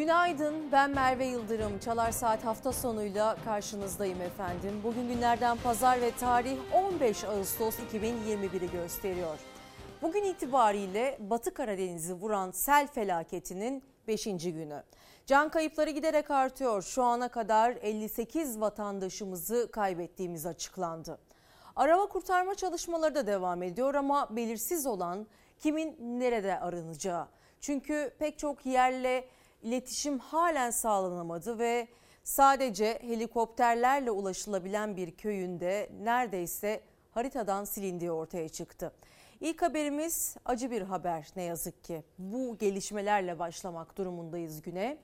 Günaydın, ben Merve Yıldırım. Çalar Saat hafta sonuyla karşınızdayım efendim. Bugün günlerden pazar ve tarih 15 Ağustos 2021'i gösteriyor. Bugün itibariyle Batı Karadeniz'i vuran sel felaketinin 5. günü. Can kayıpları giderek artıyor. Şu ana kadar 58 vatandaşımızı kaybettiğimiz açıklandı. Arama kurtarma çalışmaları da devam ediyor ama belirsiz olan kimin nerede aranacağı. Çünkü pek çok yerle iletişim halen sağlanamadı ve sadece helikopterlerle ulaşılabilen bir köyünde neredeyse haritadan silindiği ortaya çıktı. İlk haberimiz acı bir haber ne yazık ki. Bu gelişmelerle başlamak durumundayız güne.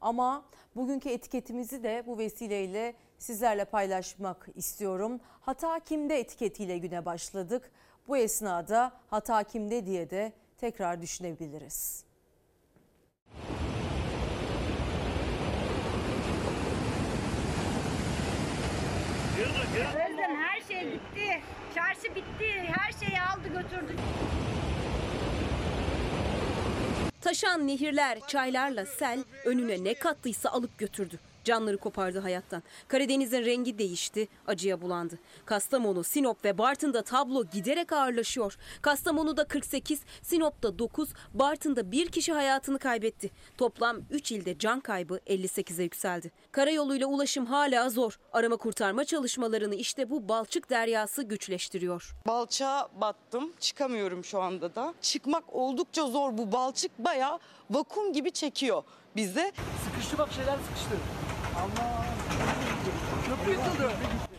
Ama bugünkü etiketimizi de bu vesileyle sizlerle paylaşmak istiyorum. Hata kimde etiketiyle güne başladık. Bu esnada hata kimde diye de tekrar düşünebiliriz. Özlem her şey gitti. Çarşı bitti. Her şeyi aldı götürdü. Taşan nehirler, çaylarla sel önüne ne kattıysa alıp götürdü. Canları kopardı hayattan. Karadeniz'in rengi değişti, acıya bulandı. Kastamonu, Sinop ve Bartın'da tablo giderek ağırlaşıyor. Kastamonu'da 48, Sinop'ta 9, Bartın'da bir kişi hayatını kaybetti. Toplam 3 ilde can kaybı 58'e yükseldi. Karayoluyla ulaşım hala zor. Arama kurtarma çalışmalarını işte bu balçık deryası güçleştiriyor. Balçağa battım. Çıkamıyorum şu anda da. Çıkmak oldukça zor. Bu balçık bayağı vakum gibi çekiyor bizi. Sıkıştı bak şeyler sıkıştı. Allah. Köprü yıkıldı.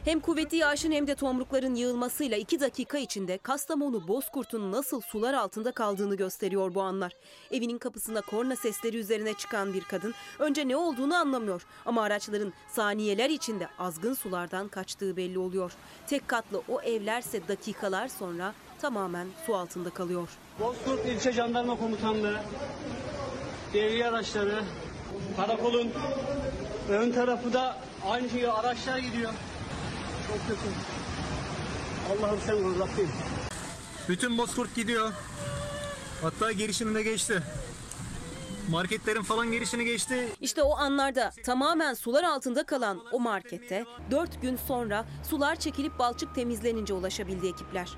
Hem kuvvetli yağışın hem de tomrukların yığılmasıyla 2 dakika içinde Kastamonu Bozkurt'un nasıl sular altında kaldığını gösteriyor bu anlar. Evinin kapısında korna sesleri üzerine çıkan bir kadın önce ne olduğunu anlamıyor ama araçların saniyeler içinde azgın sulardan kaçtığı belli oluyor. Tek katlı o evlerse dakikalar sonra tamamen su altında kalıyor. Bozkurt İlçe Jandarma Komutanlığı, devriye araçları, karakolun ön tarafı da aynı şekilde araçlar gidiyor. Çok kötü. Allah'ım sen Rabbim. Bütün Bozkurt gidiyor. Hatta girişini de geçti. Marketlerin falan girişini geçti. İşte o anlarda tamamen sular altında kalan o markette 4 gün sonra sular çekilip balçık temizlenince ulaşabildi ekipler.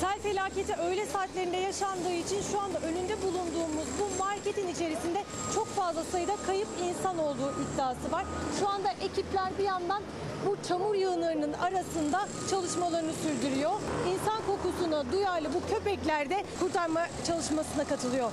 Sel felaketi öğle saatlerinde yaşandığı için şu anda önünde bulunduğumuz bu marketin içerisinde çok fazla sayıda kayıp insan olduğu iddiası var. Şu anda ekipler bir yandan bu çamur yığınlarının arasında çalışmalarını sürdürüyor. İnsan kokusuna duyarlı bu köpekler de kurtarma çalışmasına katılıyor.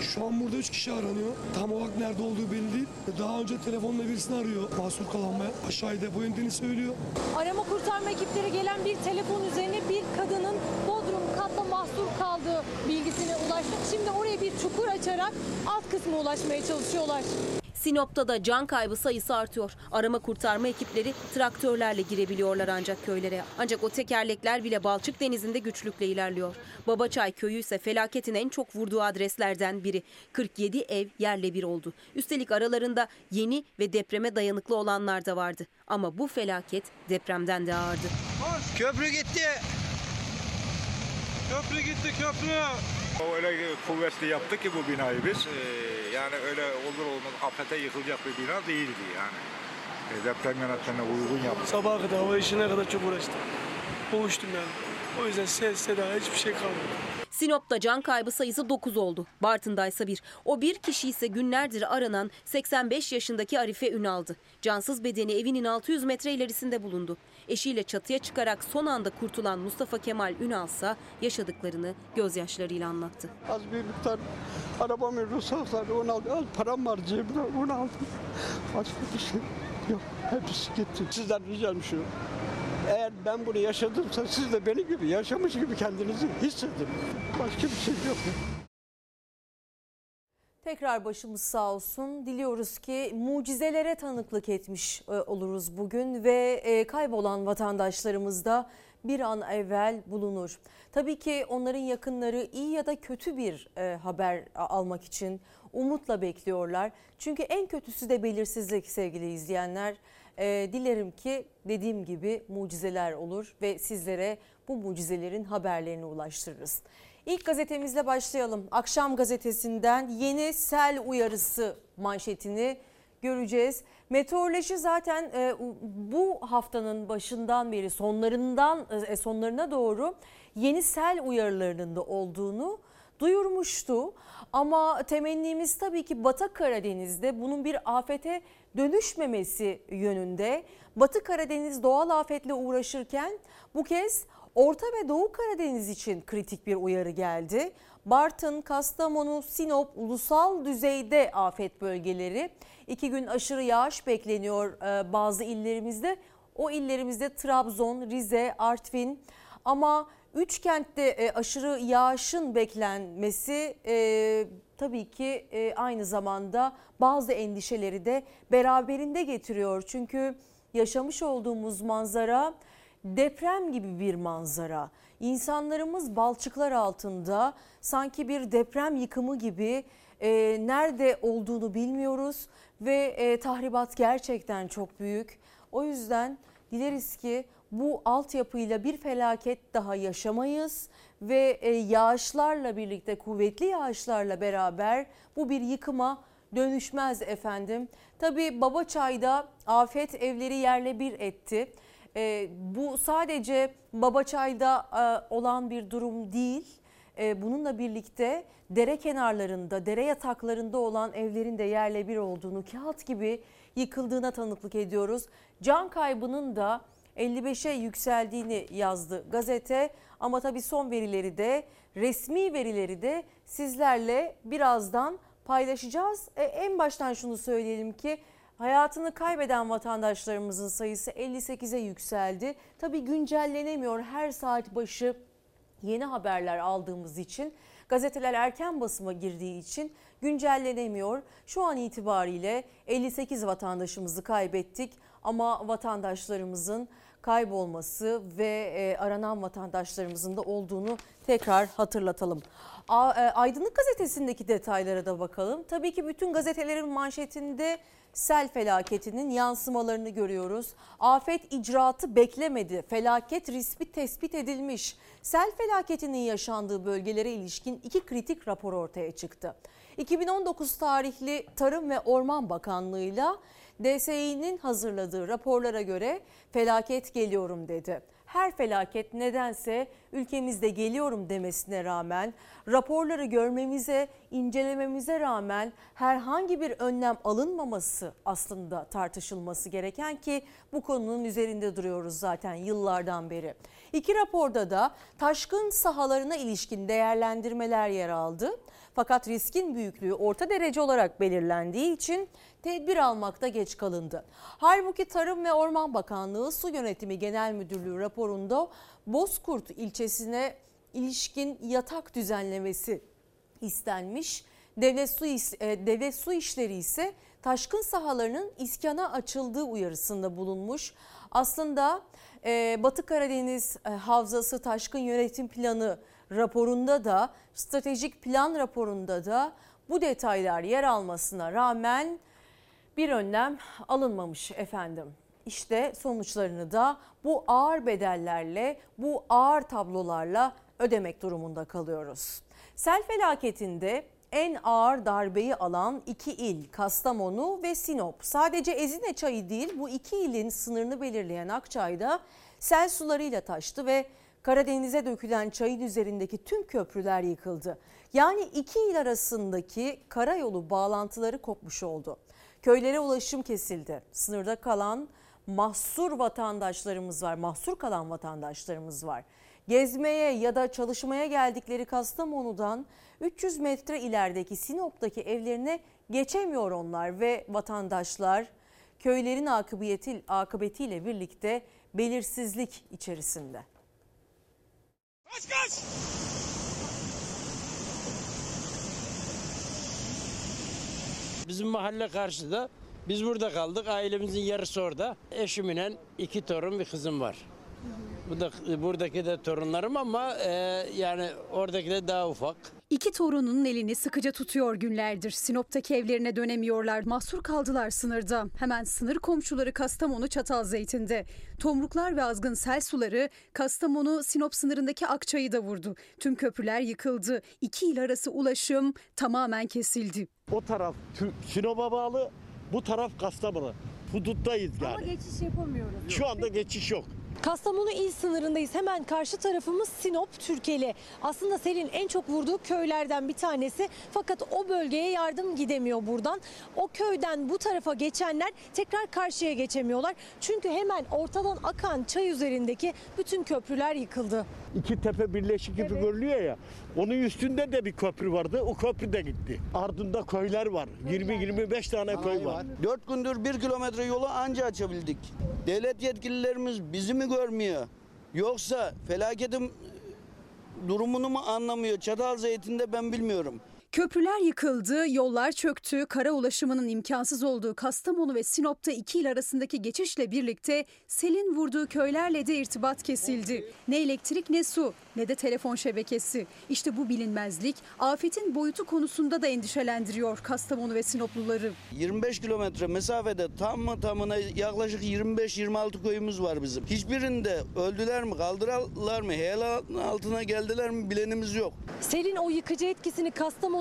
Şu an burada 3 kişi aranıyor. Tam olarak nerede olduğu belli değil. Daha önce telefonla birisini arıyor mahsur kalanmaya. Aşağıya depo indiğini söylüyor. Arama kurtarma ekipleri gelen bir telefon üzerine bir kadının Bodrum katta mahsur kaldığı bilgisine ulaştı. Şimdi oraya bir çukur açarak alt kısma ulaşmaya çalışıyorlar. Sinop'ta da can kaybı sayısı artıyor. Arama kurtarma ekipleri traktörlerle girebiliyorlar ancak köylere. Ancak o tekerlekler bile Balçık Denizi'nde güçlükle ilerliyor. Babaçay köyü ise felaketin en çok vurduğu adreslerden biri. 47 ev yerle bir oldu. Üstelik aralarında yeni ve depreme dayanıklı olanlar da vardı. Ama bu felaket depremden de ağırdı. Köprü gitti. Köprü gitti köprü. Öyle kuvvetli yaptık ki bu binayı biz. Ee, yani öyle olur olmaz afete yıkılacak bir bina değildi yani. E, deprem yönetmenine uygun yaptık. Sabaha kadar hava işine kadar çok uğraştım. Boğuştum yani. O yüzden ses, seda hiçbir şey kalmadı. Sinop'ta can kaybı sayısı 9 oldu. Bartın'da ise bir. O bir kişi ise günlerdir aranan 85 yaşındaki Arife Ünal'dı. Cansız bedeni evinin 600 metre ilerisinde bulundu. Eşiyle çatıya çıkarak son anda kurtulan Mustafa Kemal Ünal ise yaşadıklarını gözyaşlarıyla anlattı. Az bir miktar arabamın ruhsatları onu aldım. Az param var cebimde onu aldım. Başka bir şey yok. Hepsi gitti. Sizden ricam şu. Eğer ben bunu yaşadımsa siz de benim gibi yaşamış gibi kendinizi hissedin. Başka bir şey yok. Tekrar başımız sağ olsun. Diliyoruz ki mucizelere tanıklık etmiş e, oluruz bugün ve e, kaybolan vatandaşlarımız da bir an evvel bulunur. Tabii ki onların yakınları iyi ya da kötü bir e, haber almak için umutla bekliyorlar. Çünkü en kötüsü de belirsizlik sevgili izleyenler. dilerim ki dediğim gibi mucizeler olur ve sizlere bu mucizelerin haberlerini ulaştırırız. İlk gazetemizle başlayalım. Akşam gazetesinden yeni sel uyarısı manşetini göreceğiz. Meteoroloji zaten e, bu haftanın başından beri sonlarından e, sonlarına doğru yeni sel uyarılarının da olduğunu duyurmuştu. Ama temennimiz tabii ki Batı Karadeniz'de bunun bir afete dönüşmemesi yönünde. Batı Karadeniz doğal afetle uğraşırken bu kez Orta ve Doğu Karadeniz için kritik bir uyarı geldi. Bartın, Kastamonu, Sinop ulusal düzeyde afet bölgeleri. İki gün aşırı yağış bekleniyor e, bazı illerimizde. O illerimizde Trabzon, Rize, Artvin ama üç kentte e, aşırı yağışın beklenmesi e, tabii ki e, aynı zamanda bazı endişeleri de beraberinde getiriyor. Çünkü yaşamış olduğumuz manzara deprem gibi bir manzara. İnsanlarımız balçıklar altında sanki bir deprem yıkımı gibi e, nerede olduğunu bilmiyoruz ve e, tahribat gerçekten çok büyük. O yüzden dileriz ki bu altyapıyla bir felaket daha yaşamayız ve e, yağışlarla birlikte kuvvetli yağışlarla beraber bu bir yıkıma dönüşmez efendim. Tabii Babaçay'da afet evleri yerle bir etti. E, bu sadece Babaçay'da e, olan bir durum değil. E, bununla birlikte dere kenarlarında, dere yataklarında olan evlerin de yerle bir olduğunu, kağıt gibi yıkıldığına tanıklık ediyoruz. Can kaybının da 55'e yükseldiğini yazdı gazete ama tabii son verileri de resmi verileri de sizlerle birazdan paylaşacağız. E, en baştan şunu söyleyelim ki hayatını kaybeden vatandaşlarımızın sayısı 58'e yükseldi. Tabii güncellenemiyor her saat başı yeni haberler aldığımız için gazeteler erken basıma girdiği için güncellenemiyor. Şu an itibariyle 58 vatandaşımızı kaybettik ama vatandaşlarımızın kaybolması ve e, aranan vatandaşlarımızın da olduğunu tekrar hatırlatalım. E, Aydınlık gazetesindeki detaylara da bakalım. Tabii ki bütün gazetelerin manşetinde sel felaketinin yansımalarını görüyoruz. Afet icraatı beklemedi. Felaket riski tespit edilmiş. Sel felaketinin yaşandığı bölgelere ilişkin iki kritik rapor ortaya çıktı. 2019 tarihli Tarım ve Orman Bakanlığı'yla DSİ'nin hazırladığı raporlara göre felaket geliyorum dedi. Her felaket nedense ülkemizde geliyorum demesine rağmen raporları görmemize, incelememize rağmen herhangi bir önlem alınmaması aslında tartışılması gereken ki bu konunun üzerinde duruyoruz zaten yıllardan beri. İki raporda da taşkın sahalarına ilişkin değerlendirmeler yer aldı. Fakat riskin büyüklüğü orta derece olarak belirlendiği için tedbir almakta geç kalındı. Halbuki Tarım ve Orman Bakanlığı Su Yönetimi Genel Müdürlüğü raporunda Bozkurt ilçesine ilişkin yatak düzenlemesi istenmiş. Devlet su, e, devlet su işleri ise taşkın sahalarının iskana açıldığı uyarısında bulunmuş. Aslında e, Batı Karadeniz e, Havzası Taşkın Yönetim Planı raporunda da stratejik plan raporunda da bu detaylar yer almasına rağmen bir önlem alınmamış efendim. İşte sonuçlarını da bu ağır bedellerle, bu ağır tablolarla ödemek durumunda kalıyoruz. Sel felaketinde en ağır darbeyi alan iki il Kastamonu ve Sinop. Sadece Ezine çayı değil bu iki ilin sınırını belirleyen Akçay'da sel sularıyla taştı ve Karadeniz'e dökülen çayın üzerindeki tüm köprüler yıkıldı. Yani iki il arasındaki karayolu bağlantıları kopmuş oldu. Köylere ulaşım kesildi. Sınırda kalan mahsur vatandaşlarımız var. Mahsur kalan vatandaşlarımız var. Gezmeye ya da çalışmaya geldikleri Kastamonu'dan 300 metre ilerideki Sinop'taki evlerine geçemiyor onlar ve vatandaşlar köylerin akıbeti, akıbetiyle birlikte belirsizlik içerisinde. Kaç kaç! Bizim mahalle karşıda. Biz burada kaldık. Ailemizin yarısı orada. Eşimle iki torun bir kızım var. Bu da buradaki de torunlarım ama e, yani oradaki de daha ufak. İki torununun elini sıkıca tutuyor günlerdir. Sinop'taki evlerine dönemiyorlar. Mahsur kaldılar sınırda. Hemen sınır komşuları Kastamonu Çatalzeytin'de. Tomruklar ve azgın sel suları Kastamonu Sinop sınırındaki Akçay'ı da vurdu. Tüm köprüler yıkıldı. İki il arası ulaşım tamamen kesildi. O taraf Sinop'a bağlı, bu taraf Kastamonu. Huduttayız yani. Ama geçiş yapamıyoruz. Şu anda geçiş yok. Kastamonu il sınırındayız. Hemen karşı tarafımız Sinop, Türkeli. Aslında selin en çok vurduğu köylerden bir tanesi. Fakat o bölgeye yardım gidemiyor buradan. O köyden bu tarafa geçenler tekrar karşıya geçemiyorlar. Çünkü hemen ortadan akan çay üzerindeki bütün köprüler yıkıldı. İki tepe birleşik gibi görülüyor ya. Onun üstünde de bir köprü vardı. O köprü de gitti. Ardında köyler var. 20-25 tane köy var. Dört gündür bir kilometre yolu anca açabildik. Devlet yetkililerimiz bizi mi görmüyor? Yoksa felaketin durumunu mu anlamıyor? Çatal zeytinde ben bilmiyorum. Köprüler yıkıldı, yollar çöktü, kara ulaşımının imkansız olduğu Kastamonu ve Sinop'ta iki il arasındaki geçişle birlikte selin vurduğu köylerle de irtibat kesildi. Ne elektrik ne su ne de telefon şebekesi. İşte bu bilinmezlik afetin boyutu konusunda da endişelendiriyor Kastamonu ve Sinopluları. 25 kilometre mesafede tam mı tamına yaklaşık 25-26 köyümüz var bizim. Hiçbirinde öldüler mi, kaldılar mı, heyel altına geldiler mi bilenimiz yok. Selin o yıkıcı etkisini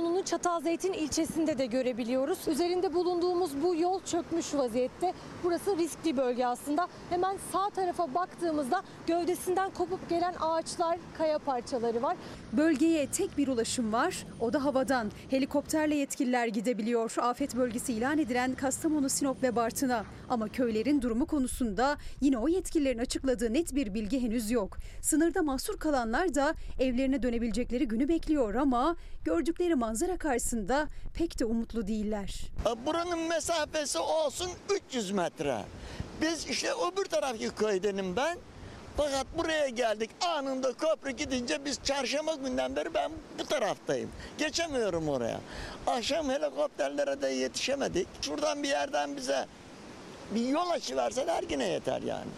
Kastamonu'nun Çatalzeytin ilçesinde de görebiliyoruz. Üzerinde bulunduğumuz bu yol çökmüş vaziyette. Burası riskli bölge aslında. Hemen sağ tarafa baktığımızda gövdesinden kopup gelen ağaçlar, kaya parçaları var. Bölgeye tek bir ulaşım var, o da havadan. Helikopterle yetkililer gidebiliyor. Afet bölgesi ilan edilen Kastamonu, Sinop ve Bartın'a. Ama köylerin durumu konusunda yine o yetkililerin açıkladığı net bir bilgi henüz yok. Sınırda mahsur kalanlar da evlerine dönebilecekleri günü bekliyor ama gördükleri manzara karşısında pek de umutlu değiller. Buranın mesafesi olsun 300 metre. Biz işte öbür taraftaki köydenim ben. Fakat buraya geldik anında köprü gidince biz çarşamba günden beri ben bu taraftayım. Geçemiyorum oraya. Akşam helikopterlere de yetişemedik. Şuradan bir yerden bize bir yol açıverseler yine yeter yani.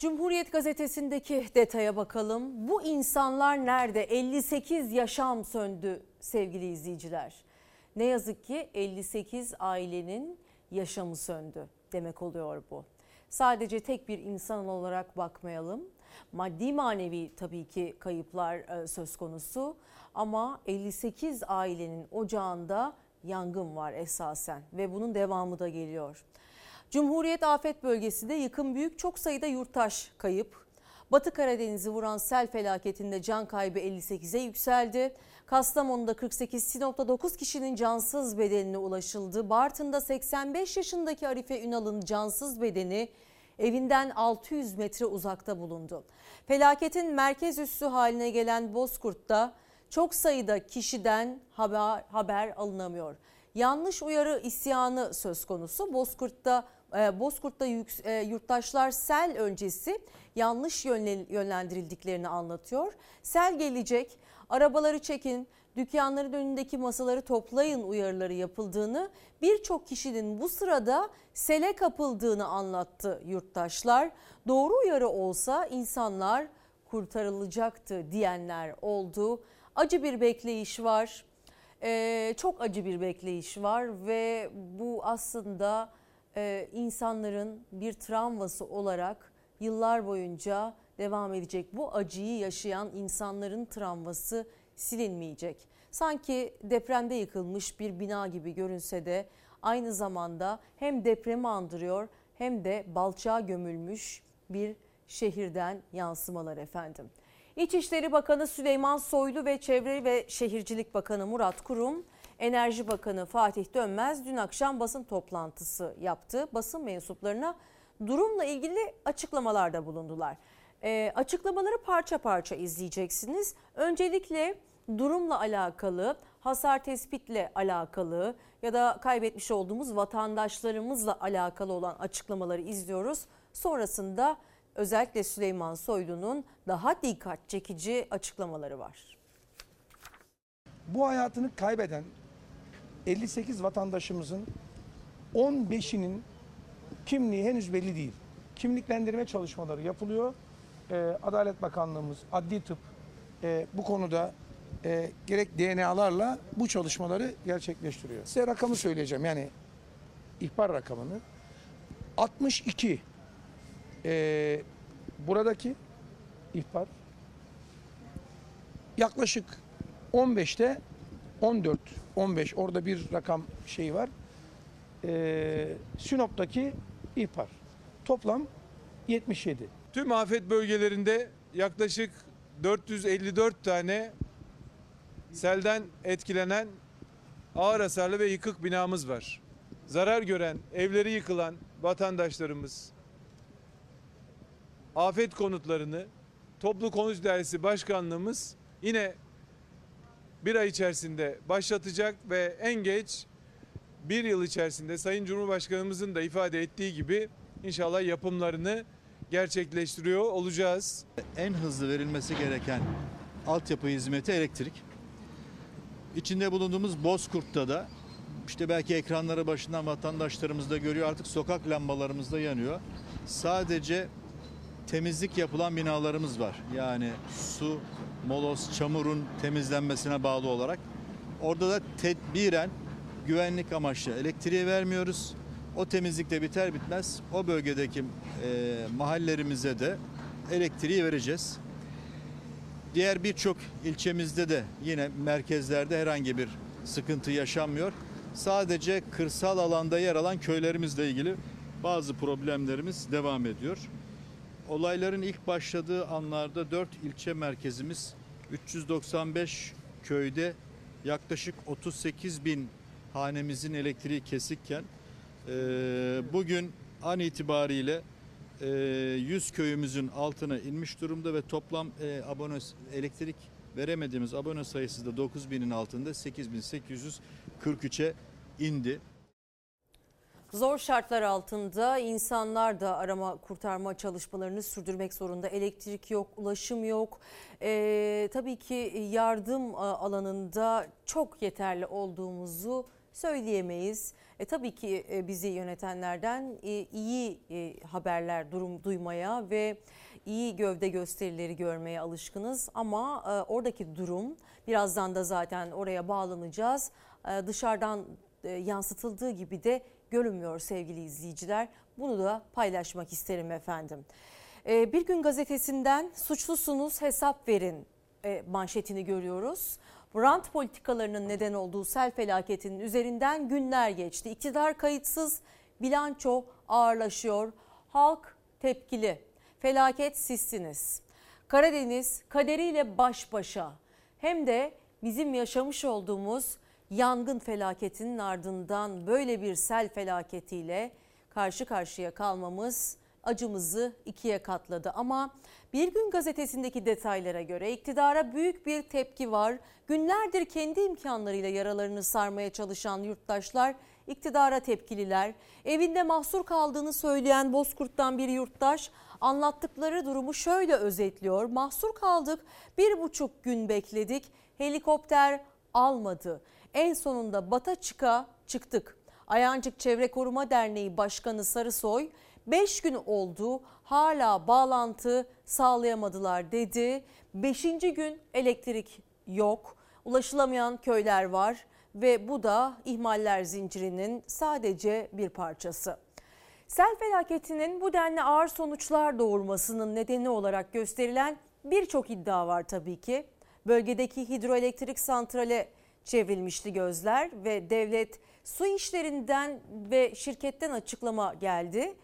Cumhuriyet gazetesindeki detaya bakalım. Bu insanlar nerede? 58 yaşam söndü sevgili izleyiciler. Ne yazık ki 58 ailenin yaşamı söndü demek oluyor bu. Sadece tek bir insan olarak bakmayalım. Maddi manevi tabii ki kayıplar e, söz konusu ama 58 ailenin ocağında yangın var esasen ve bunun devamı da geliyor. Cumhuriyet Afet Bölgesi'nde yıkım büyük çok sayıda yurttaş kayıp. Batı Karadeniz'i vuran sel felaketinde can kaybı 58'e yükseldi. Kastamonu'da 48, Sinop'ta 9 kişinin cansız bedenine ulaşıldı. Bartın'da 85 yaşındaki Arife Ünal'ın cansız bedeni evinden 600 metre uzakta bulundu. Felaketin merkez üssü haline gelen Bozkurt'ta çok sayıda kişiden haber, haber alınamıyor. Yanlış uyarı isyanı söz konusu. Bozkurt'ta Bozkurt'ta yük- e, yurttaşlar sel öncesi yanlış yönlen- yönlendirildiklerini anlatıyor. Sel gelecek, arabaları çekin, dükkanların önündeki masaları toplayın uyarıları yapıldığını, birçok kişinin bu sırada sele kapıldığını anlattı yurttaşlar. Doğru uyarı olsa insanlar kurtarılacaktı diyenler oldu. Acı bir bekleyiş var. Ee, çok acı bir bekleyiş var ve bu aslında e, insanların bir travması olarak yıllar boyunca devam edecek. Bu acıyı yaşayan insanların travması silinmeyecek. Sanki depremde yıkılmış bir bina gibi görünse de aynı zamanda hem depremi andırıyor hem de balçağa gömülmüş bir şehirden yansımalar efendim. İçişleri Bakanı Süleyman Soylu ve Çevre ve Şehircilik Bakanı Murat Kurum, Enerji Bakanı Fatih Dönmez dün akşam basın toplantısı yaptı. Basın mensuplarına durumla ilgili açıklamalarda bulundular. E, açıklamaları parça parça izleyeceksiniz. Öncelikle durumla alakalı, hasar tespitle alakalı ya da kaybetmiş olduğumuz vatandaşlarımızla alakalı olan açıklamaları izliyoruz. Sonrasında özellikle Süleyman Soylu'nun daha dikkat çekici açıklamaları var. Bu hayatını kaybeden 58 vatandaşımızın 15'inin kimliği henüz belli değil. Kimliklendirme çalışmaları yapılıyor. Ee, Adalet Bakanlığımız, Adli Tıp, e, bu konuda e, gerek DNA'larla bu çalışmaları gerçekleştiriyor. Size rakamı söyleyeceğim yani ihbar rakamını. 62 e, buradaki ihbar yaklaşık 15'te 14, 15 orada bir rakam şey var. E, Sinop'taki ihbar. Toplam 77. Tüm afet bölgelerinde yaklaşık 454 tane selden etkilenen ağır hasarlı ve yıkık binamız var. Zarar gören, evleri yıkılan vatandaşlarımız afet konutlarını Toplu Konut Dairesi Başkanlığımız yine bir ay içerisinde başlatacak ve en geç bir yıl içerisinde Sayın Cumhurbaşkanımızın da ifade ettiği gibi inşallah yapımlarını gerçekleştiriyor olacağız. En hızlı verilmesi gereken altyapı hizmeti elektrik. İçinde bulunduğumuz Bozkurt'ta da işte belki ekranları başından vatandaşlarımız da görüyor artık sokak lambalarımız da yanıyor. Sadece temizlik yapılan binalarımız var. Yani su, moloz, çamurun temizlenmesine bağlı olarak. Orada da tedbiren güvenlik amaçlı elektriği vermiyoruz. O temizlik de biter bitmez o bölgedeki e, mahallelerimize de elektriği vereceğiz. Diğer birçok ilçemizde de yine merkezlerde herhangi bir sıkıntı yaşanmıyor. Sadece kırsal alanda yer alan köylerimizle ilgili bazı problemlerimiz devam ediyor. Olayların ilk başladığı anlarda 4 ilçe merkezimiz 395 köyde yaklaşık 38 bin hanemizin elektriği kesikken bugün an itibariyle e, 100 köyümüzün altına inmiş durumda ve toplam abone elektrik veremediğimiz abone sayısı da 9 binin altında 8843'e indi. Zor şartlar altında insanlar da arama kurtarma çalışmalarını sürdürmek zorunda. Elektrik yok, ulaşım yok. Ee, tabii ki yardım alanında çok yeterli olduğumuzu söyleyemeyiz. E, tabii ki e, bizi yönetenlerden e, iyi e, haberler durum duymaya ve iyi gövde gösterileri görmeye alışkınız. Ama e, oradaki durum birazdan da zaten oraya bağlanacağız. E, dışarıdan e, yansıtıldığı gibi de görünmüyor sevgili izleyiciler. Bunu da paylaşmak isterim efendim. E, bir gün gazetesinden suçlusunuz hesap verin e, manşetini görüyoruz. Rant politikalarının neden olduğu sel felaketinin üzerinden günler geçti. İktidar kayıtsız, bilanço ağırlaşıyor. Halk tepkili. Felaket sizsiniz. Karadeniz kaderiyle baş başa. Hem de bizim yaşamış olduğumuz yangın felaketinin ardından böyle bir sel felaketiyle karşı karşıya kalmamız acımızı ikiye katladı. Ama bir gün gazetesindeki detaylara göre iktidara büyük bir tepki var. Günlerdir kendi imkanlarıyla yaralarını sarmaya çalışan yurttaşlar iktidara tepkililer. Evinde mahsur kaldığını söyleyen Bozkurt'tan bir yurttaş anlattıkları durumu şöyle özetliyor. Mahsur kaldık, bir buçuk gün bekledik, helikopter almadı. En sonunda bata çıka çıktık. Ayancık Çevre Koruma Derneği Başkanı Sarısoy 5 gün oldu hala bağlantı sağlayamadılar dedi. 5. gün elektrik yok. Ulaşılamayan köyler var ve bu da ihmaller zincirinin sadece bir parçası. Sel felaketinin bu denli ağır sonuçlar doğurmasının nedeni olarak gösterilen birçok iddia var tabii ki. Bölgedeki hidroelektrik santrale çevrilmişti gözler ve devlet su işlerinden ve şirketten açıklama geldi.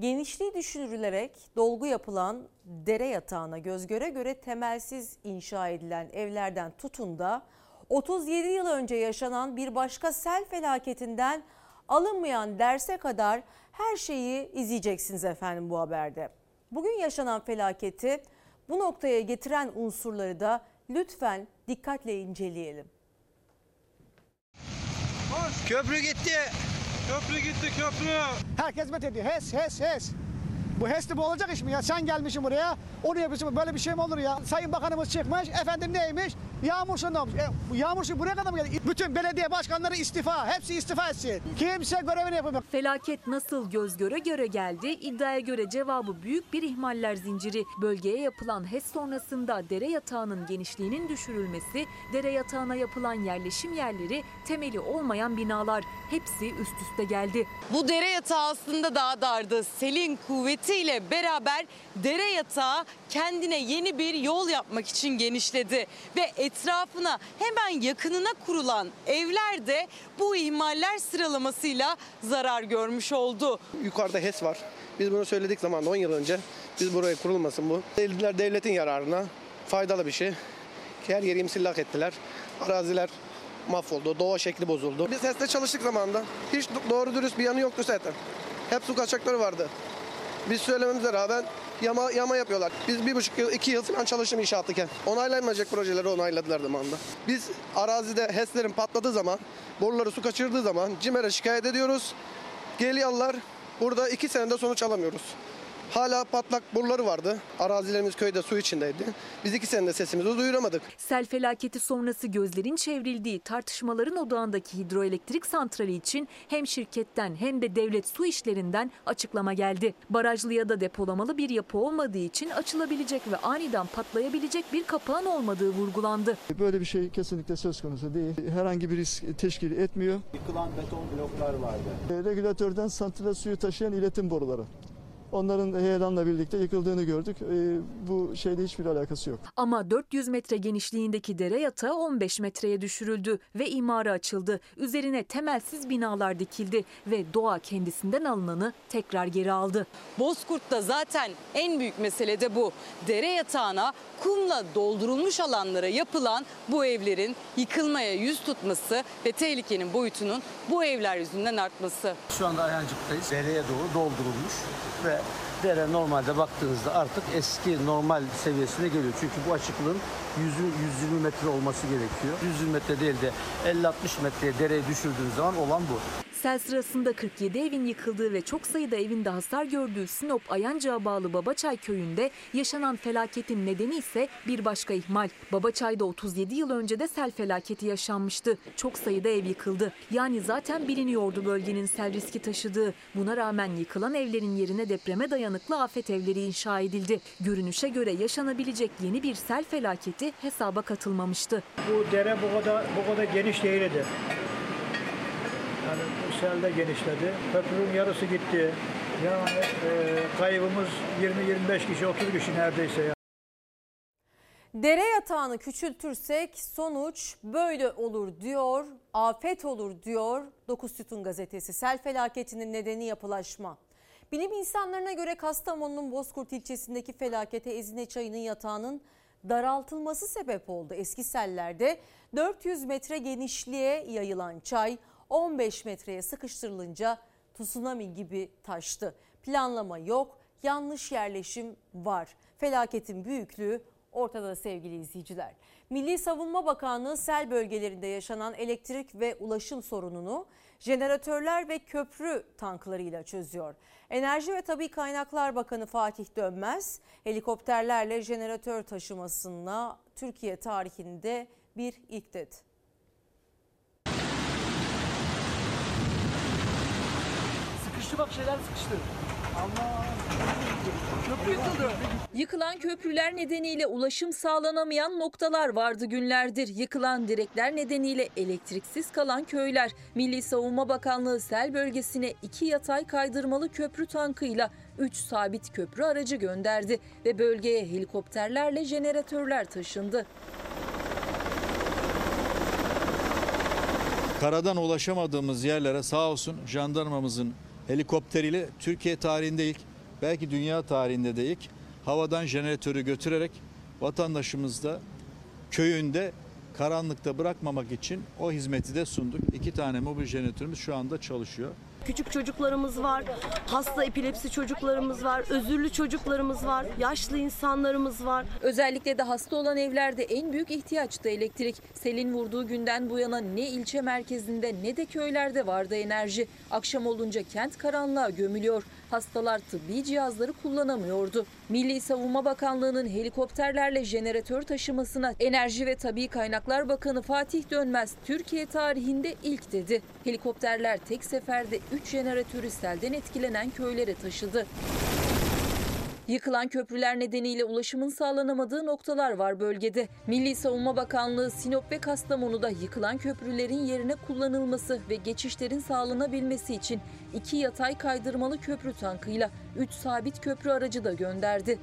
Genişliği düşünülerek dolgu yapılan dere yatağına göz göre göre temelsiz inşa edilen evlerden tutun da 37 yıl önce yaşanan bir başka sel felaketinden alınmayan derse kadar her şeyi izleyeceksiniz efendim bu haberde. Bugün yaşanan felaketi bu noktaya getiren unsurları da lütfen dikkatle inceleyelim. Köprü gitti. Köprü gitti köprü. Herkes met ediyor. HES, HES, HES. Bu HES'li bu olacak iş mi ya? Sen gelmişsin buraya, onu yapıyorsun. Böyle bir şey mi olur ya? Sayın Bakanımız çıkmış, efendim neymiş? Yağmur suyu ne olmuş? E, yağmur suyu buraya kadar mı geldi? Bütün belediye başkanları istifa, hepsi istifa etsin. Kimse görevini yapamıyor. Felaket nasıl göz göre göre geldi? İddiaya göre cevabı büyük bir ihmaller zinciri. Bölgeye yapılan HES sonrasında dere yatağının genişliğinin düşürülmesi, dere yatağına yapılan yerleşim yerleri, temeli olmayan binalar hepsi üst üste geldi. Bu dere yatağı aslında daha dardı. Selin kuvvetiyle beraber dere yatağı kendine yeni bir yol yapmak için genişledi. Ve etrafına hemen yakınına kurulan evler de bu ihmaller sıralamasıyla zarar görmüş oldu. Yukarıda HES var. Biz bunu söyledik zaman 10 yıl önce. Biz buraya kurulmasın bu. Devletin yararına. Faydalı bir şey. Her yeri imsillak ettiler. Araziler mahvoldu. Doğa şekli bozuldu. Biz HES'te çalıştık zamanında. Hiç doğru dürüst bir yanı yoktu zaten. Hep su kaçakları vardı. Biz söylememize rağmen yama, yama yapıyorlar. Biz bir buçuk yıl, iki yıl falan çalıştım inşaattayken. Onaylanmayacak projeleri onayladılar zamanında. Biz arazide HES'lerin patladığı zaman, boruları su kaçırdığı zaman CİMER'e şikayet ediyoruz. Geliyorlar. Burada iki senede sonuç alamıyoruz. Hala patlak boruları vardı. Arazilerimiz köyde su içindeydi. Biz iki senede sesimizi duyuramadık. Sel felaketi sonrası gözlerin çevrildiği tartışmaların odağındaki hidroelektrik santrali için hem şirketten hem de devlet su işlerinden açıklama geldi. Barajlı ya da depolamalı bir yapı olmadığı için açılabilecek ve aniden patlayabilecek bir kapağın olmadığı vurgulandı. Böyle bir şey kesinlikle söz konusu değil. Herhangi bir risk teşkil etmiyor. Yıkılan beton bloklar vardı. E, Regülatörden santrale suyu taşıyan iletim boruları. Onların heyelanla birlikte yıkıldığını gördük. E, Bu şeyle hiçbir alakası yok. Ama 400 metre genişliğindeki dere yatağı 15 metreye düşürüldü ve imara açıldı. Üzerine temelsiz binalar dikildi ve doğa kendisinden alınanı tekrar geri aldı. Bozkurt'ta zaten en büyük mesele de bu. Dere yatağına kumla doldurulmuş alanlara yapılan bu evlerin yıkılmaya yüz tutması ve tehlikenin boyutunun bu evler yüzünden artması. Şu anda Ayancık'tayız. Dereye doğru doldurulmuş ve dere normalde baktığınızda artık eski normal seviyesine geliyor. Çünkü bu açıklığın 100, 120 metre olması gerekiyor. 120 metre değil de 50-60 metreye dereye düşürdüğünüz zaman olan bu. Sel sırasında 47 evin yıkıldığı ve çok sayıda evin de hasar gördüğü Sinop Ayancık'a bağlı Babaçay köyünde yaşanan felaketin nedeni ise bir başka ihmal. Babaçay'da 37 yıl önce de sel felaketi yaşanmıştı. Çok sayıda ev yıkıldı. Yani zaten biliniyordu bölgenin sel riski taşıdığı. Buna rağmen yıkılan evlerin yerine depreme dayanıklı afet evleri inşa edildi. Görünüşe göre yaşanabilecek yeni bir sel felaketi hesaba katılmamıştı. Bu dere bu kadar bu kadar geniş değildi. Yani selde genişledi. Köprünün yarısı gitti. Yani e, kaybımız 20-25 kişi, 30 kişi neredeyse. ya. Dere yatağını küçültürsek sonuç böyle olur diyor, afet olur diyor 9 Sütun gazetesi. Sel felaketinin nedeni yapılaşma. Bilim insanlarına göre Kastamonu'nun Bozkurt ilçesindeki felakete Ezine Çayı'nın yatağının daraltılması sebep oldu. Eski sellerde 400 metre genişliğe yayılan çay 15 metreye sıkıştırılınca tsunami gibi taştı. Planlama yok, yanlış yerleşim var. Felaketin büyüklüğü ortada sevgili izleyiciler. Milli Savunma Bakanlığı sel bölgelerinde yaşanan elektrik ve ulaşım sorununu jeneratörler ve köprü tanklarıyla çözüyor. Enerji ve Tabi Kaynaklar Bakanı Fatih Dönmez helikopterlerle jeneratör taşımasına Türkiye tarihinde bir ilk dedi. Sıkıştı bak şeyler sıkıştı. Allah. Köprü yıkıldı. Yıkılan köprüler nedeniyle ulaşım sağlanamayan noktalar vardı günlerdir. Yıkılan direkler nedeniyle elektriksiz kalan köyler. Milli Savunma Bakanlığı sel bölgesine iki yatay kaydırmalı köprü tankıyla 3 sabit köprü aracı gönderdi ve bölgeye helikopterlerle jeneratörler taşındı. Karadan ulaşamadığımız yerlere sağ olsun jandarmamızın helikopteriyle Türkiye tarihinde ilk belki dünya tarihinde de ilk havadan jeneratörü götürerek vatandaşımız da köyünde karanlıkta bırakmamak için o hizmeti de sunduk. İki tane mobil jeneratörümüz şu anda çalışıyor. Küçük çocuklarımız var, hasta epilepsi çocuklarımız var, özürlü çocuklarımız var, yaşlı insanlarımız var. Özellikle de hasta olan evlerde en büyük ihtiyaç da elektrik. Selin vurduğu günden bu yana ne ilçe merkezinde ne de köylerde vardı enerji. Akşam olunca kent karanlığa gömülüyor. Hastalar tıbbi cihazları kullanamıyordu. Milli Savunma Bakanlığı'nın helikopterlerle jeneratör taşımasına Enerji ve Tabi Kaynaklar Bakanı Fatih Dönmez Türkiye tarihinde ilk dedi. Helikopterler tek seferde 3 jeneratörü selden etkilenen köylere taşıdı. Yıkılan köprüler nedeniyle ulaşımın sağlanamadığı noktalar var bölgede. Milli Savunma Bakanlığı Sinop ve Kastamonu'da yıkılan köprülerin yerine kullanılması ve geçişlerin sağlanabilmesi için iki yatay kaydırmalı köprü tankıyla 3 sabit köprü aracı da gönderdi.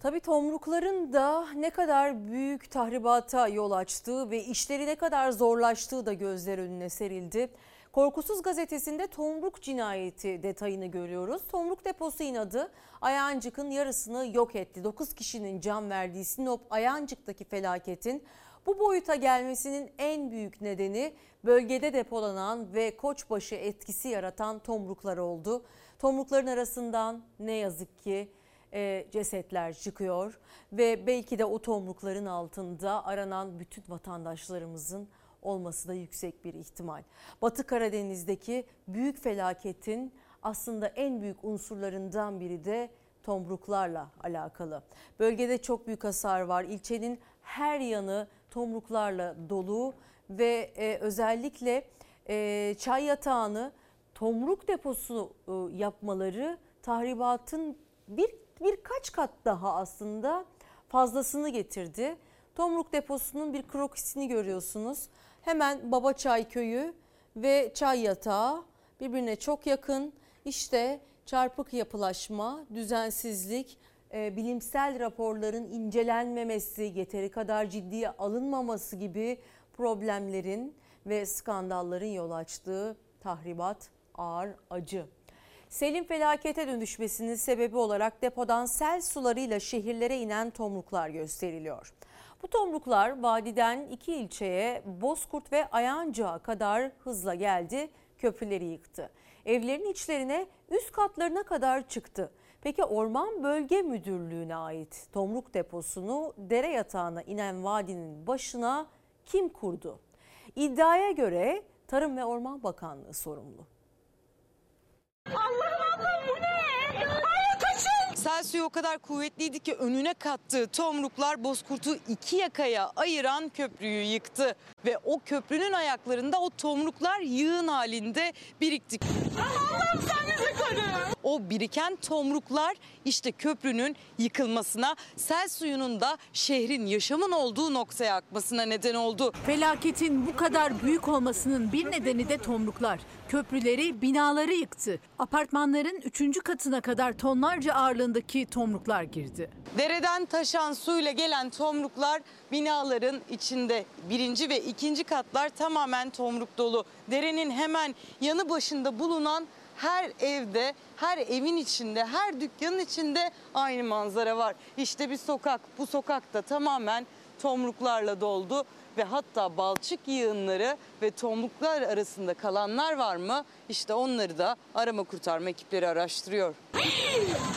Tabii tomrukların da ne kadar büyük tahribata yol açtığı ve işleri ne kadar zorlaştığı da gözler önüne serildi. Korkusuz gazetesinde Tomruk cinayeti detayını görüyoruz. Tomruk deposu inadı Ayancık'ın yarısını yok etti. 9 kişinin can verdiği Sinop Ayancık'taki felaketin bu boyuta gelmesinin en büyük nedeni bölgede depolanan ve koçbaşı etkisi yaratan tomruklar oldu. Tomrukların arasından ne yazık ki e, cesetler çıkıyor ve belki de o tomrukların altında aranan bütün vatandaşlarımızın olması da yüksek bir ihtimal. Batı Karadeniz'deki büyük felaketin aslında en büyük unsurlarından biri de tomruklarla alakalı. Bölgede çok büyük hasar var. İlçenin her yanı tomruklarla dolu ve e, özellikle e, çay yatağını tomruk deposu e, yapmaları tahribatın bir birkaç kat daha aslında fazlasını getirdi. Tomruk deposunun bir krokisini görüyorsunuz. Hemen Babaçay köyü ve çay yatağı birbirine çok yakın. İşte çarpık yapılaşma, düzensizlik, e, bilimsel raporların incelenmemesi, yeteri kadar ciddiye alınmaması gibi problemlerin ve skandalların yol açtığı tahribat ağır acı. Selin felakete dönüşmesinin sebebi olarak depodan sel sularıyla şehirlere inen tomruklar gösteriliyor. Bu tomruklar vadiden iki ilçeye Bozkurt ve Ayancık'a kadar hızla geldi, köprüleri yıktı. Evlerin içlerine üst katlarına kadar çıktı. Peki Orman Bölge Müdürlüğü'ne ait tomruk deposunu dere yatağına inen vadinin başına kim kurdu? İddiaya göre Tarım ve Orman Bakanlığı sorumlu. Allah'ım Allah'ım bu ne? Ay kaçın! Sel suyu o kadar kuvvetliydi ki önüne kattığı tomruklar Bozkurt'u iki yakaya ayıran köprüyü yıktı. Ve o köprünün ayaklarında o tomruklar yığın halinde birikti. Allah'ım sen O biriken tomruklar işte köprünün yıkılmasına, sel suyunun da şehrin yaşamın olduğu noktaya akmasına neden oldu. Felaketin bu kadar büyük olmasının bir nedeni de tomruklar. Köprüleri, binaları yıktı. Apartmanların üçüncü katına kadar tonlarca ağırlığındaki tomruklar girdi. Dereden taşan suyla gelen tomruklar binaların içinde. Birinci ve ikinci katlar tamamen tomruk dolu. Derenin hemen yanı başında bulunan her evde, her evin içinde, her dükkanın içinde aynı manzara var. İşte bir sokak. Bu sokakta tamamen tomruklarla doldu ve hatta balçık yığınları ve tomruklar arasında kalanlar var mı? İşte onları da arama kurtarma ekipleri araştırıyor.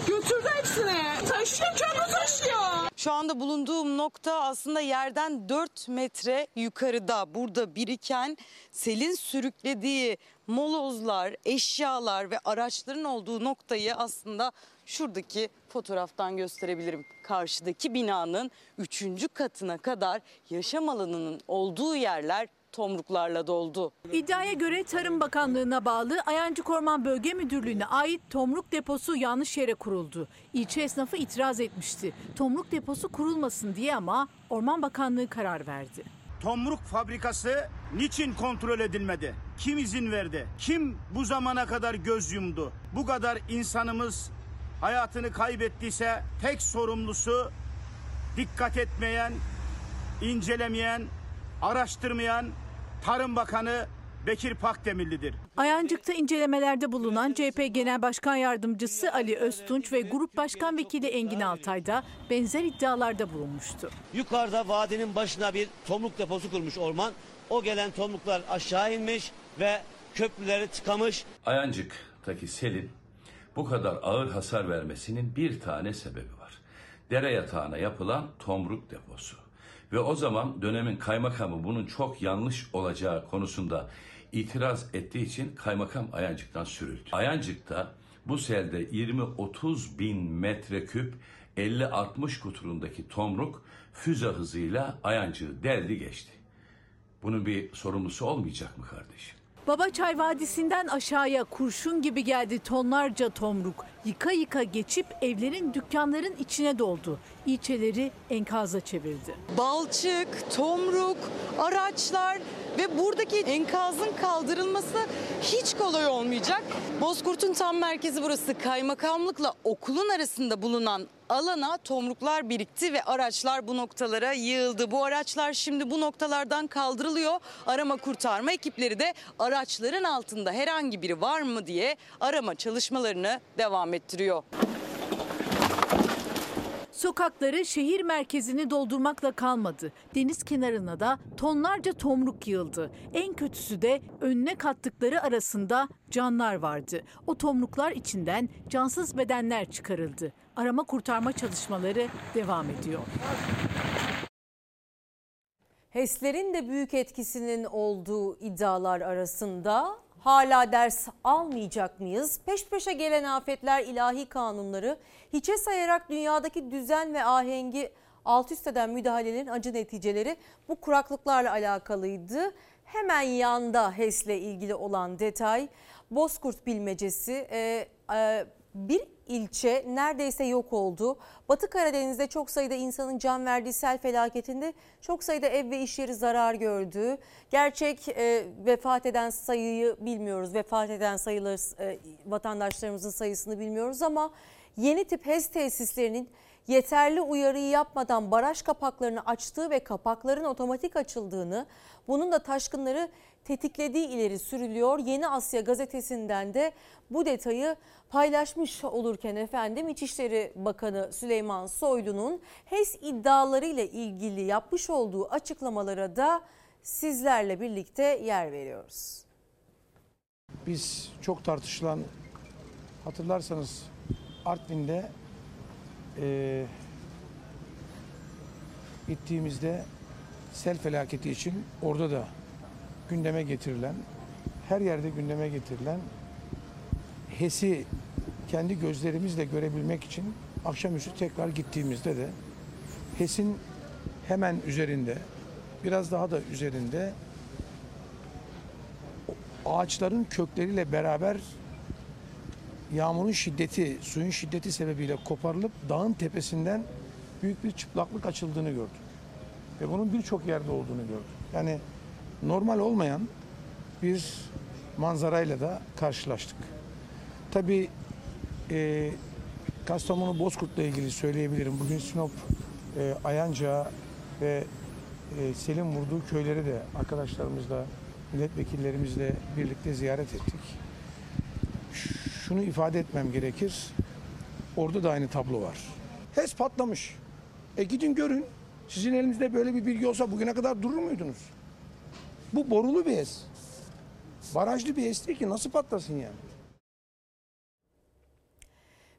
Götürdü hepsini. Taşıyor canı taşıyor. Şu anda bulunduğum nokta aslında yerden 4 metre yukarıda. Burada biriken selin sürüklediği molozlar, eşyalar ve araçların olduğu noktayı aslında şuradaki fotoğraftan gösterebilirim. Karşıdaki binanın 3. katına kadar yaşam alanının olduğu yerler tomruklarla doldu. İddiaya göre Tarım Bakanlığı'na bağlı Ayancık Orman Bölge Müdürlüğü'ne ait tomruk deposu yanlış yere kuruldu. İlçe esnafı itiraz etmişti. Tomruk deposu kurulmasın diye ama Orman Bakanlığı karar verdi. Tomruk fabrikası niçin kontrol edilmedi? Kim izin verdi? Kim bu zamana kadar göz yumdu? Bu kadar insanımız hayatını kaybettiyse tek sorumlusu dikkat etmeyen, incelemeyen, araştırmayan Tarım Bakanı Bekir Pakdemirli'dir. Ayancık'ta incelemelerde bulunan CHP Genel Başkan Yardımcısı Ali Öztunç ve Grup Başkan Vekili Engin Altay da benzer iddialarda bulunmuştu. Yukarıda vadinin başına bir tomruk deposu kurmuş orman. O gelen tomruklar aşağı inmiş ve köprüleri tıkamış. Ayancık'taki selin bu kadar ağır hasar vermesinin bir tane sebebi var. Dere yatağına yapılan tomruk deposu. Ve o zaman dönemin kaymakamı bunun çok yanlış olacağı konusunda itiraz ettiği için kaymakam Ayancık'tan sürüldü. Ayancık'ta bu selde 20-30 bin metreküp 50-60 kuturundaki tomruk füze hızıyla Ayancık'ı deldi geçti. Bunun bir sorumlusu olmayacak mı kardeşim? Babaçay Vadisi'nden aşağıya kurşun gibi geldi tonlarca tomruk. Yıka yıka geçip evlerin dükkanların içine doldu. İlçeleri enkaza çevirdi. Balçık, tomruk, araçlar ve buradaki enkazın kaldırılması hiç kolay olmayacak. Bozkurt'un tam merkezi burası. Kaymakamlıkla okulun arasında bulunan alana tomruklar birikti ve araçlar bu noktalara yığıldı. Bu araçlar şimdi bu noktalardan kaldırılıyor. Arama kurtarma ekipleri de araçların altında herhangi biri var mı diye arama çalışmalarını devam ettiriyor. Sokakları şehir merkezini doldurmakla kalmadı. Deniz kenarına da tonlarca tomruk yığıldı. En kötüsü de önüne kattıkları arasında canlar vardı. O tomruklar içinden cansız bedenler çıkarıldı. Arama kurtarma çalışmaları devam ediyor. HES'lerin de büyük etkisinin olduğu iddialar arasında hala ders almayacak mıyız? Peş peşe gelen afetler, ilahi kanunları hiçe sayarak dünyadaki düzen ve ahengi alt üst eden müdahalelerin acı neticeleri bu kuraklıklarla alakalıydı. Hemen yanda HES'le ilgili olan detay Bozkurt bilmecesi. Ee, e, bir ilçe neredeyse yok oldu. Batı Karadeniz'de çok sayıda insanın can verdiği sel felaketinde çok sayıda ev ve iş yeri zarar gördü. Gerçek e, vefat eden sayıyı bilmiyoruz. Vefat eden sayıları e, vatandaşlarımızın sayısını bilmiyoruz ama yeni tip HES tesislerinin yeterli uyarıyı yapmadan baraj kapaklarını açtığı ve kapakların otomatik açıldığını, bunun da taşkınları tetiklediği ileri sürülüyor. Yeni Asya gazetesinden de bu detayı paylaşmış olurken efendim İçişleri Bakanı Süleyman Soylu'nun HES iddialarıyla ilgili yapmış olduğu açıklamalara da sizlerle birlikte yer veriyoruz. Biz çok tartışılan hatırlarsanız Artvin'de e, gittiğimizde sel felaketi için orada da gündeme getirilen, her yerde gündeme getirilen HES'i kendi gözlerimizle görebilmek için akşamüstü tekrar gittiğimizde de HES'in hemen üzerinde, biraz daha da üzerinde ağaçların kökleriyle beraber yağmurun şiddeti, suyun şiddeti sebebiyle koparılıp dağın tepesinden büyük bir çıplaklık açıldığını gördüm. Ve bunun birçok yerde olduğunu gördüm. Yani normal olmayan bir manzarayla da karşılaştık. Tabii e, Kastamonu Bozkurt'la ilgili söyleyebilirim. Bugün Sinop, e, Ayanca ve e, Selim vurduğu köyleri de arkadaşlarımızla, milletvekillerimizle birlikte ziyaret ettik. Şunu ifade etmem gerekir. Orada da aynı tablo var. HES patlamış. E gidin görün. Sizin elinizde böyle bir bilgi olsa bugüne kadar durur muydunuz? Bu borulu bir HES. Barajlı bir HES değil ki nasıl patlasın yani?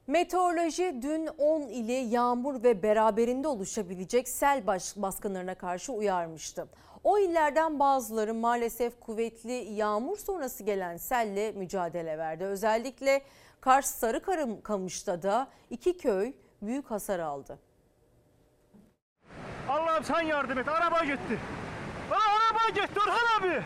Meteoroloji dün 10 ili yağmur ve beraberinde oluşabilecek sel baskınlarına karşı uyarmıştı. O illerden bazıları maalesef kuvvetli yağmur sonrası gelen selle mücadele verdi. Özellikle Kars Sarıkamış'ta da iki köy büyük hasar aldı. Allah'ım sen yardım et. Araba gitti. Araba gitti Orhan abi.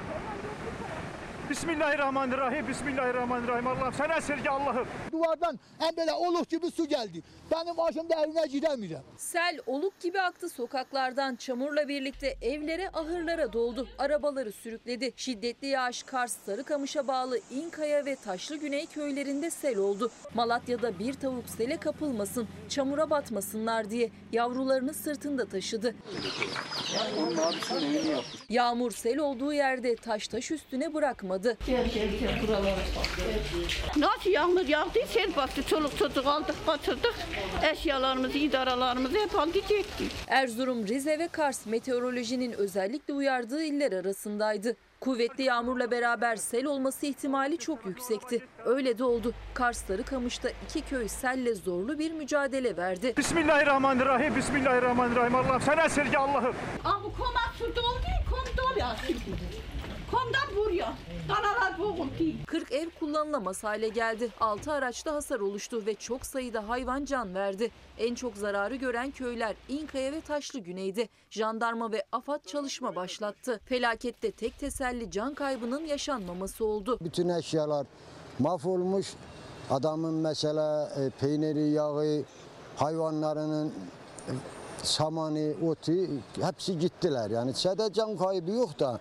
Bismillahirrahmanirrahim. Bismillahirrahmanirrahim. Allah'ım sen esirge Allah'ım. Duvardan hem böyle oluk gibi su geldi. Benim başımda evime gidemeyeceğim. Sel oluk gibi aktı sokaklardan çamurla birlikte evlere ahırlara doldu. Arabaları sürükledi. Şiddetli yağış Kars Sarıkamış'a bağlı İnkaya ve Taşlı Güney köylerinde sel oldu. Malatya'da bir tavuk sele kapılmasın, çamura batmasınlar diye yavrularını sırtında taşıdı. Yağmur sel olduğu yerde taş taş üstüne bırakmadı. Gel gel gel buralara bak. Nasıl yağmur yağdı sel bastı çoluk çocuk aldık batırdık. Eşyalarımızı idaralarımızı hep aldı gitti. Erzurum, Rize ve Kars meteorolojinin özellikle uyardığı iller arasındaydı. Kuvvetli yağmurla beraber sel olması ihtimali çok yüksekti. Öyle de oldu. Kars Sarıkamış'ta iki köy selle zorlu bir mücadele verdi. Bismillahirrahmanirrahim. Bismillahirrahmanirrahim. Allah'ım sen esirge Allah'ım. Aa bu koma su doldu, kom doluyor şimdi. Komdan vuruyor. 40 ev kullanılamaz hale geldi. 6 araçta hasar oluştu ve çok sayıda hayvan can verdi. En çok zararı gören köyler İnkaya ve Taşlı Güney'di. Jandarma ve AFAD çalışma başlattı. Felakette tek teselli can kaybının yaşanmaması oldu. Bütün eşyalar mahvolmuş. Adamın mesela e, peyniri, yağı, hayvanlarının e, samanı, otu hepsi gittiler. Yani sadece can kaybı yok da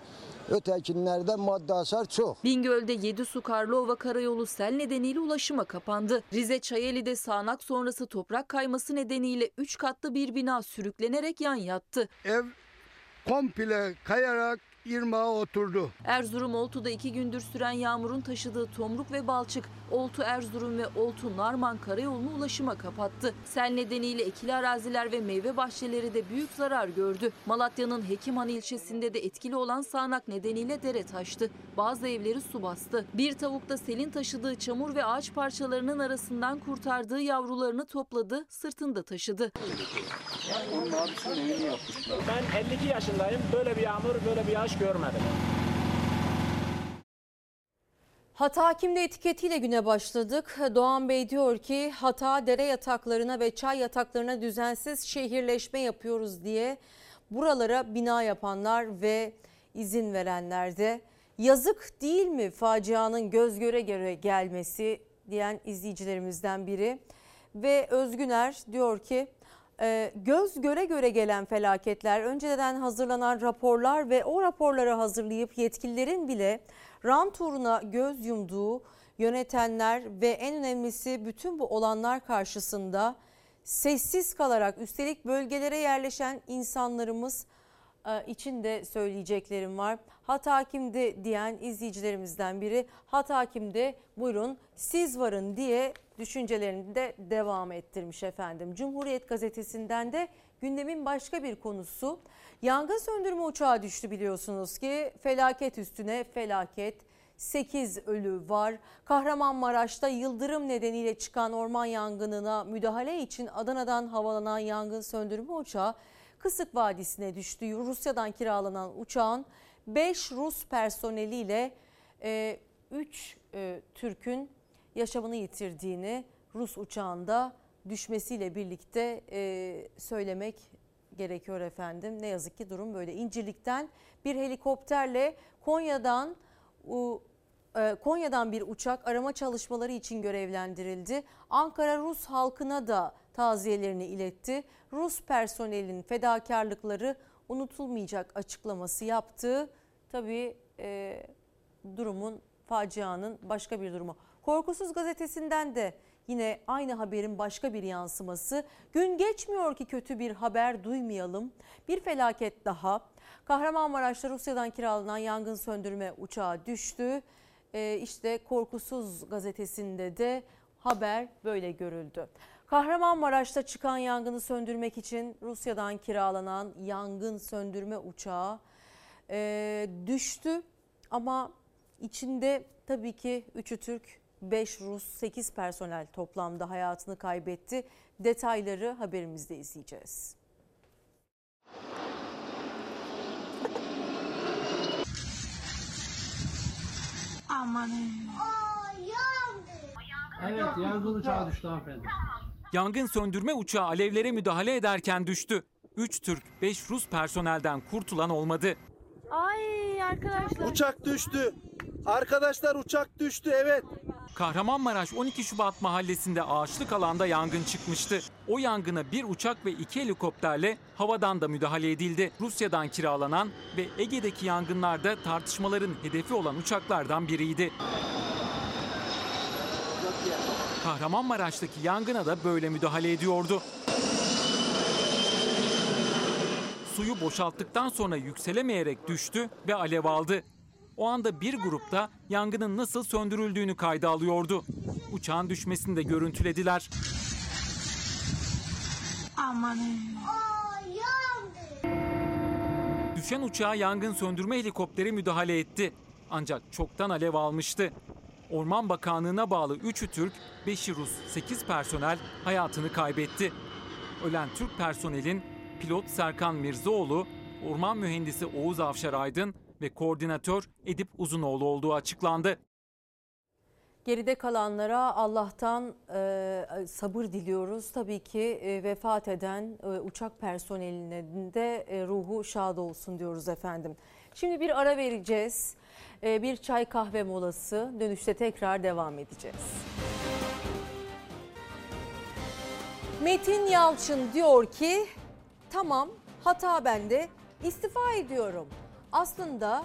ötekinlerde madde hasar çok. Bingöl'de 7 su Karlova karayolu sel nedeniyle ulaşıma kapandı. Rize Çayeli'de sağanak sonrası toprak kayması nedeniyle 3 katlı bir bina sürüklenerek yan yattı. Ev komple kayarak irmağa oturdu. Erzurum Oltu'da iki gündür süren yağmurun taşıdığı tomruk ve balçık Oltu Erzurum ve Oltu Narman karayolunu ulaşıma kapattı. Sel nedeniyle ekili araziler ve meyve bahçeleri de büyük zarar gördü. Malatya'nın Hekimhan ilçesinde de etkili olan sağanak nedeniyle dere taştı. Bazı evleri su bastı. Bir tavuk da selin taşıdığı çamur ve ağaç parçalarının arasından kurtardığı yavrularını topladı, sırtında taşıdı. Ben 52 yaşındayım. Böyle bir yağmur, böyle bir yağış görmedim. Hata Hakim'de etiketiyle güne başladık. Doğan Bey diyor ki hata dere yataklarına ve çay yataklarına düzensiz şehirleşme yapıyoruz diye buralara bina yapanlar ve izin verenler de yazık değil mi facianın göz göre göre gelmesi diyen izleyicilerimizden biri. Ve Özgüner diyor ki göz göre göre gelen felaketler önceden hazırlanan raporlar ve o raporları hazırlayıp yetkililerin bile rant uğruna göz yumduğu yönetenler ve en önemlisi bütün bu olanlar karşısında sessiz kalarak üstelik bölgelere yerleşen insanlarımız için de söyleyeceklerim var. Hat hakimde diyen izleyicilerimizden biri hat hakimde buyurun siz varın diye düşüncelerini de devam ettirmiş efendim. Cumhuriyet gazetesinden de gündemin başka bir konusu yangın söndürme uçağı düştü biliyorsunuz ki felaket üstüne felaket. 8 ölü var. Kahramanmaraş'ta yıldırım nedeniyle çıkan orman yangınına müdahale için Adana'dan havalanan yangın söndürme uçağı Kısık Vadisi'ne düştü. Rusya'dan kiralanan uçağın 5 Rus personeliyle 3 Türk'ün yaşamını yitirdiğini Rus uçağında düşmesiyle birlikte e, söylemek gerekiyor efendim. Ne yazık ki durum böyle. İncirlik'ten bir helikopterle Konya'dan e, Konya'dan bir uçak arama çalışmaları için görevlendirildi. Ankara Rus halkına da taziyelerini iletti. Rus personelin fedakarlıkları unutulmayacak açıklaması yaptı. Tabii e, durumun facianın başka bir durumu. Korkusuz gazetesinden de yine aynı haberin başka bir yansıması. Gün geçmiyor ki kötü bir haber duymayalım. Bir felaket daha. Kahramanmaraş'ta Rusya'dan kiralanan yangın söndürme uçağı düştü. Ee, işte Korkusuz gazetesinde de haber böyle görüldü. Kahramanmaraş'ta çıkan yangını söndürmek için Rusya'dan kiralanan yangın söndürme uçağı e, düştü. Ama içinde tabii ki 3'ü Türk, 5 Rus, 8 personel toplamda hayatını kaybetti. Detayları haberimizde izleyeceğiz. Evet yangın uçağı düştü hanımefendi. Yangın söndürme uçağı alevlere müdahale ederken düştü. 3 Türk, 5 Rus personelden kurtulan olmadı. Ay arkadaşlar. Uçak düştü. Arkadaşlar uçak düştü evet. Kahramanmaraş 12 Şubat mahallesinde ağaçlık alanda yangın çıkmıştı. O yangına bir uçak ve iki helikopterle havadan da müdahale edildi. Rusya'dan kiralanan ve Ege'deki yangınlarda tartışmaların hedefi olan uçaklardan biriydi. Kahramanmaraş'taki yangına da böyle müdahale ediyordu. Suyu boşalttıktan sonra yükselemeyerek düştü ve alev aldı. O anda bir grupta yangının nasıl söndürüldüğünü kayda alıyordu. Uçağın düşmesini de görüntülediler. Amanın. Düşen uçağa yangın söndürme helikopteri müdahale etti. Ancak çoktan alev almıştı. Orman Bakanlığı'na bağlı 3'ü Türk, 5'i Rus, 8 personel hayatını kaybetti. Ölen Türk personelin pilot Serkan Mirzaoğlu, orman mühendisi Oğuz Avşar Aydın ve koordinatör Edip Uzunoğlu olduğu açıklandı. Geride kalanlara Allah'tan e, sabır diliyoruz. Tabii ki e, vefat eden e, uçak personelinin de e, ruhu şad olsun diyoruz efendim. Şimdi bir ara vereceğiz. E, bir çay kahve molası. Dönüşte tekrar devam edeceğiz. Metin Yalçın diyor ki tamam hata bende istifa ediyorum. Aslında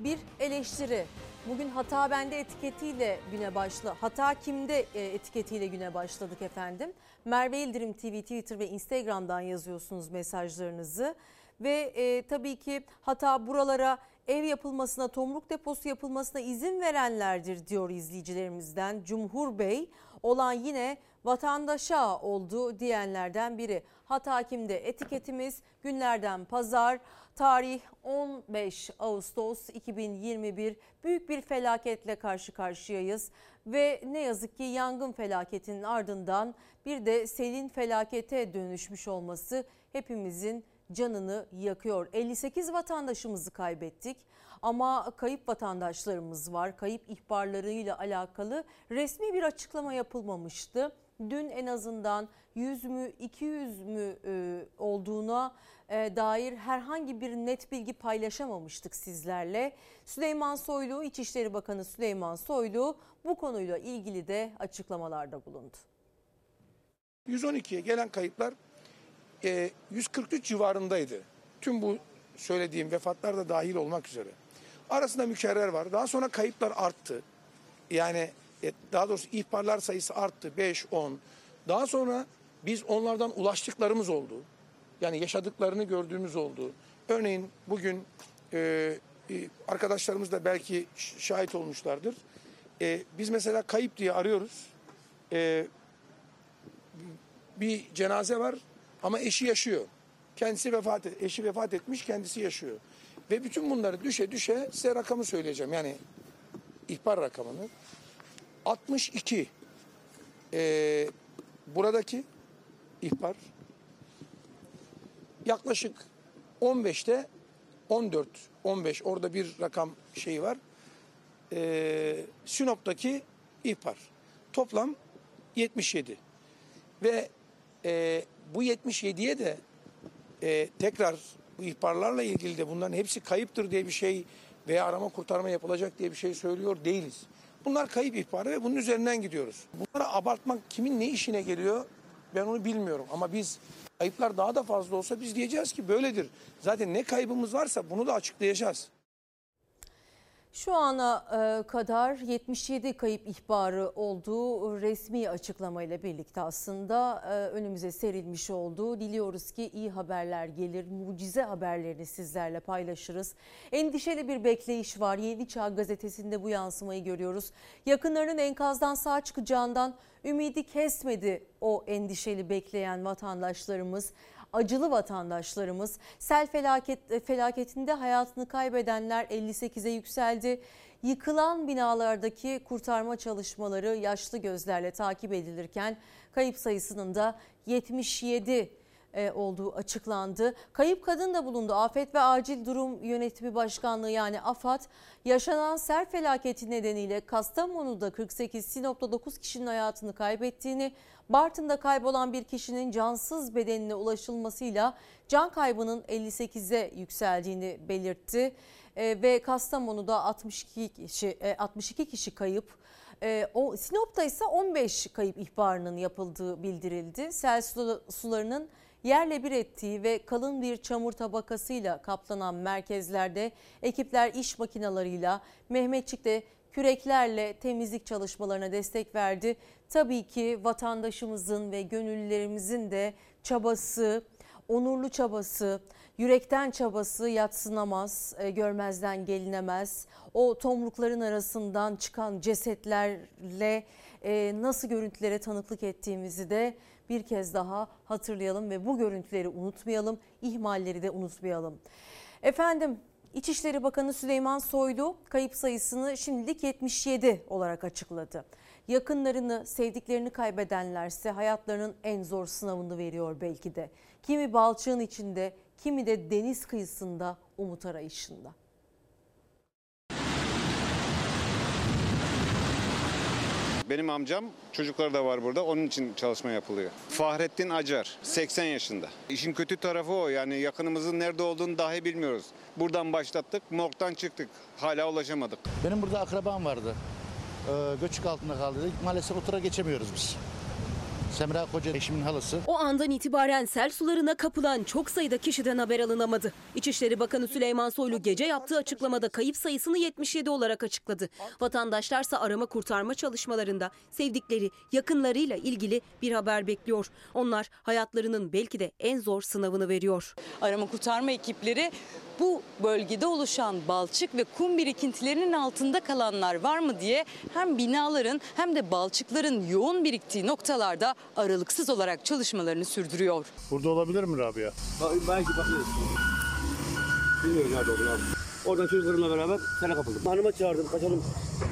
bir eleştiri. Bugün hata bende etiketiyle güne başla. Hata kimde e, etiketiyle güne başladık efendim. Merve İldirim TV Twitter ve Instagram'dan yazıyorsunuz mesajlarınızı. Ve e, tabii ki hata buralara ev yapılmasına, tomruk deposu yapılmasına izin verenlerdir diyor izleyicilerimizden. Cumhur Bey olan yine vatandaşa oldu diyenlerden biri. Hata kimde etiketimiz günlerden pazar tarih 15 Ağustos 2021 büyük bir felaketle karşı karşıyayız ve ne yazık ki yangın felaketinin ardından bir de selin felakete dönüşmüş olması hepimizin canını yakıyor. 58 vatandaşımızı kaybettik ama kayıp vatandaşlarımız var. Kayıp ihbarlarıyla alakalı resmi bir açıklama yapılmamıştı. Dün en azından 100 mü 200 mü e, olduğuna e, dair herhangi bir net bilgi paylaşamamıştık sizlerle. Süleyman Soylu, İçişleri Bakanı Süleyman Soylu bu konuyla ilgili de açıklamalarda bulundu. 112'ye gelen kayıplar e, 143 civarındaydı. Tüm bu söylediğim vefatlar da dahil olmak üzere. Arasında mükerrer var. Daha sonra kayıplar arttı. Yani e, daha doğrusu ihbarlar sayısı arttı. 5, 10. Daha sonra biz onlardan ulaştıklarımız oldu. Yani yaşadıklarını gördüğümüz oldu. Örneğin bugün e, e, arkadaşlarımız da belki şahit olmuşlardır. E, biz mesela kayıp diye arıyoruz. E, bir cenaze var ama eşi yaşıyor. Kendisi vefat et, eşi vefat etmiş, kendisi yaşıyor. Ve bütün bunları düşe düşe size rakamı söyleyeceğim. Yani ihbar rakamını. 62 e, buradaki ihbar yaklaşık 15'te 14, 15 orada bir rakam şeyi var. E, Sinop'taki ihbar. Toplam 77. Ve e, bu 77'ye de e, tekrar bu ihbarlarla ilgili de bunların hepsi kayıptır diye bir şey veya arama kurtarma yapılacak diye bir şey söylüyor değiliz. Bunlar kayıp ihbarı ve bunun üzerinden gidiyoruz. Bunları abartmak kimin ne işine geliyor ben onu bilmiyorum. Ama biz kayıplar daha da fazla olsa biz diyeceğiz ki böyledir. Zaten ne kaybımız varsa bunu da açıklayacağız. Şu ana e, kadar 77 kayıp ihbarı olduğu resmi açıklamayla birlikte aslında e, önümüze serilmiş oldu. Diliyoruz ki iyi haberler gelir, mucize haberlerini sizlerle paylaşırız. Endişeli bir bekleyiş var. Yeni Çağ gazetesinde bu yansımayı görüyoruz. Yakınlarının enkazdan sağ çıkacağından ümidi kesmedi o endişeli bekleyen vatandaşlarımız acılı vatandaşlarımız. Sel felaket, felaketinde hayatını kaybedenler 58'e yükseldi. Yıkılan binalardaki kurtarma çalışmaları yaşlı gözlerle takip edilirken kayıp sayısının da 77 e, olduğu açıklandı. Kayıp kadın da bulundu. Afet ve Acil Durum Yönetimi Başkanlığı yani AFAD yaşanan sel felaketi nedeniyle Kastamonu'da 48, Sinop'ta 9 kişinin hayatını kaybettiğini, Bartın'da kaybolan bir kişinin cansız bedenine ulaşılmasıyla can kaybının 58'e yükseldiğini belirtti. E, ve Kastamonu'da 62 kişi, e, 62 kişi kayıp. E, o, Sinop'ta ise 15 kayıp ihbarının yapıldığı bildirildi. Sel sularının yerle bir ettiği ve kalın bir çamur tabakasıyla kaplanan merkezlerde ekipler iş makinalarıyla Mehmetçik'te küreklerle temizlik çalışmalarına destek verdi. Tabii ki vatandaşımızın ve gönüllülerimizin de çabası, onurlu çabası, yürekten çabası yatsınamaz, e, görmezden gelinemez. O tomrukların arasından çıkan cesetlerle e, nasıl görüntülere tanıklık ettiğimizi de bir kez daha hatırlayalım ve bu görüntüleri unutmayalım, ihmalleri de unutmayalım. Efendim İçişleri Bakanı Süleyman Soylu kayıp sayısını şimdilik 77 olarak açıkladı. Yakınlarını, sevdiklerini kaybedenlerse hayatlarının en zor sınavını veriyor belki de. Kimi balçığın içinde, kimi de deniz kıyısında umut arayışında. Benim amcam çocukları da var burada. Onun için çalışma yapılıyor. Fahrettin Acar 80 yaşında. İşin kötü tarafı o. Yani yakınımızın nerede olduğunu dahi bilmiyoruz. Buradan başlattık, morgdan çıktık. Hala ulaşamadık. Benim burada akrabam vardı. Ee, göçük altında kaldı. Maalesef o tura geçemiyoruz biz. Semra Koca eşimin halası. O andan itibaren sel sularına kapılan çok sayıda kişiden haber alınamadı. İçişleri Bakanı Süleyman Soylu gece yaptığı açıklamada kayıp sayısını 77 olarak açıkladı. Vatandaşlarsa arama kurtarma çalışmalarında sevdikleri, yakınlarıyla ilgili bir haber bekliyor. Onlar hayatlarının belki de en zor sınavını veriyor. Arama kurtarma ekipleri bu bölgede oluşan balçık ve kum birikintilerinin altında kalanlar var mı diye hem binaların hem de balçıkların yoğun biriktiği noktalarda aralıksız olarak çalışmalarını sürdürüyor. Burada olabilir mi Rabia? Belki bakıyoruz. Bilmiyorum nerede olduğunu abi. Oradan çocuklarımla beraber sene kapıldım. Hanıma çağırdım kaçalım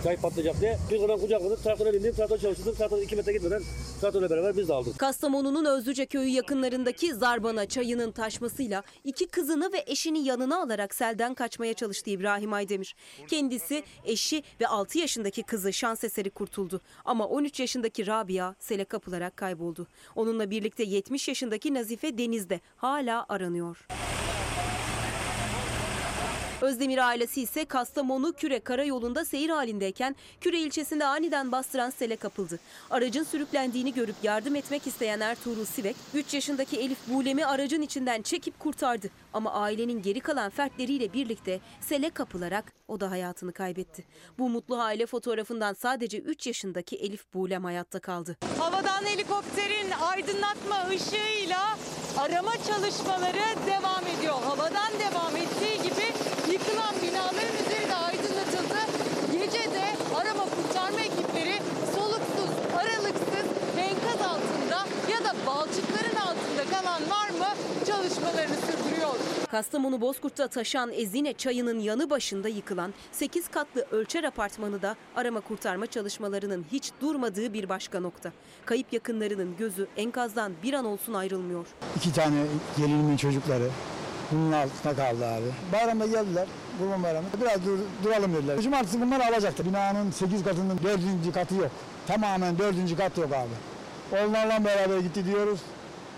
çay patlayacak diye. Çocuklardan kucakladım. Traktöre bindim. Traktör çalıştırdım. Traktör 2 metre gitmeden traktörle beraber biz de aldık. Kastamonu'nun Özlüce köyü yakınlarındaki Zarbana çayının taşmasıyla iki kızını ve eşini yanına alarak selden kaçmaya çalıştı İbrahim Aydemir. Kendisi, eşi ve 6 yaşındaki kızı şans eseri kurtuldu. Ama 13 yaşındaki Rabia sele kapılarak kayboldu. Onunla birlikte 70 yaşındaki Nazife denizde hala aranıyor. Özdemir ailesi ise Kastamonu Küre karayolunda seyir halindeyken Küre ilçesinde aniden bastıran sele kapıldı. Aracın sürüklendiğini görüp yardım etmek isteyen Ertuğrul Sivek, 3 yaşındaki Elif Bulem'i aracın içinden çekip kurtardı. Ama ailenin geri kalan fertleriyle birlikte sele kapılarak o da hayatını kaybetti. Bu mutlu aile fotoğrafından sadece 3 yaşındaki Elif Bulem hayatta kaldı. Havadan helikopterin aydınlatma ışığıyla arama çalışmaları devam ediyor. Havadan devam ettiği gibi yıkılan binaların üzeri de aydınlatıldı. Gece de arama kurtarma ekipleri soluksuz, aralıksız enkaz altında ya da balçıkların altında kalan var mı çalışmalarını sürdürüyor. Kastamonu Bozkurt'ta taşan Ezine çayının yanı başında yıkılan 8 katlı ölçer apartmanı da arama kurtarma çalışmalarının hiç durmadığı bir başka nokta. Kayıp yakınlarının gözü enkazdan bir an olsun ayrılmıyor. İki tane gelinimin çocukları bunun altında kaldı abi. Bayramda geldiler. Kurban bayramı. Biraz dur, duralım dediler. Cumartesi bunları alacaktı. Binanın 8 katının 4. katı yok. Tamamen 4. kat yok abi. Onlarla beraber gitti diyoruz.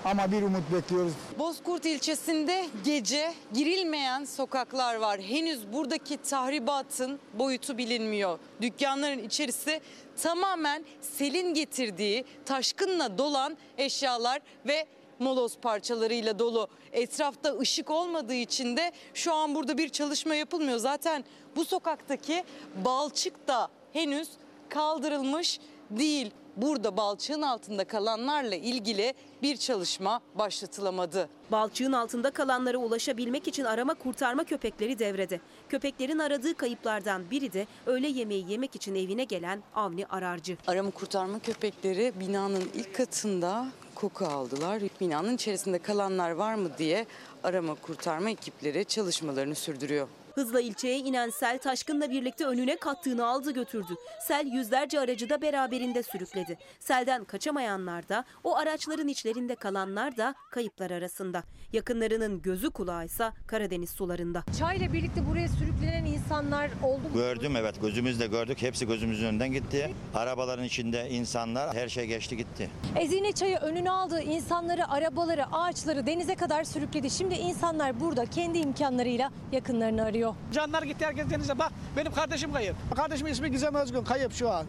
Ama bir umut bekliyoruz. Bozkurt ilçesinde gece girilmeyen sokaklar var. Henüz buradaki tahribatın boyutu bilinmiyor. Dükkanların içerisi tamamen selin getirdiği taşkınla dolan eşyalar ve moloz parçalarıyla dolu. Etrafta ışık olmadığı için de şu an burada bir çalışma yapılmıyor. Zaten bu sokaktaki balçık da henüz kaldırılmış değil. Burada balçığın altında kalanlarla ilgili bir çalışma başlatılamadı. Balçığın altında kalanlara ulaşabilmek için arama kurtarma köpekleri devrede. Köpeklerin aradığı kayıplardan biri de öğle yemeği yemek için evine gelen Avni Ararcı. Arama kurtarma köpekleri binanın ilk katında koku aldılar. Binanın içerisinde kalanlar var mı diye arama kurtarma ekipleri çalışmalarını sürdürüyor. Hızla ilçeye inen sel taşkınla birlikte önüne kattığını aldı götürdü. Sel yüzlerce aracı da beraberinde sürükledi. Selden kaçamayanlar da o araçların içlerinde kalanlar da kayıplar arasında. Yakınlarının gözü kulağıysa Karadeniz sularında. Çayla birlikte buraya sürüklenen insanlar oldu mu? Gördüm evet gözümüzle gördük. Hepsi gözümüzün önünden gitti. Arabaların içinde insanlar her şey geçti gitti. Ezine çayı önüne aldı. insanları, arabaları, ağaçları denize kadar sürükledi. Şimdi insanlar burada kendi imkanlarıyla yakınlarını arıyor. Canlar gitti herkes denize. Bak benim kardeşim kayıp. Kardeşimin ismi Gizem Özgün. Kayıp şu an.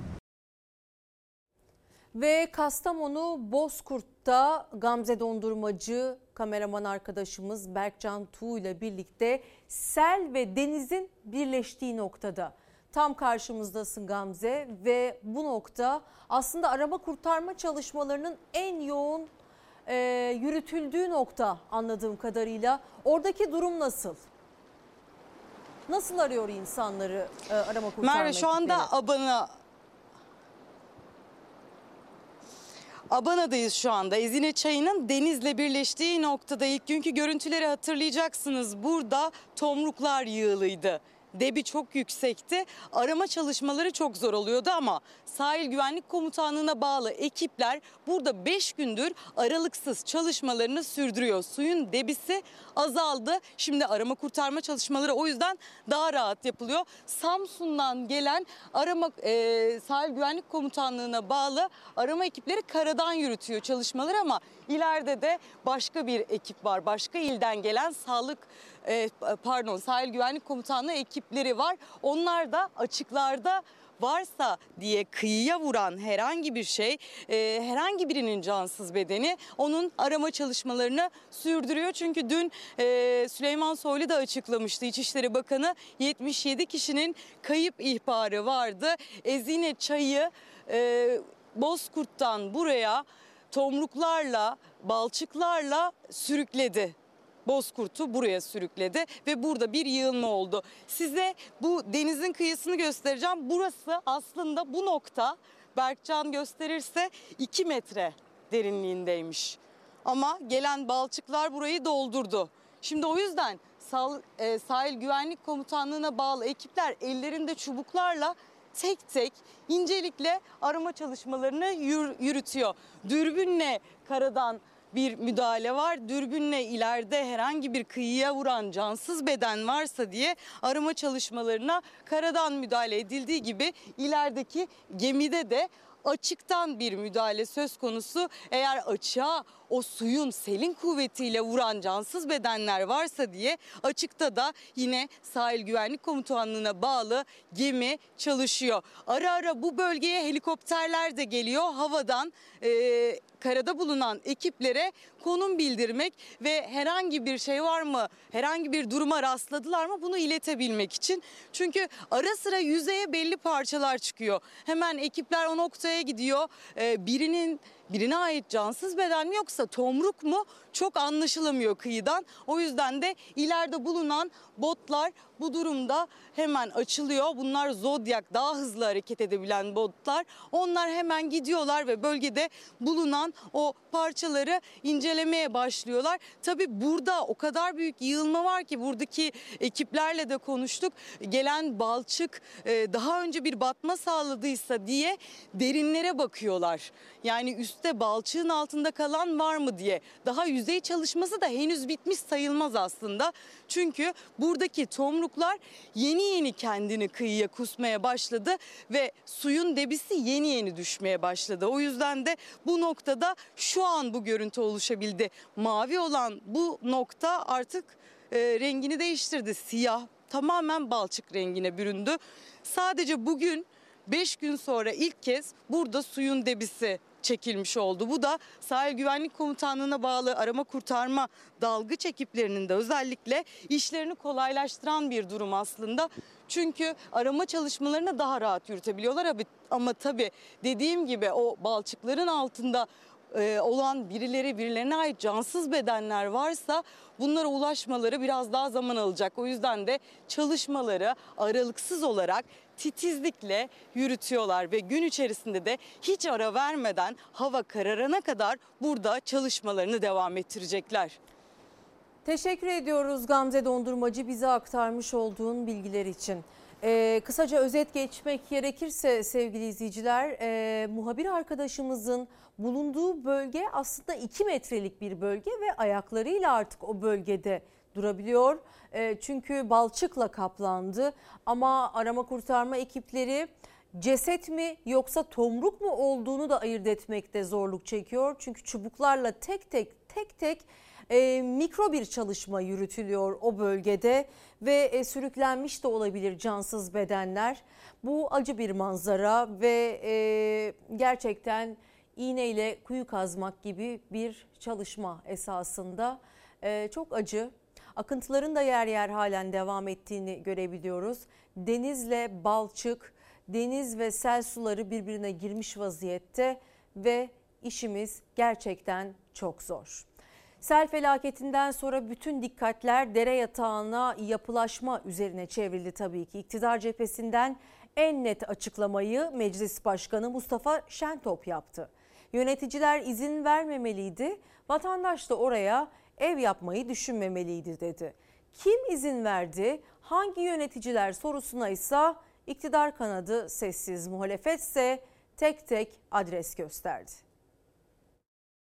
Ve Kastamonu Bozkurt'ta Gamze Dondurmacı kameraman arkadaşımız Berkcan Tuğ ile birlikte sel ve denizin birleştiği noktada. Tam karşımızdasın Gamze ve bu nokta aslında arama kurtarma çalışmalarının en yoğun e, yürütüldüğü nokta anladığım kadarıyla. Oradaki durum nasıl? Nasıl arıyor insanları e, arama kurtarma Merve şu anda ekipleri? Abana Abana'dayız şu anda. Ezine Çayı'nın denizle birleştiği noktada ilk günkü görüntüleri hatırlayacaksınız. Burada tomruklar yığılıydı. Debi çok yüksekti. Arama çalışmaları çok zor oluyordu ama sahil güvenlik komutanlığına bağlı ekipler burada 5 gündür aralıksız çalışmalarını sürdürüyor. Suyun debisi azaldı. Şimdi arama kurtarma çalışmaları o yüzden daha rahat yapılıyor. Samsun'dan gelen arama e, sahil güvenlik komutanlığına bağlı arama ekipleri karadan yürütüyor çalışmaları ama ileride de başka bir ekip var. Başka ilden gelen sağlık e, pardon sahil güvenlik komutanlığı ekipleri var. Onlar da açıklarda varsa diye kıyıya vuran herhangi bir şey, e, herhangi birinin cansız bedeni onun arama çalışmalarını sürdürüyor. Çünkü dün e, Süleyman Soylu da açıklamıştı İçişleri Bakanı 77 kişinin kayıp ihbarı vardı. Ezine çayı e, Bozkurt'tan buraya tomruklarla, balçıklarla sürükledi. Bozkurt'u buraya sürükledi ve burada bir yığılma oldu. Size bu denizin kıyısını göstereceğim. Burası aslında bu nokta Berkcan gösterirse 2 metre derinliğindeymiş. Ama gelen balçıklar burayı doldurdu. Şimdi o yüzden sal, e, sahil güvenlik komutanlığına bağlı ekipler ellerinde çubuklarla tek tek incelikle arama çalışmalarını yür- yürütüyor. Dürbünle karadan bir müdahale var. Dürbünle ileride herhangi bir kıyıya vuran cansız beden varsa diye arama çalışmalarına karadan müdahale edildiği gibi ilerideki gemide de açıktan bir müdahale söz konusu. Eğer açığa o suyun selin kuvvetiyle vuran cansız bedenler varsa diye açıkta da yine sahil güvenlik komutanlığına bağlı gemi çalışıyor. Ara ara bu bölgeye helikopterler de geliyor havadan. e, karada bulunan ekiplere konum bildirmek ve herhangi bir şey var mı, herhangi bir duruma rastladılar mı bunu iletebilmek için. Çünkü ara sıra yüzeye belli parçalar çıkıyor. Hemen ekipler o noktaya gidiyor. Ee, birinin birine ait cansız beden mi yoksa tomruk mu çok anlaşılamıyor kıyıdan. O yüzden de ileride bulunan botlar bu durumda hemen açılıyor. Bunlar Zodiac daha hızlı hareket edebilen botlar. Onlar hemen gidiyorlar ve bölgede bulunan o parçaları incelemeye başlıyorlar. Tabii burada o kadar büyük yığılma var ki buradaki ekiplerle de konuştuk. Gelen balçık e, daha önce bir batma sağladıysa diye derinlere bakıyorlar. Yani üstte balçığın altında kalan var mı diye. Daha yüzey çalışması da henüz bitmiş sayılmaz aslında. Çünkü buradaki tomruklar yeni yeni kendini kıyıya kusmaya başladı ve suyun debisi yeni yeni düşmeye başladı. O yüzden de bu noktada şu an bu görüntü oluşabildi. Mavi olan bu nokta artık e, rengini değiştirdi. Siyah tamamen balçık rengine büründü. Sadece bugün 5 gün sonra ilk kez burada suyun debisi çekilmiş oldu. Bu da sahil güvenlik komutanlığına bağlı arama kurtarma dalgıç ekiplerinin de özellikle işlerini kolaylaştıran bir durum aslında. Çünkü arama çalışmalarını daha rahat yürütebiliyorlar ama, tabii dediğim gibi o balçıkların altında e, olan birileri birilerine ait cansız bedenler varsa bunlara ulaşmaları biraz daha zaman alacak. O yüzden de çalışmaları aralıksız olarak titizlikle yürütüyorlar ve gün içerisinde de hiç ara vermeden hava kararana kadar burada çalışmalarını devam ettirecekler. Teşekkür ediyoruz Gamze Dondurmacı bize aktarmış olduğun bilgiler için. Ee, kısaca özet geçmek gerekirse sevgili izleyiciler e, muhabir arkadaşımızın bulunduğu bölge aslında 2 metrelik bir bölge ve ayaklarıyla artık o bölgede durabiliyor. E, çünkü balçıkla kaplandı ama arama kurtarma ekipleri ceset mi yoksa tomruk mu olduğunu da ayırt etmekte zorluk çekiyor. Çünkü çubuklarla tek tek tek tek e, mikro bir çalışma yürütülüyor o bölgede ve e, sürüklenmiş de olabilir cansız bedenler. Bu acı bir manzara ve e, gerçekten iğneyle kuyu kazmak gibi bir çalışma esasında e, çok acı. Akıntıların da yer yer halen devam ettiğini görebiliyoruz. Denizle balçık, deniz ve sel suları birbirine girmiş vaziyette ve işimiz gerçekten çok zor. Sel felaketinden sonra bütün dikkatler dere yatağına yapılaşma üzerine çevrildi tabii ki. İktidar cephesinden en net açıklamayı Meclis Başkanı Mustafa Şentop yaptı. Yöneticiler izin vermemeliydi, vatandaş da oraya ev yapmayı düşünmemeliydi dedi. Kim izin verdi? Hangi yöneticiler sorusuna ise iktidar kanadı sessiz, muhalefetse tek tek adres gösterdi.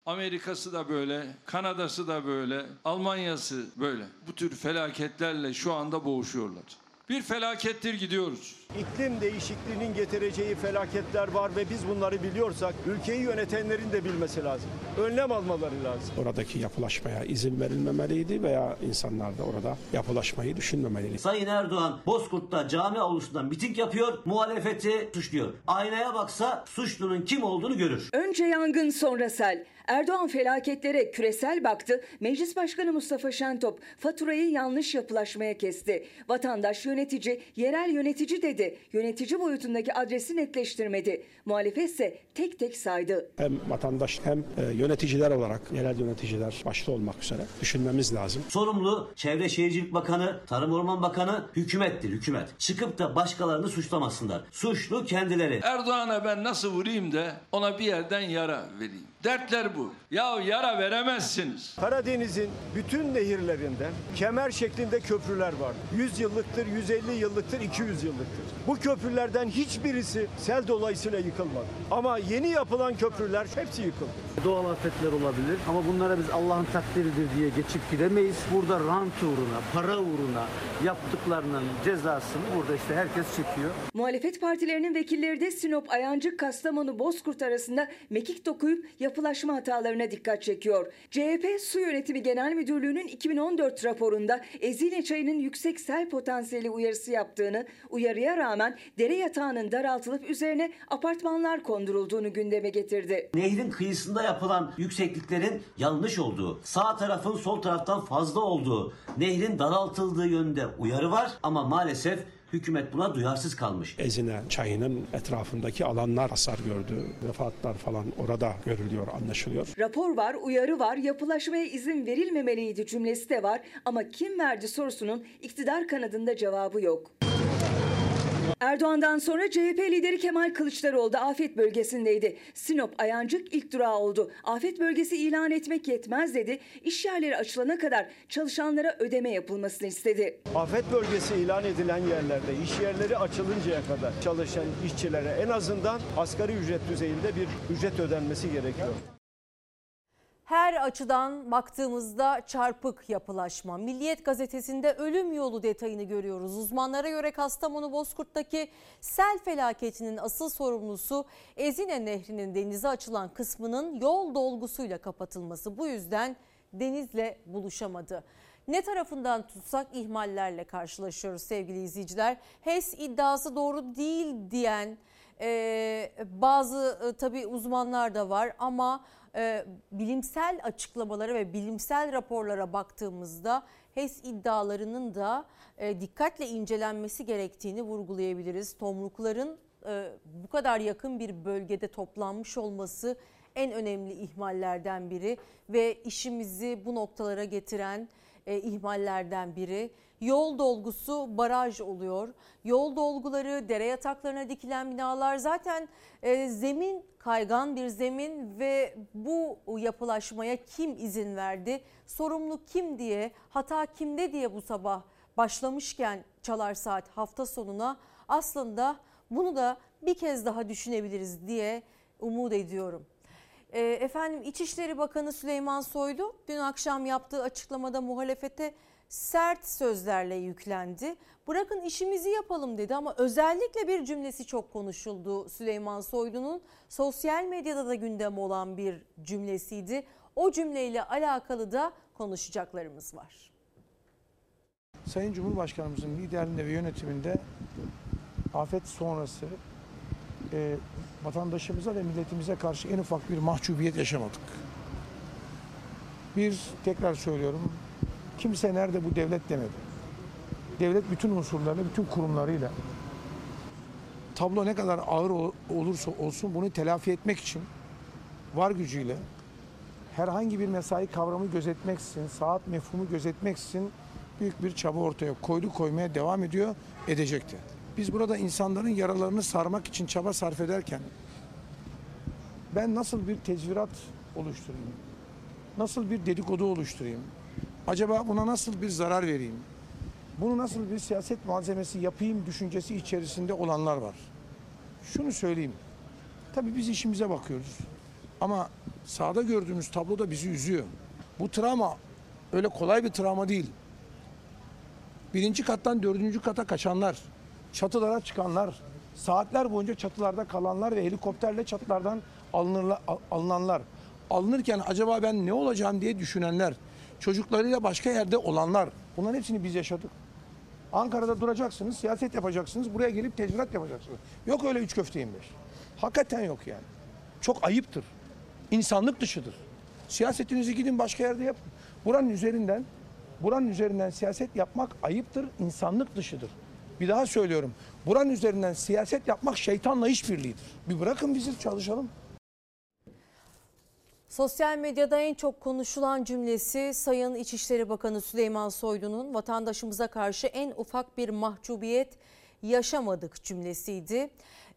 Amerika'sı da böyle, Kanada'sı da böyle, Almanya'sı böyle. Bu tür felaketlerle şu anda boğuşuyorlar. Bir felakettir gidiyoruz. İklim değişikliğinin getireceği felaketler var ve biz bunları biliyorsak ülkeyi yönetenlerin de bilmesi lazım. Önlem almaları lazım. Oradaki yapılaşmaya izin verilmemeliydi veya insanlar da orada yapılaşmayı düşünmemeliydi. Sayın Erdoğan Bozkurt'ta cami avlusunda miting yapıyor, muhalefeti suçluyor. Aynaya baksa suçlunun kim olduğunu görür. Önce yangın sonra sel. Erdoğan felaketlere küresel baktı. Meclis Başkanı Mustafa Şentop faturayı yanlış yapılaşmaya kesti. Vatandaş yönetici, yerel yönetici dedi. Yönetici boyutundaki adresi netleştirmedi. Muhalefet ise tek tek saydı. Hem vatandaş hem e, yöneticiler olarak yerel yöneticiler başta olmak üzere düşünmemiz lazım. Sorumlu Çevre Şehircilik Bakanı, Tarım Orman Bakanı hükümettir hükümet. Çıkıp da başkalarını suçlamasınlar. Suçlu kendileri. Erdoğan'a ben nasıl vurayım da ona bir yerden yara vereyim. Dertler bu. Ya yara veremezsiniz. Karadeniz'in bütün nehirlerinden kemer şeklinde köprüler var. 100 yıllıktır, 150 yıllıktır, 200 yıllıktır. Bu köprülerden hiçbirisi sel dolayısıyla yıkılmadı. Ama yeni yapılan köprüler hepsi yıkıldı. Doğal afetler olabilir ama bunlara biz Allah'ın takdiridir diye geçip gidemeyiz. Burada rant uğruna, para uğruna yaptıklarının cezasını burada işte herkes çekiyor. Muhalefet partilerinin vekilleri de Sinop, Ayancık, Kastamonu, Bozkurt arasında mekik dokuyup yapılaşma hatalarına dikkat çekiyor. CHP Su Yönetimi Genel Müdürlüğü'nün 2014 raporunda Ezine çayının yüksek sel potansiyeli uyarısı yaptığını, uyarıya rağmen dere yatağının daraltılıp üzerine apartmanlar kondurulduğunu gündeme getirdi. Nehrin kıyısında yapılan yüksekliklerin yanlış olduğu, sağ tarafın sol taraftan fazla olduğu, nehrin daraltıldığı yönde uyarı var ama maalesef hükümet buna duyarsız kalmış. Ezine çayının etrafındaki alanlar hasar gördü. Vefatlar falan orada görülüyor, anlaşılıyor. Rapor var, uyarı var, yapılaşmaya izin verilmemeliydi cümlesi de var ama kim verdi sorusunun iktidar kanadında cevabı yok. Erdoğan'dan sonra CHP lideri Kemal Kılıçdaroğlu da afet bölgesindeydi. Sinop Ayancık ilk durağı oldu. Afet bölgesi ilan etmek yetmez dedi. İş yerleri açılana kadar çalışanlara ödeme yapılmasını istedi. Afet bölgesi ilan edilen yerlerde iş yerleri açılıncaya kadar çalışan işçilere en azından asgari ücret düzeyinde bir ücret ödenmesi gerekiyor. Her açıdan baktığımızda çarpık yapılaşma. Milliyet gazetesinde ölüm yolu detayını görüyoruz. Uzmanlara göre Kastamonu Bozkurt'taki sel felaketinin asıl sorumlusu Ezine Nehri'nin denize açılan kısmının yol dolgusuyla kapatılması. Bu yüzden denizle buluşamadı. Ne tarafından tutsak ihmallerle karşılaşıyoruz sevgili izleyiciler. HES iddiası doğru değil diyen e, bazı e, tabii uzmanlar da var ama e, bilimsel açıklamalara ve bilimsel raporlara baktığımızda HES iddialarının da e, dikkatle incelenmesi gerektiğini vurgulayabiliriz. Tomrukların e, bu kadar yakın bir bölgede toplanmış olması en önemli ihmallerden biri ve işimizi bu noktalara getiren ihmallerden biri. Yol dolgusu baraj oluyor. Yol dolguları, dere yataklarına dikilen binalar zaten e, zemin kaygan bir zemin ve bu yapılaşmaya kim izin verdi? Sorumlu kim diye, hata kimde diye bu sabah başlamışken Çalar Saat hafta sonuna aslında bunu da bir kez daha düşünebiliriz diye umut ediyorum. E, efendim İçişleri Bakanı Süleyman Soylu dün akşam yaptığı açıklamada muhalefete sert sözlerle yüklendi. Bırakın işimizi yapalım dedi ama özellikle bir cümlesi çok konuşuldu Süleyman Soylu'nun. Sosyal medyada da gündem olan bir cümlesiydi. O cümleyle alakalı da konuşacaklarımız var. Sayın Cumhurbaşkanımızın liderliğinde ve yönetiminde afet sonrası e, vatandaşımıza ve milletimize karşı en ufak bir mahcubiyet yaşamadık. Bir, tekrar söylüyorum, kimse nerede bu devlet demedi. Devlet bütün unsurlarıyla, bütün kurumlarıyla tablo ne kadar ağır olursa olsun bunu telafi etmek için var gücüyle herhangi bir mesai kavramı gözetmeksizin, saat mefhumu gözetmeksizin büyük bir çaba ortaya koydu, koymaya devam ediyor, edecekti. Biz burada insanların yaralarını sarmak için çaba sarf ederken ben nasıl bir tezvirat oluşturayım? Nasıl bir dedikodu oluşturayım? Acaba buna nasıl bir zarar vereyim? bunu nasıl bir siyaset malzemesi yapayım düşüncesi içerisinde olanlar var. Şunu söyleyeyim. Tabii biz işimize bakıyoruz. Ama sahada gördüğümüz tablo da bizi üzüyor. Bu travma öyle kolay bir travma değil. Birinci kattan dördüncü kata kaçanlar, çatılara çıkanlar, saatler boyunca çatılarda kalanlar ve helikopterle çatılardan alınırla- al- alınanlar, alınırken acaba ben ne olacağım diye düşünenler, çocuklarıyla başka yerde olanlar, bunların hepsini biz yaşadık. Ankara'da duracaksınız, siyaset yapacaksınız, buraya gelip tezvirat yapacaksınız. Yok öyle üç köfte 25. Hakikaten yok yani. Çok ayıptır. İnsanlık dışıdır. Siyasetinizi gidin başka yerde yapın. Buranın üzerinden, buranın üzerinden siyaset yapmak ayıptır, insanlık dışıdır. Bir daha söylüyorum. Buranın üzerinden siyaset yapmak şeytanla işbirliğidir. Bir bırakın bizi çalışalım. Sosyal medyada en çok konuşulan cümlesi Sayın İçişleri Bakanı Süleyman Soylu'nun vatandaşımıza karşı en ufak bir mahcubiyet yaşamadık cümlesiydi.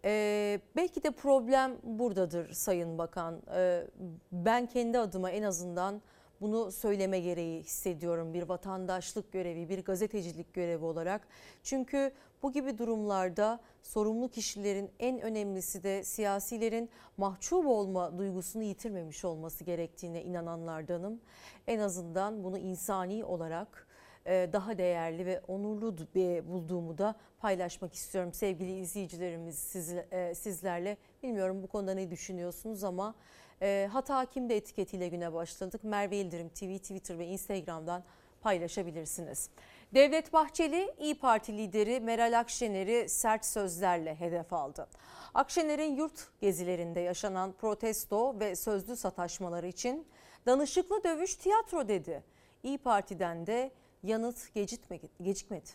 Ee, belki de problem buradadır Sayın Bakan. Ee, ben kendi adıma en azından bunu söyleme gereği hissediyorum bir vatandaşlık görevi, bir gazetecilik görevi olarak. Çünkü bu gibi durumlarda sorumlu kişilerin en önemlisi de siyasilerin mahcup olma duygusunu yitirmemiş olması gerektiğine inananlardanım. En azından bunu insani olarak e, daha değerli ve onurlu du- bulduğumu da paylaşmak istiyorum sevgili izleyicilerimiz e, sizlerle. Bilmiyorum bu konuda ne düşünüyorsunuz ama e, hata kimde etiketiyle güne başladık. Merve İldirim TV, Twitter ve Instagram'dan paylaşabilirsiniz. Devlet Bahçeli İyi Parti lideri Meral Akşener'i sert sözlerle hedef aldı. Akşener'in yurt gezilerinde yaşanan protesto ve sözlü sataşmaları için danışıklı dövüş tiyatro dedi. İyi Parti'den de yanıt gecikmedi. gecikmedi.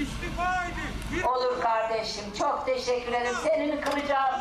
İstifa edin. Olur kardeşim. Çok teşekkür ederim. Senin kıracağım.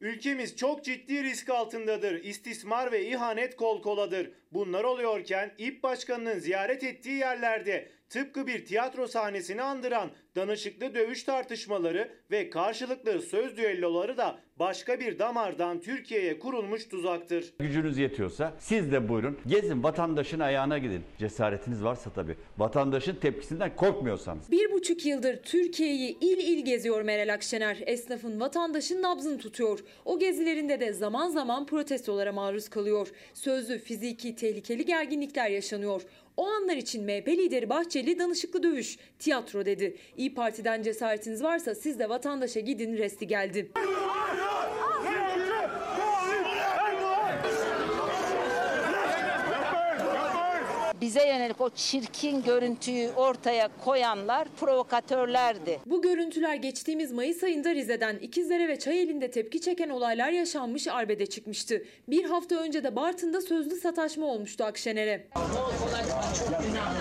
Ülkemiz çok ciddi risk altındadır. İstismar ve ihanet kol koladır. Bunlar oluyorken İP Başkanı'nın ziyaret ettiği yerlerde tıpkı bir tiyatro sahnesini andıran danışıklı dövüş tartışmaları ve karşılıklı söz düelloları da başka bir damardan Türkiye'ye kurulmuş tuzaktır. Gücünüz yetiyorsa siz de buyurun gezin vatandaşın ayağına gidin. Cesaretiniz varsa tabii. Vatandaşın tepkisinden korkmuyorsanız. Bir buçuk yıldır Türkiye'yi il il geziyor Meral Akşener. Esnafın, vatandaşın nabzını tutuyor. O gezilerinde de zaman zaman protestolara maruz kalıyor. Sözlü, fiziki, tehlikeli gerginlikler yaşanıyor. O anlar için MHP lideri Bahçeli danışıklı dövüş, tiyatro dedi. İyi Parti'den cesaretiniz varsa siz de vatandaşa gidin resti geldi. Bize yönelik o çirkin görüntüyü ortaya koyanlar provokatörlerdi. Bu görüntüler geçtiğimiz Mayıs ayında Rize'den İkizdere ve Çayeli'nde tepki çeken olaylar yaşanmış arbede çıkmıştı. Bir hafta önce de Bartın'da sözlü sataşma olmuştu Akşener'e. Çok günah.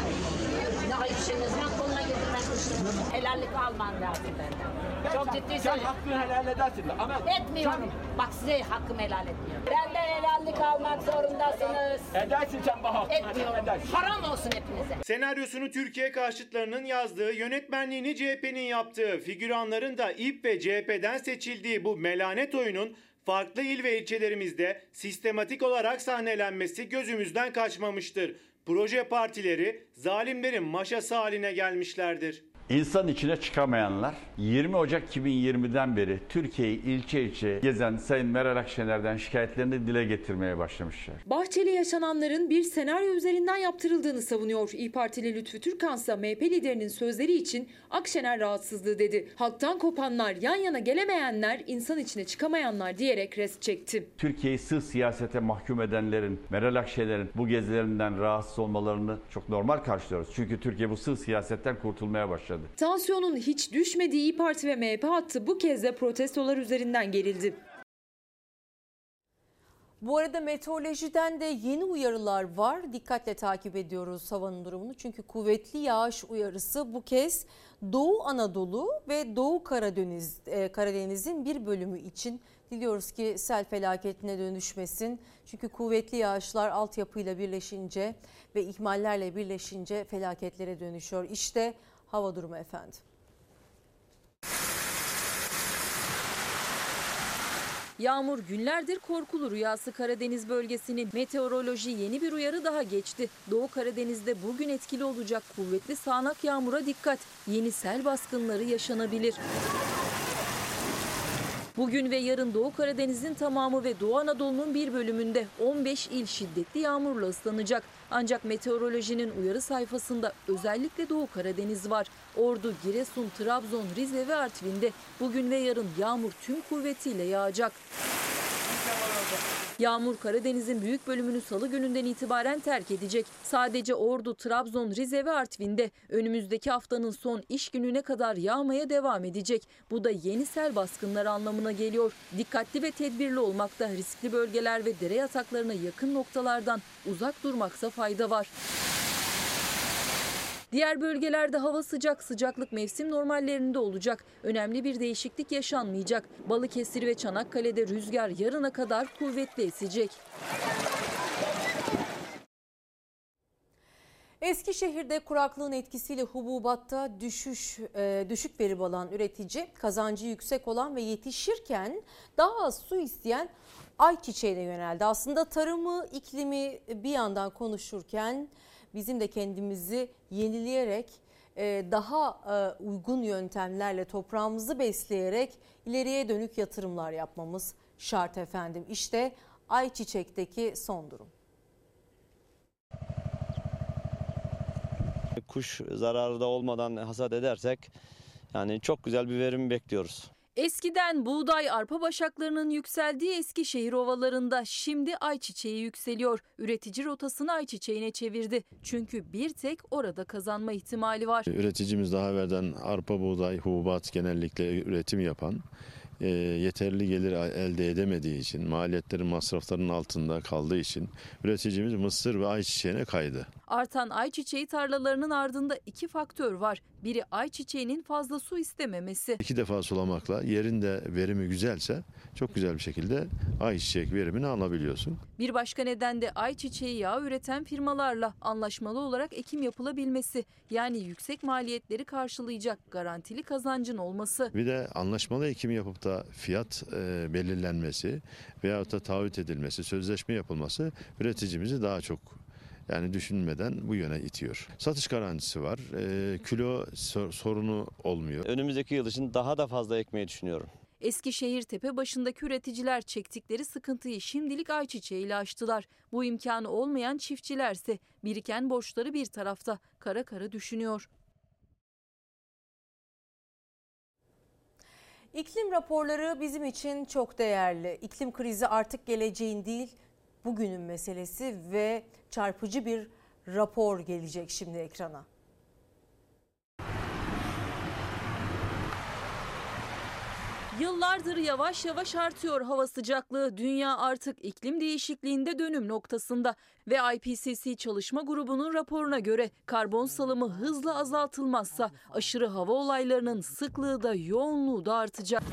Günah işinizden koluna getirmek Helallik alman lazım benden. Çok ciddi Sen hakkını helal edersin. Ama Etmiyorum. Bak size hakkım helal etmiyorum. Benden helallik almak zorundasınız. Edersin sen bana. Etmiyorum. Haram olsun hepinize. Senaryosunu Türkiye karşıtlarının yazdığı, yönetmenliğini CHP'nin yaptığı, figüranların da İP ve CHP'den seçildiği bu melanet oyunun farklı il ve ilçelerimizde sistematik olarak sahnelenmesi gözümüzden kaçmamıştır. Proje partileri zalimlerin maşası haline gelmişlerdir. İnsan içine çıkamayanlar 20 Ocak 2020'den beri Türkiye'yi ilçe ilçe gezen Sayın Meral Akşener'den şikayetlerini dile getirmeye başlamışlar. Bahçeli yaşananların bir senaryo üzerinden yaptırıldığını savunuyor. İyi Partili Lütfü Türkan ise MHP liderinin sözleri için Akşener rahatsızlığı dedi. Halktan kopanlar, yan yana gelemeyenler, insan içine çıkamayanlar diyerek rest çekti. Türkiye'yi sırf siyasete mahkum edenlerin, Meral Akşener'in bu gezilerinden rahatsız olmalarını çok normal karşılıyoruz. Çünkü Türkiye bu sırf siyasetten kurtulmaya başladı. Tansiyonun hiç düşmediği İyi Parti ve MHP hattı bu kez de protestolar üzerinden gerildi. Bu arada meteorolojiden de yeni uyarılar var. Dikkatle takip ediyoruz havanın durumunu. Çünkü kuvvetli yağış uyarısı bu kez Doğu Anadolu ve Doğu Karadeniz e, Karadeniz'in bir bölümü için diliyoruz ki sel felaketine dönüşmesin. Çünkü kuvvetli yağışlar altyapıyla birleşince ve ihmallerle birleşince felaketlere dönüşüyor. İşte hava durumu efendim. Yağmur günlerdir korkulu rüyası Karadeniz bölgesinin. Meteoroloji yeni bir uyarı daha geçti. Doğu Karadeniz'de bugün etkili olacak kuvvetli sağanak yağmura dikkat. Yeni sel baskınları yaşanabilir. Bugün ve yarın Doğu Karadeniz'in tamamı ve Doğu Anadolu'nun bir bölümünde 15 il şiddetli yağmurla ıslanacak. Ancak meteorolojinin uyarı sayfasında özellikle Doğu Karadeniz var. Ordu, Giresun, Trabzon, Rize ve Artvin'de bugün ve yarın yağmur tüm kuvvetiyle yağacak. Yağmur Karadeniz'in büyük bölümünü salı gününden itibaren terk edecek. Sadece Ordu, Trabzon, Rize ve Artvin'de önümüzdeki haftanın son iş gününe kadar yağmaya devam edecek. Bu da yeni sel baskınları anlamına geliyor. Dikkatli ve tedbirli olmakta riskli bölgeler ve dere yataklarına yakın noktalardan uzak durmaksa fayda var. Diğer bölgelerde hava sıcak, sıcaklık mevsim normallerinde olacak. Önemli bir değişiklik yaşanmayacak. Balıkesir ve Çanakkale'de rüzgar yarına kadar kuvvetli esecek. Eskişehir'de kuraklığın etkisiyle hububatta düşüş e, düşük verim alan üretici kazancı yüksek olan ve yetişirken daha az su isteyen ayçiçeğine yöneldi. Aslında tarımı, iklimi bir yandan konuşurken bizim de kendimizi yenileyerek e, daha e, uygun yöntemlerle toprağımızı besleyerek ileriye dönük yatırımlar yapmamız şart efendim. İşte ayçiçekteki son durum. Kuş zararı da olmadan hasat edersek yani çok güzel bir verim bekliyoruz. Eskiden buğday, arpa başaklarının yükseldiği Eskişehir ovalarında şimdi ayçiçeği yükseliyor. Üretici rotasını ayçiçeğine çevirdi. Çünkü bir tek orada kazanma ihtimali var. Üreticimiz daha evvelden arpa, buğday, hububat genellikle üretim yapan e, yeterli gelir elde edemediği için, maliyetlerin masraflarının altında kaldığı için üreticimiz mısır ve ayçiçeğine kaydı. Artan ayçiçeği tarlalarının ardında iki faktör var. Biri ayçiçeğinin fazla su istememesi. İki defa sulamakla yerin de verimi güzelse çok güzel bir şekilde ayçiçek verimini alabiliyorsun. Bir başka neden de ayçiçeği yağı üreten firmalarla anlaşmalı olarak ekim yapılabilmesi. Yani yüksek maliyetleri karşılayacak garantili kazancın olması. Bir de anlaşmalı ekim yapıp da fiyat e, belirlenmesi veyahut da taahhüt edilmesi, sözleşme yapılması üreticimizi daha çok yani düşünmeden bu yöne itiyor. Satış garantisi var. E, kilo sorunu olmuyor. Önümüzdeki yıl için daha da fazla ekmeyi düşünüyorum. Eskişehir tepe başındaki üreticiler çektikleri sıkıntıyı şimdilik ayçiçeğiyle aştılar. Bu imkanı olmayan çiftçilerse biriken borçları bir tarafta kara kara düşünüyor. İklim raporları bizim için çok değerli. İklim krizi artık geleceğin değil, bugünün meselesi ve çarpıcı bir rapor gelecek şimdi ekrana. Yıllardır yavaş yavaş artıyor hava sıcaklığı. Dünya artık iklim değişikliğinde dönüm noktasında ve IPCC çalışma grubunun raporuna göre karbon salımı hızla azaltılmazsa aşırı hava olaylarının sıklığı da yoğunluğu da artacak.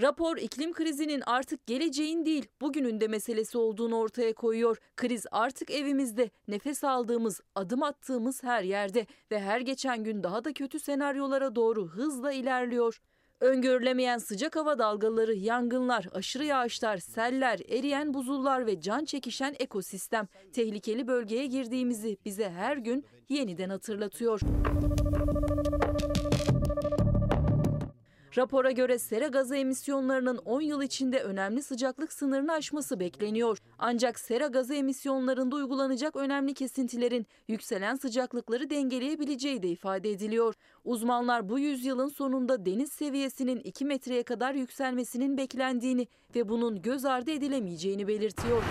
Rapor iklim krizinin artık geleceğin değil bugünün de meselesi olduğunu ortaya koyuyor. Kriz artık evimizde, nefes aldığımız, adım attığımız her yerde ve her geçen gün daha da kötü senaryolara doğru hızla ilerliyor. Öngörülemeyen sıcak hava dalgaları, yangınlar, aşırı yağışlar, seller, eriyen buzullar ve can çekişen ekosistem tehlikeli bölgeye girdiğimizi bize her gün yeniden hatırlatıyor. Rapora göre sera gazı emisyonlarının 10 yıl içinde önemli sıcaklık sınırını aşması bekleniyor. Ancak sera gazı emisyonlarında uygulanacak önemli kesintilerin yükselen sıcaklıkları dengeleyebileceği de ifade ediliyor. Uzmanlar bu yüzyılın sonunda deniz seviyesinin 2 metreye kadar yükselmesinin beklendiğini ve bunun göz ardı edilemeyeceğini belirtiyor.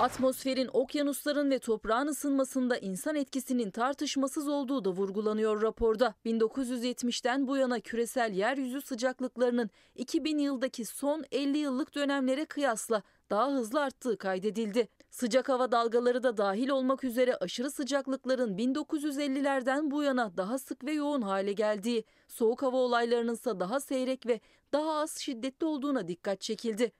Atmosferin, okyanusların ve toprağın ısınmasında insan etkisinin tartışmasız olduğu da vurgulanıyor raporda. 1970'ten bu yana küresel yeryüzü sıcaklıklarının 2000 yıldaki son 50 yıllık dönemlere kıyasla daha hızlı arttığı kaydedildi. Sıcak hava dalgaları da dahil olmak üzere aşırı sıcaklıkların 1950'lerden bu yana daha sık ve yoğun hale geldiği, soğuk hava olaylarının ise daha seyrek ve daha az şiddetli olduğuna dikkat çekildi.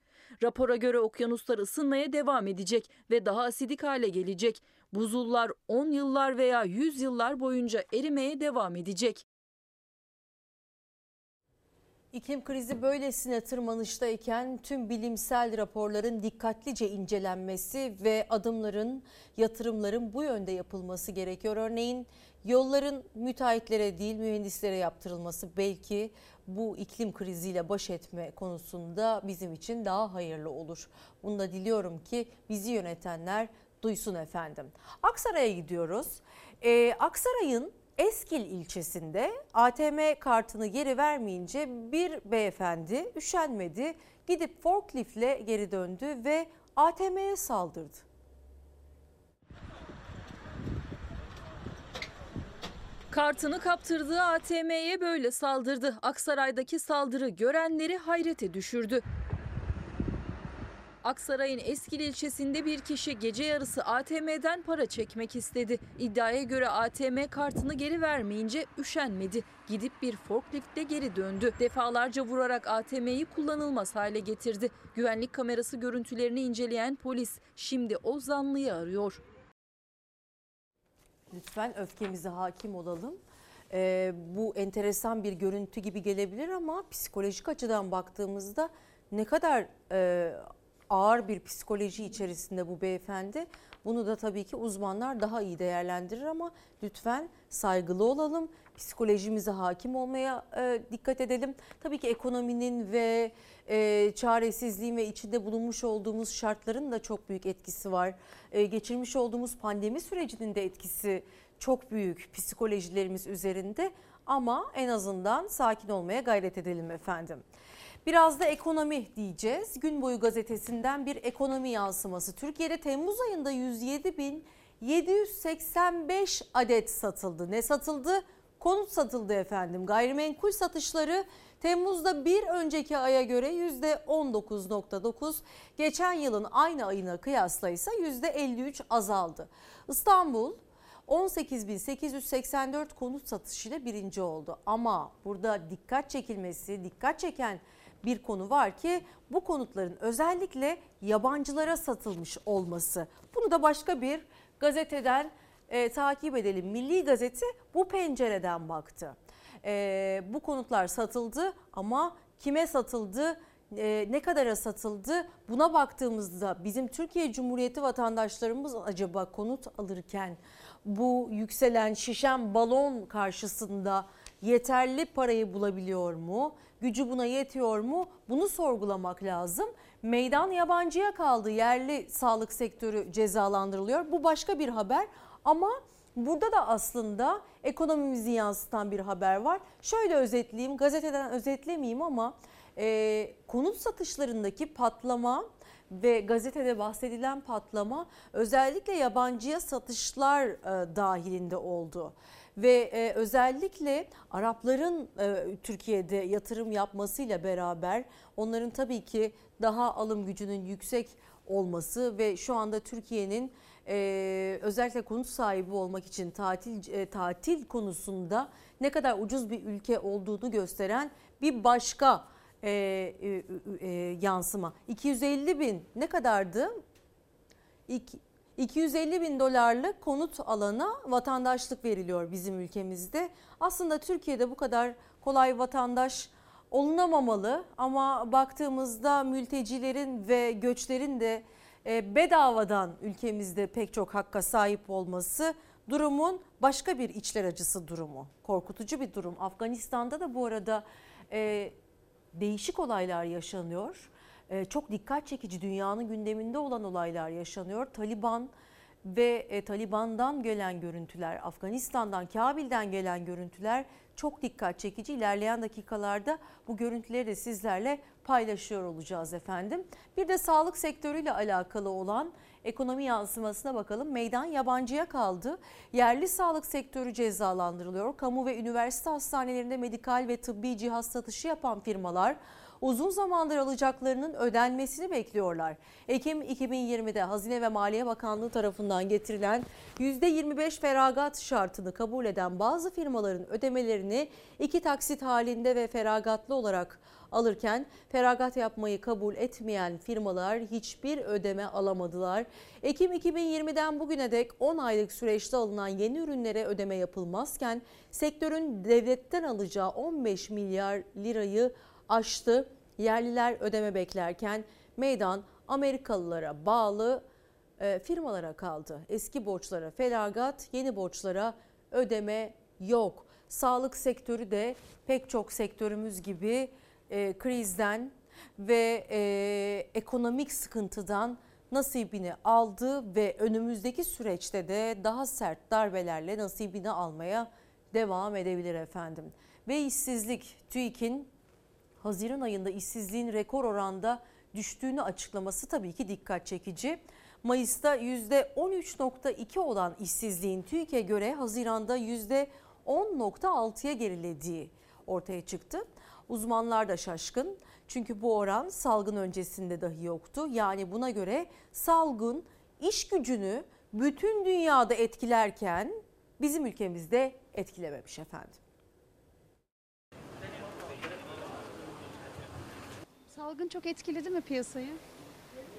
Rapora göre okyanuslar ısınmaya devam edecek ve daha asidik hale gelecek. Buzullar 10 yıllar veya 100 yıllar boyunca erimeye devam edecek. İklim krizi böylesine tırmanıştayken tüm bilimsel raporların dikkatlice incelenmesi ve adımların, yatırımların bu yönde yapılması gerekiyor. Örneğin yolların müteahhitlere değil mühendislere yaptırılması belki bu iklim kriziyle baş etme konusunda bizim için daha hayırlı olur. Bunu da diliyorum ki bizi yönetenler duysun efendim. Aksaray'a gidiyoruz. Ee, Aksaray'ın Eskil ilçesinde ATM kartını geri vermeyince bir beyefendi üşenmedi. Gidip forkliftle geri döndü ve ATM'ye saldırdı. Kartını kaptırdığı ATM'ye böyle saldırdı. Aksaray'daki saldırı görenleri hayrete düşürdü. Aksaray'ın Eskil ilçesinde bir kişi gece yarısı ATM'den para çekmek istedi. İddiaya göre ATM kartını geri vermeyince üşenmedi. Gidip bir forkliftle geri döndü. Defalarca vurarak ATM'yi kullanılmaz hale getirdi. Güvenlik kamerası görüntülerini inceleyen polis şimdi o zanlıyı arıyor. Lütfen öfkemize hakim olalım. Ee, bu enteresan bir görüntü gibi gelebilir ama psikolojik açıdan baktığımızda ne kadar e, ağır bir psikoloji içerisinde bu beyefendi. Bunu da tabii ki uzmanlar daha iyi değerlendirir ama lütfen saygılı olalım. Psikolojimize hakim olmaya e, dikkat edelim. Tabii ki ekonominin ve e, çaresizliğin ve içinde bulunmuş olduğumuz şartların da çok büyük etkisi var. E, geçirmiş olduğumuz pandemi sürecinin de etkisi çok büyük psikolojilerimiz üzerinde ama en azından sakin olmaya gayret edelim efendim. Biraz da ekonomi diyeceğiz. Gün boyu gazetesinden bir ekonomi yansıması. Türkiye'de Temmuz ayında 107 bin 785 adet satıldı. Ne satıldı? Konut satıldı efendim. Gayrimenkul satışları Temmuz'da bir önceki aya göre %19.9, geçen yılın aynı ayına kıyasla ise %53 azaldı. İstanbul 18.884 konut satışıyla birinci oldu. Ama burada dikkat çekilmesi, dikkat çeken bir konu var ki bu konutların özellikle yabancılara satılmış olması. Bunu da başka bir gazeteden e, takip edelim. Milli Gazete bu pencereden baktı. E, bu konutlar satıldı ama kime satıldı? e, ne kadara satıldı buna baktığımızda bizim Türkiye Cumhuriyeti vatandaşlarımız acaba konut alırken bu yükselen şişen balon karşısında yeterli parayı bulabiliyor mu? Gücü buna yetiyor mu? Bunu sorgulamak lazım. Meydan yabancıya kaldı. Yerli sağlık sektörü cezalandırılıyor. Bu başka bir haber ama burada da aslında ekonomimizi yansıtan bir haber var. Şöyle özetleyeyim, gazeteden özetlemeyeyim ama e, konut satışlarındaki patlama ve gazetede bahsedilen patlama özellikle yabancıya satışlar e, dahilinde oldu ve e, özellikle Arapların e, Türkiye'de yatırım yapmasıyla beraber onların tabii ki daha alım gücünün yüksek olması ve şu anda Türkiye'nin e, özellikle konut sahibi olmak için tatil e, tatil konusunda ne kadar ucuz bir ülke olduğunu gösteren bir başka e, e, e, yansıma. 250 bin ne kadardı? İki, 250 bin dolarlık konut alana vatandaşlık veriliyor bizim ülkemizde. Aslında Türkiye'de bu kadar kolay vatandaş olunamamalı ama baktığımızda mültecilerin ve göçlerin de bedavadan ülkemizde pek çok hakka sahip olması durumun başka bir içler acısı durumu. Korkutucu bir durum. Afganistan'da da bu arada e, değişik olaylar yaşanıyor. E, çok dikkat çekici dünyanın gündeminde olan olaylar yaşanıyor. Taliban ve e, Taliban'dan gelen görüntüler, Afganistan'dan, Kabil'den gelen görüntüler çok dikkat çekici. İlerleyen dakikalarda bu görüntüleri de sizlerle paylaşıyor olacağız efendim. Bir de sağlık sektörüyle alakalı olan ekonomi yansımasına bakalım. Meydan yabancıya kaldı. Yerli sağlık sektörü cezalandırılıyor. Kamu ve üniversite hastanelerinde medikal ve tıbbi cihaz satışı yapan firmalar uzun zamandır alacaklarının ödenmesini bekliyorlar. Ekim 2020'de Hazine ve Maliye Bakanlığı tarafından getirilen %25 feragat şartını kabul eden bazı firmaların ödemelerini iki taksit halinde ve feragatlı olarak alırken feragat yapmayı kabul etmeyen firmalar hiçbir ödeme alamadılar. Ekim 2020'den bugüne dek 10 aylık süreçte alınan yeni ürünlere ödeme yapılmazken sektörün devletten alacağı 15 milyar lirayı aştı. Yerliler ödeme beklerken meydan Amerikalılara bağlı e, firmalara kaldı. Eski borçlara felagat, yeni borçlara ödeme yok. Sağlık sektörü de pek çok sektörümüz gibi e, krizden ve e, ekonomik sıkıntıdan nasibini aldı ve önümüzdeki süreçte de daha sert darbelerle nasibini almaya devam edebilir efendim. Ve işsizlik TÜİK'in Haziran ayında işsizliğin rekor oranda düştüğünü açıklaması tabii ki dikkat çekici. Mayıs'ta %13.2 olan işsizliğin TÜİK'e göre Haziran'da %10.6'ya gerilediği ortaya çıktı. Uzmanlar da şaşkın. Çünkü bu oran salgın öncesinde dahi yoktu. Yani buna göre salgın iş gücünü bütün dünyada etkilerken bizim ülkemizde etkilememiş efendim. Salgın çok etkiledi mi piyasayı?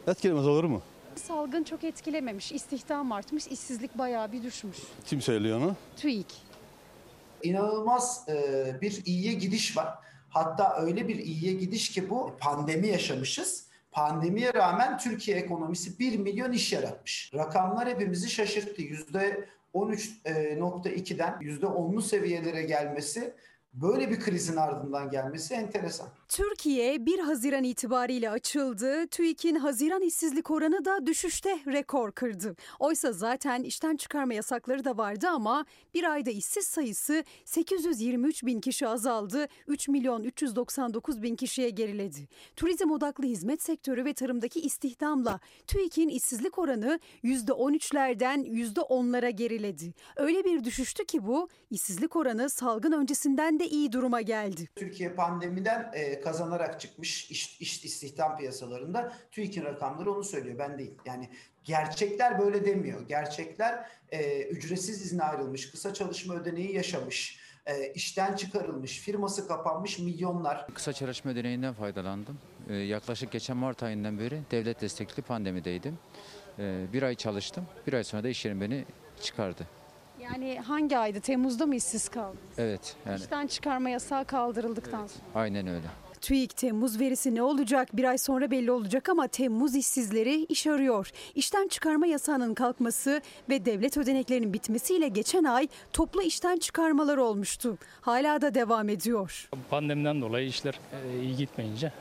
Etkilemez olur mu? Salgın çok etkilememiş. İstihdam artmış, işsizlik bayağı bir düşmüş. Kim söylüyor onu? TÜİK. İnanılmaz e, bir iyiye gidiş var. Hatta öyle bir iyiye gidiş ki bu pandemi yaşamışız. Pandemiye rağmen Türkiye ekonomisi 1 milyon iş yaratmış. Rakamlar hepimizi şaşırttı. %13.2'den %10'lu seviyelere gelmesi böyle bir krizin ardından gelmesi enteresan. Türkiye 1 Haziran itibariyle açıldı. TÜİK'in Haziran işsizlik oranı da düşüşte rekor kırdı. Oysa zaten işten çıkarma yasakları da vardı ama bir ayda işsiz sayısı 823 bin kişi azaldı. 3 milyon 399 bin kişiye geriledi. Turizm odaklı hizmet sektörü ve tarımdaki istihdamla TÜİK'in işsizlik oranı %13'lerden %10'lara geriledi. Öyle bir düşüştü ki bu işsizlik oranı salgın öncesinden de iyi duruma geldi. Türkiye pandemiden e, kazanarak çıkmış iş, iş istihdam piyasalarında TÜİK'in rakamları onu söylüyor ben değil. Yani gerçekler böyle demiyor. Gerçekler e, ücretsiz izne ayrılmış, kısa çalışma ödeneği yaşamış, e, işten çıkarılmış, firması kapanmış milyonlar. Kısa çalışma ödeneğinden faydalandım. Ee, yaklaşık geçen Mart ayından beri devlet destekli pandemideydim. Ee, bir ay çalıştım. Bir ay sonra da iş yerim beni çıkardı. Yani hangi aydı? Temmuz'da mı işsiz kaldınız? Evet yani İşten çıkarma yasağı kaldırıldıktan sonra. aynen öyle. TÜİK Temmuz verisi ne olacak bir ay sonra belli olacak ama Temmuz işsizleri iş arıyor. İşten çıkarma yasağının kalkması ve devlet ödeneklerinin bitmesiyle geçen ay toplu işten çıkarmalar olmuştu. Hala da devam ediyor. Pandemiden dolayı işler e, iyi gitmeyince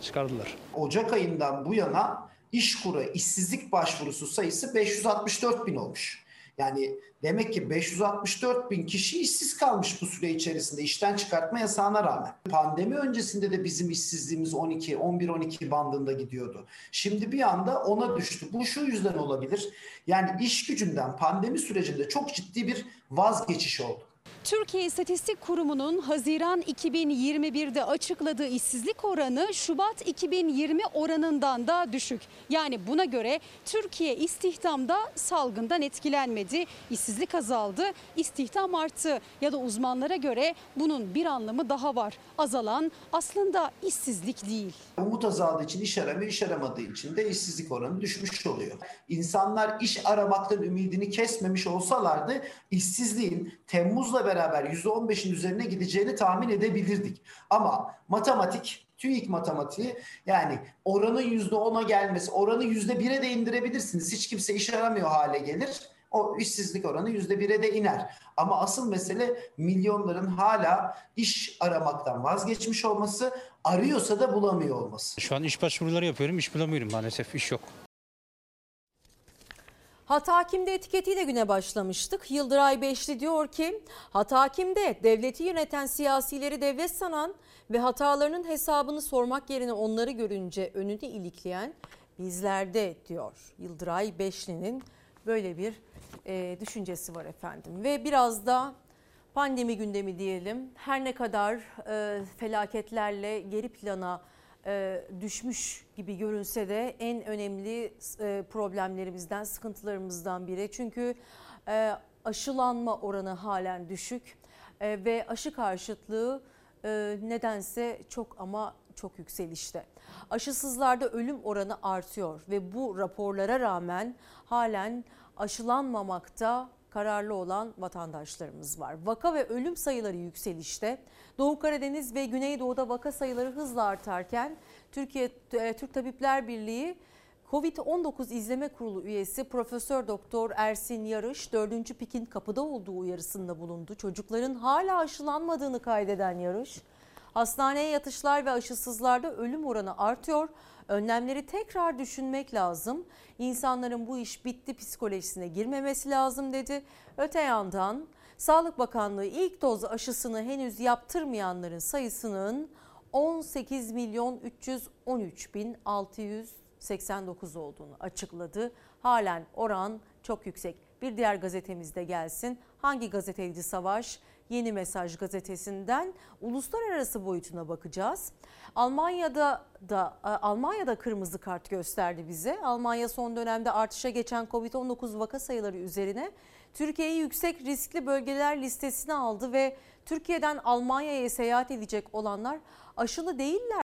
çıkardılar. Ocak ayından bu yana İşkur'a işsizlik başvurusu sayısı 564 bin olmuş. Yani demek ki 564 bin kişi işsiz kalmış bu süre içerisinde işten çıkartma yasağına rağmen. Pandemi öncesinde de bizim işsizliğimiz 12, 11-12 bandında gidiyordu. Şimdi bir anda ona düştü. Bu şu yüzden olabilir. Yani iş gücünden pandemi sürecinde çok ciddi bir vazgeçiş oldu. Türkiye İstatistik Kurumu'nun Haziran 2021'de açıkladığı işsizlik oranı Şubat 2020 oranından da düşük. Yani buna göre Türkiye istihdamda salgından etkilenmedi. İşsizlik azaldı, istihdam arttı ya da uzmanlara göre bunun bir anlamı daha var. Azalan aslında işsizlik değil. Umut azaldığı için iş aramıyor, iş aramadığı için de işsizlik oranı düşmüş oluyor. İnsanlar iş aramaktan ümidini kesmemiş olsalardı işsizliğin Temmuz'la beraber %15'in üzerine gideceğini tahmin edebilirdik. Ama matematik TÜİK matematiği yani oranın %10'a gelmesi, oranı %1'e de indirebilirsiniz. Hiç kimse iş aramıyor hale gelir. O işsizlik oranı %1'e de iner. Ama asıl mesele milyonların hala iş aramaktan vazgeçmiş olması, arıyorsa da bulamıyor olması. Şu an iş başvuruları yapıyorum, iş bulamıyorum maalesef, iş yok. Hata kimde etiketiyle güne başlamıştık. Yıldıray Beşli diyor ki hata kimde? Devleti yöneten siyasileri devlet sanan ve hatalarının hesabını sormak yerine onları görünce önünü ilikleyen bizlerde diyor. Yıldıray Beşli'nin böyle bir e, düşüncesi var efendim. Ve biraz da pandemi gündemi diyelim. Her ne kadar e, felaketlerle geri plana e, düşmüş gibi görünse de en önemli e, problemlerimizden, sıkıntılarımızdan biri. Çünkü e, aşılanma oranı halen düşük ve aşı karşıtlığı nedense çok ama çok yükselişte. Aşısızlarda ölüm oranı artıyor ve bu raporlara rağmen halen aşılanmamakta kararlı olan vatandaşlarımız var. Vaka ve ölüm sayıları yükselişte. Doğu Karadeniz ve Güneydoğu'da vaka sayıları hızla artarken Türkiye e, Türk Tabipler Birliği Covid-19 İzleme Kurulu üyesi Profesör Doktor Ersin Yarış 4. pikin kapıda olduğu uyarısında bulundu. Çocukların hala aşılanmadığını kaydeden Yarış, hastaneye yatışlar ve aşısızlarda ölüm oranı artıyor. Önlemleri tekrar düşünmek lazım. İnsanların bu iş bitti psikolojisine girmemesi lazım dedi. Öte yandan Sağlık Bakanlığı ilk doz aşısını henüz yaptırmayanların sayısının 18 milyon 313 bin 689 olduğunu açıkladı. Halen oran çok yüksek. Bir diğer gazetemizde gelsin. Hangi gazeteydi Savaş? Yeni Mesaj gazetesinden uluslararası boyutuna bakacağız. Almanya'da da Almanya'da kırmızı kart gösterdi bize. Almanya son dönemde artışa geçen Covid-19 vaka sayıları üzerine Türkiye'yi yüksek riskli bölgeler listesine aldı ve Türkiye'den Almanya'ya seyahat edecek olanlar aşılı değiller.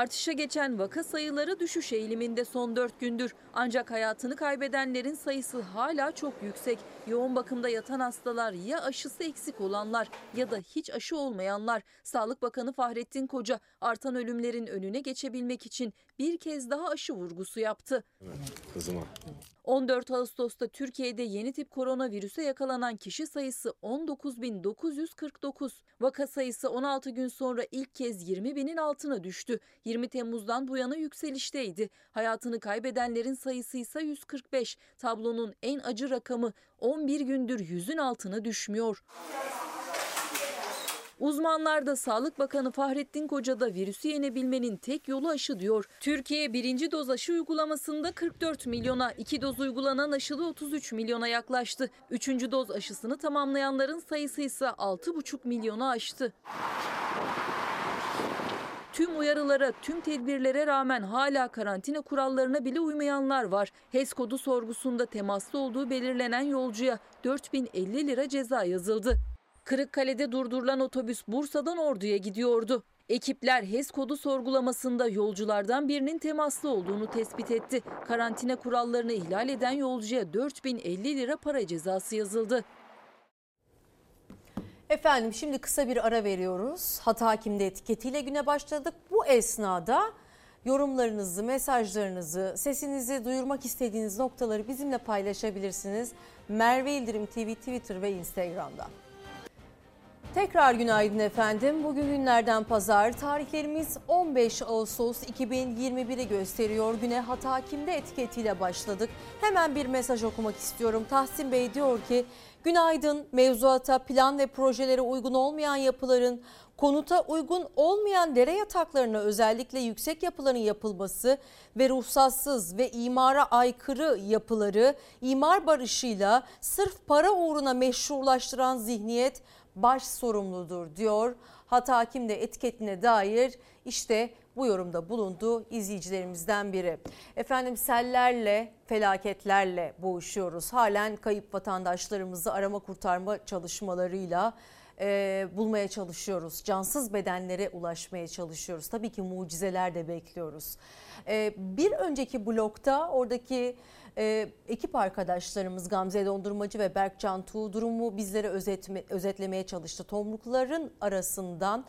Artışa geçen vaka sayıları düşüş eğiliminde son 4 gündür. Ancak hayatını kaybedenlerin sayısı hala çok yüksek. Yoğun bakımda yatan hastalar ya aşısı eksik olanlar ya da hiç aşı olmayanlar. Sağlık Bakanı Fahrettin Koca artan ölümlerin önüne geçebilmek için bir kez daha aşı vurgusu yaptı. Kızıma. 14 Ağustos'ta Türkiye'de yeni tip koronavirüse yakalanan kişi sayısı 19.949. Vaka sayısı 16 gün sonra ilk kez 20 binin altına düştü. 20 Temmuz'dan bu yana yükselişteydi. Hayatını kaybedenlerin sayısı ise 145. Tablonun en acı rakamı 11 gündür yüzün altına düşmüyor. Uzmanlar da Sağlık Bakanı Fahrettin Koca da virüsü yenebilmenin tek yolu aşı diyor. Türkiye birinci doz aşı uygulamasında 44 milyona, iki doz uygulanan aşılı 33 milyona yaklaştı. Üçüncü doz aşısını tamamlayanların sayısı ise 6,5 milyona aştı. Tüm uyarılara, tüm tedbirlere rağmen hala karantina kurallarına bile uymayanlar var. HES kodu sorgusunda temaslı olduğu belirlenen yolcuya 4050 lira ceza yazıldı. Kırıkkale'de durdurulan otobüs Bursa'dan Ordu'ya gidiyordu. Ekipler HES kodu sorgulamasında yolculardan birinin temaslı olduğunu tespit etti. Karantina kurallarını ihlal eden yolcuya 4050 lira para cezası yazıldı. Efendim şimdi kısa bir ara veriyoruz. Hata kimde etiketiyle güne başladık. Bu esnada yorumlarınızı, mesajlarınızı, sesinizi duyurmak istediğiniz noktaları bizimle paylaşabilirsiniz. Merve İldirim TV Twitter ve Instagram'da. Tekrar günaydın efendim. Bugün günlerden pazar. Tarihlerimiz 15 Ağustos 2021'i gösteriyor. Güne hata kimde etiketiyle başladık. Hemen bir mesaj okumak istiyorum. Tahsin Bey diyor ki Günaydın mevzuata plan ve projelere uygun olmayan yapıların konuta uygun olmayan dere yataklarına özellikle yüksek yapıların yapılması ve ruhsatsız ve imara aykırı yapıları imar barışıyla sırf para uğruna meşrulaştıran zihniyet baş sorumludur diyor. Hata Hakim'de etiketine dair işte bu yorumda bulundu izleyicilerimizden biri. Efendim sellerle, felaketlerle boğuşuyoruz. Halen kayıp vatandaşlarımızı arama kurtarma çalışmalarıyla e, bulmaya çalışıyoruz. Cansız bedenlere ulaşmaya çalışıyoruz. Tabii ki mucizeler de bekliyoruz. E, bir önceki blokta oradaki e, ekip arkadaşlarımız Gamze Dondurmacı ve Berkcan Tuğ durumu bizlere özetme, özetlemeye çalıştı. Tomrukların arasından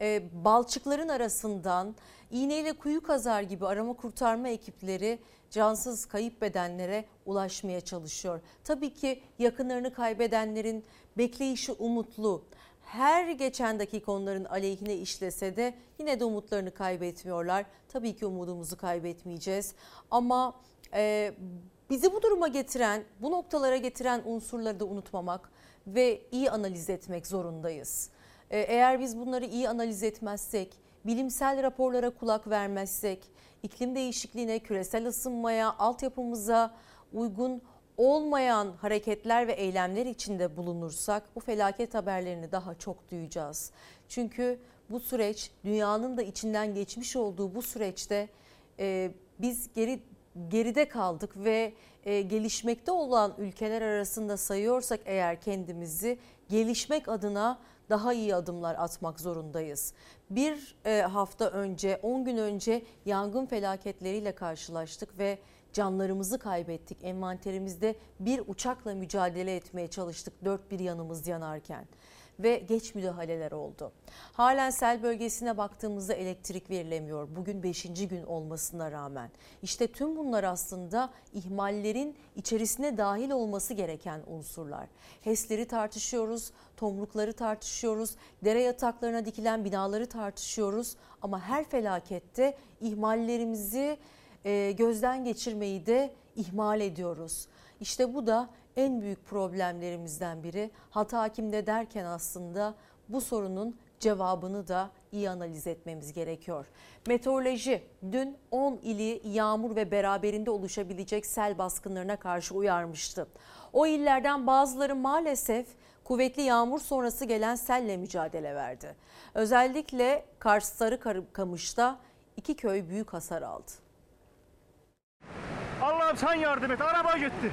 e, balçıkların arasından iğneyle kuyu kazar gibi arama kurtarma ekipleri cansız kayıp bedenlere ulaşmaya çalışıyor. Tabii ki yakınlarını kaybedenlerin bekleyişi umutlu. Her geçen dakika onların aleyhine işlese de yine de umutlarını kaybetmiyorlar. Tabii ki umudumuzu kaybetmeyeceğiz. Ama e, bizi bu duruma getiren, bu noktalara getiren unsurları da unutmamak ve iyi analiz etmek zorundayız. E, eğer biz bunları iyi analiz etmezsek, bilimsel raporlara kulak vermezsek, iklim değişikliğine, küresel ısınmaya, altyapımıza uygun olmayan hareketler ve eylemler içinde bulunursak bu felaket haberlerini daha çok duyacağız. Çünkü bu süreç dünyanın da içinden geçmiş olduğu bu süreçte e, biz geri geride kaldık ve e, gelişmekte olan ülkeler arasında sayıyorsak eğer kendimizi gelişmek adına daha iyi adımlar atmak zorundayız. Bir e, hafta önce, 10 gün önce yangın felaketleriyle karşılaştık ve canlarımızı kaybettik. Envanterimizde bir uçakla mücadele etmeye çalıştık dört bir yanımız yanarken ve geç müdahaleler oldu. Halen sel bölgesine baktığımızda elektrik verilemiyor. Bugün 5. gün olmasına rağmen. İşte tüm bunlar aslında ihmallerin içerisine dahil olması gereken unsurlar. HES'leri tartışıyoruz, tomrukları tartışıyoruz, dere yataklarına dikilen binaları tartışıyoruz ama her felakette ihmallerimizi gözden geçirmeyi de ihmal ediyoruz. İşte bu da en büyük problemlerimizden biri. Hata kimde derken aslında bu sorunun cevabını da iyi analiz etmemiz gerekiyor. Meteoroloji dün 10 ili yağmur ve beraberinde oluşabilecek sel baskınlarına karşı uyarmıştı. O illerden bazıları maalesef kuvvetli yağmur sonrası gelen selle mücadele verdi. Özellikle Kars Sarıkamış'ta iki köy büyük hasar aldı. Allah'ım sen yardım et. Araba gitti.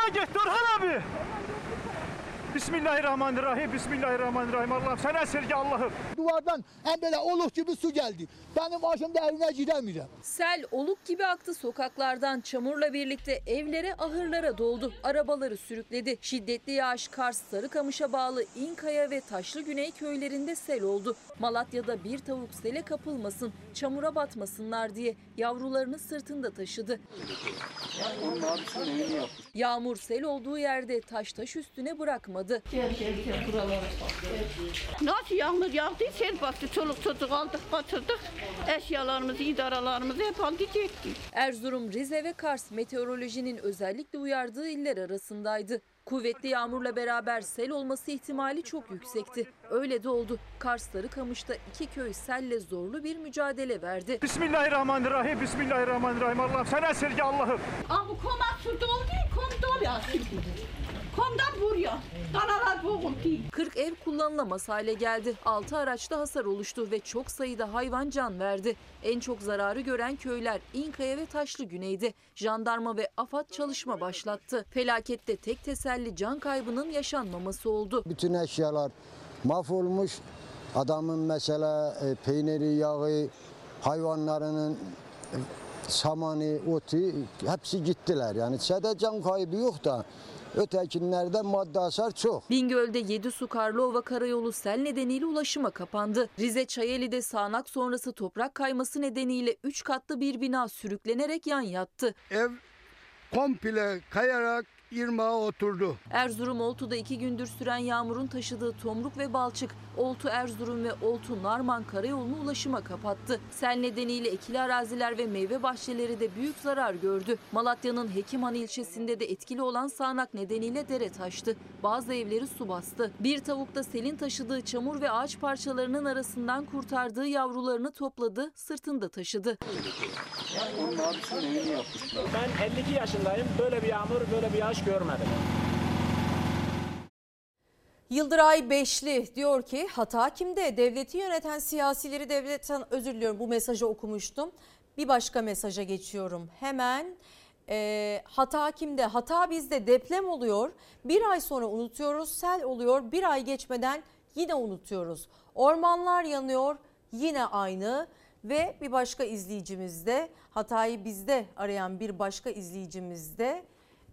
Araba gitti Orhan abi. Bismillahirrahmanirrahim. Bismillahirrahmanirrahim. Allah'ım sen esirge Allah'ım. Duvardan hem böyle oluk gibi su geldi. Benim başımda evine gidemiyorum. Sel oluk gibi aktı sokaklardan çamurla birlikte evlere ahırlara doldu. Arabaları sürükledi. Şiddetli yağış Kars Sarıkamış'a bağlı İnkaya ve Taşlı Güney köylerinde sel oldu. Malatya'da bir tavuk sele kapılmasın, çamura batmasınlar diye yavrularını sırtında taşıdı. Yağmur sel olduğu yerde taş taş üstüne bırakmadı. Nasıl yağmur yağdı, sel bastı. Çoluk çocuk aldık, batırdık. Eşyalarımızı, idaralarımızı hep aldı gitti. Erzurum, Rize ve Kars meteorolojinin özellikle uyardığı iller arasındaydı. Kuvvetli yağmurla beraber sel olması ihtimali çok yüksekti. Öyle de oldu. Kars Sarıkamış'ta iki köy selle zorlu bir mücadele verdi. Bismillahirrahmanirrahim. Bismillahirrahmanirrahim. Allah'ım sen esirge Allah'ım. Aa, bu koma su doldu, kom doluyor şimdi. Komdan vuruyor. Danalar boğuldu. 40 ev kullanılamaz hale geldi. 6 araçta hasar oluştu ve çok sayıda hayvan can verdi. En çok zararı gören köyler İnkaya ve Taşlı Güney'de. Jandarma ve AFAD çalışma başlattı. Felakette tek teselli can kaybının yaşanmaması oldu. Bütün eşyalar mahvolmuş. Adamın mesela e, peyniri, yağı, hayvanlarının e, samanı, otu hepsi gittiler. Yani sadece can kaybı yok da ötekinlerde madde hasar çok. Bingöl'de 7 su Karlova karayolu sel nedeniyle ulaşıma kapandı. Rize Çayeli'de sağanak sonrası toprak kayması nedeniyle 3 katlı bir bina sürüklenerek yan yattı. Ev komple kayarak irmağa oturdu. Erzurum Oltu'da iki gündür süren yağmurun taşıdığı tomruk ve balçık Oltu Erzurum ve Oltu Narman karayolunu ulaşıma kapattı. Sel nedeniyle ekili araziler ve meyve bahçeleri de büyük zarar gördü. Malatya'nın Hekimhan ilçesinde de etkili olan sağanak nedeniyle dere taştı. Bazı evleri su bastı. Bir tavuk da selin taşıdığı çamur ve ağaç parçalarının arasından kurtardığı yavrularını topladı, sırtında taşıdı. Ben 52 yaşındayım. Böyle bir yağmur, böyle bir yağış görmedim. Yıldıray Beşli diyor ki hata kimde? Devleti yöneten siyasileri devletten özür diliyorum bu mesajı okumuştum. Bir başka mesaja geçiyorum. Hemen e, hata kimde? Hata bizde deprem oluyor. Bir ay sonra unutuyoruz. Sel oluyor. Bir ay geçmeden yine unutuyoruz. Ormanlar yanıyor. Yine aynı. Ve bir başka izleyicimiz de hatayı bizde arayan bir başka izleyicimiz de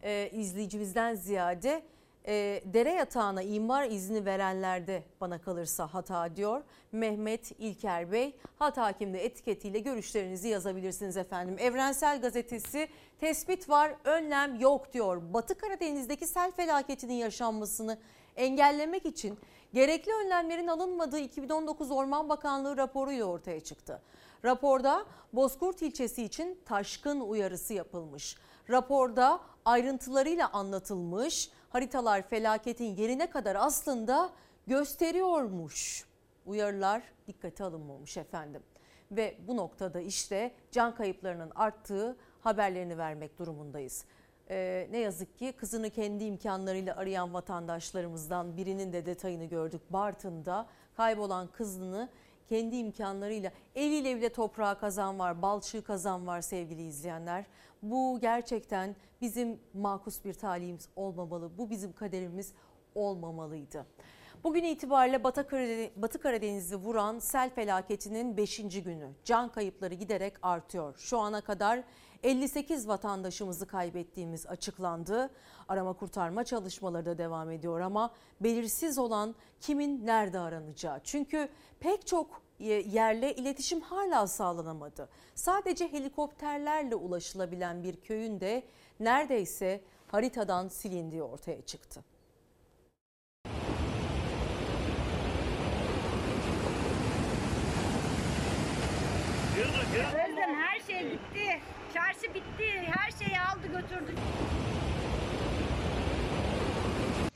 e, izleyicimizden ziyade e, dere yatağına imar izni verenlerde bana kalırsa hata diyor. Mehmet İlker Bey hat hakimde etiketiyle görüşlerinizi yazabilirsiniz efendim. Evrensel Gazetesi tespit var önlem yok diyor. Batı Karadeniz'deki sel felaketinin yaşanmasını engellemek için gerekli önlemlerin alınmadığı 2019 Orman Bakanlığı raporuyla ortaya çıktı. Raporda Bozkurt ilçesi için taşkın uyarısı yapılmış. Raporda ayrıntılarıyla anlatılmış haritalar felaketin yerine kadar aslında gösteriyormuş. Uyarılar dikkate alınmamış efendim. Ve bu noktada işte can kayıplarının arttığı haberlerini vermek durumundayız. Ee, ne yazık ki kızını kendi imkanlarıyla arayan vatandaşlarımızdan birinin de detayını gördük. Bartın'da kaybolan kızını kendi imkanlarıyla eliyle bile toprağa kazan var, balçığı kazan var sevgili izleyenler. Bu gerçekten bizim makus bir talihimiz olmamalı. Bu bizim kaderimiz olmamalıydı. Bugün itibariyle Batı Karadeniz- Batı Karadeniz'i vuran sel felaketinin 5. günü. Can kayıpları giderek artıyor. Şu ana kadar 58 vatandaşımızı kaybettiğimiz açıklandı. Arama kurtarma çalışmaları da devam ediyor ama belirsiz olan kimin nerede aranacağı. Çünkü pek çok yerle iletişim hala sağlanamadı. Sadece helikopterlerle ulaşılabilen bir köyün de neredeyse haritadan silindiği ortaya çıktı. Özlem her şey gitti. Çarşı bitti. Her şeyi aldı götürdü.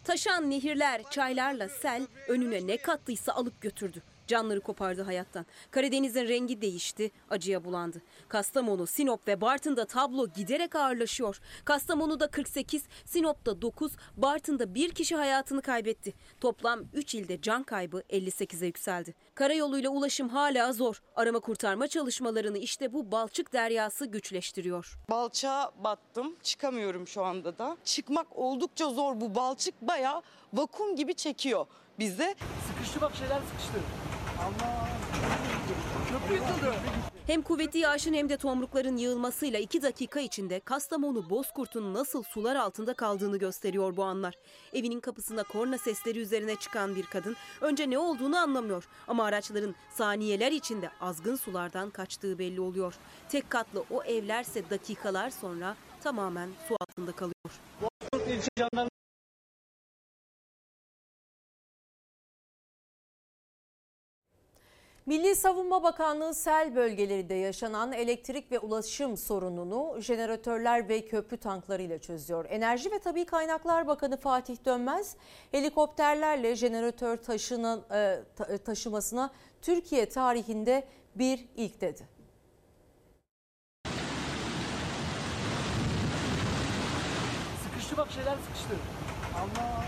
Taşan nehirler, çaylarla sel önüne ne kattıysa alıp götürdü. Canları kopardı hayattan. Karadeniz'in rengi değişti, acıya bulandı. Kastamonu, Sinop ve Bartın'da tablo giderek ağırlaşıyor. Kastamonu'da 48, Sinop'ta 9, Bartın'da bir kişi hayatını kaybetti. Toplam 3 ilde can kaybı 58'e yükseldi. Karayoluyla ulaşım hala zor. Arama kurtarma çalışmalarını işte bu balçık deryası güçleştiriyor. Balçağa battım. Çıkamıyorum şu anda da. Çıkmak oldukça zor. Bu balçık bayağı vakum gibi çekiyor bize. Sıkıştı bak şeyler sıkıştı. Hem kuvvetli yağışın hem de tomrukların yığılmasıyla 2 dakika içinde Kastamonu Bozkurt'un nasıl sular altında kaldığını gösteriyor bu anlar. Evinin kapısında korna sesleri üzerine çıkan bir kadın önce ne olduğunu anlamıyor ama araçların saniyeler içinde azgın sulardan kaçtığı belli oluyor. Tek katlı o evlerse dakikalar sonra tamamen su altında kalıyor. Bozkurt ilçe jandarma Milli Savunma Bakanlığı sel bölgelerinde yaşanan elektrik ve ulaşım sorununu jeneratörler ve köprü tanklarıyla çözüyor. Enerji ve Tabi Kaynaklar Bakanı Fatih Dönmez helikopterlerle jeneratör taşının e, ta- taşımasına Türkiye tarihinde bir ilk dedi. sıkıştı bak şeyler sıkıştı. Allah.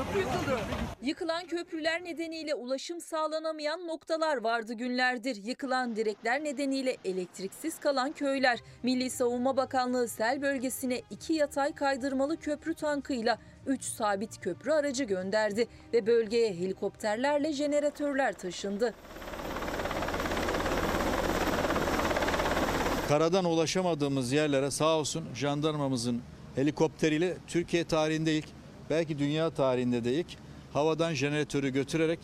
Köprü yıkıldı. Yıkılan köprüler nedeniyle ulaşım sağlanamayan noktalar vardı günlerdir. Yıkılan direkler nedeniyle elektriksiz kalan köyler. Milli Savunma Bakanlığı sel bölgesine iki yatay kaydırmalı köprü tankıyla 3 sabit köprü aracı gönderdi ve bölgeye helikopterlerle jeneratörler taşındı. Karadan ulaşamadığımız yerlere sağ olsun jandarmamızın helikopteriyle Türkiye tarihinde ilk belki dünya tarihinde de ilk havadan jeneratörü götürerek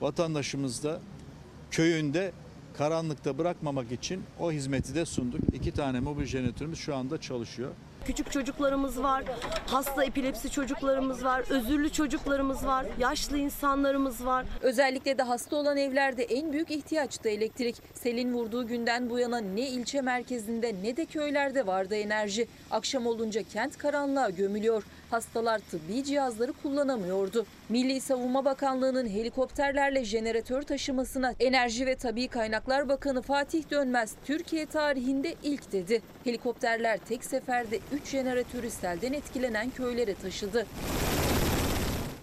vatandaşımız da köyünde karanlıkta bırakmamak için o hizmeti de sunduk. İki tane mobil jeneratörümüz şu anda çalışıyor. Küçük çocuklarımız var, hasta epilepsi çocuklarımız var, özürlü çocuklarımız var, yaşlı insanlarımız var. Özellikle de hasta olan evlerde en büyük ihtiyaç da elektrik. Selin vurduğu günden bu yana ne ilçe merkezinde ne de köylerde vardı enerji. Akşam olunca kent karanlığa gömülüyor. Hastalar tıbbi cihazları kullanamıyordu. Milli Savunma Bakanlığı'nın helikopterlerle jeneratör taşımasına Enerji ve Tabi Kaynaklar Bakanı Fatih Dönmez Türkiye tarihinde ilk dedi. Helikopterler tek seferde 3 jeneratörü selden etkilenen köylere taşıdı.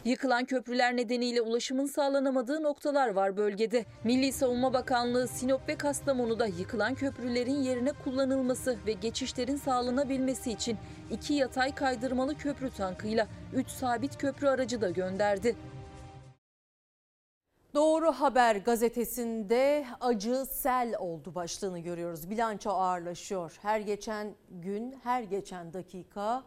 Yıkılan köprüler nedeniyle ulaşımın sağlanamadığı noktalar var bölgede. Milli Savunma Bakanlığı Sinop ve Kastamonu'da yıkılan köprülerin yerine kullanılması ve geçişlerin sağlanabilmesi için iki yatay kaydırmalı köprü tankıyla 3 sabit köprü aracı da gönderdi. Doğru Haber gazetesinde acı sel oldu başlığını görüyoruz. Bilanço ağırlaşıyor. Her geçen gün, her geçen dakika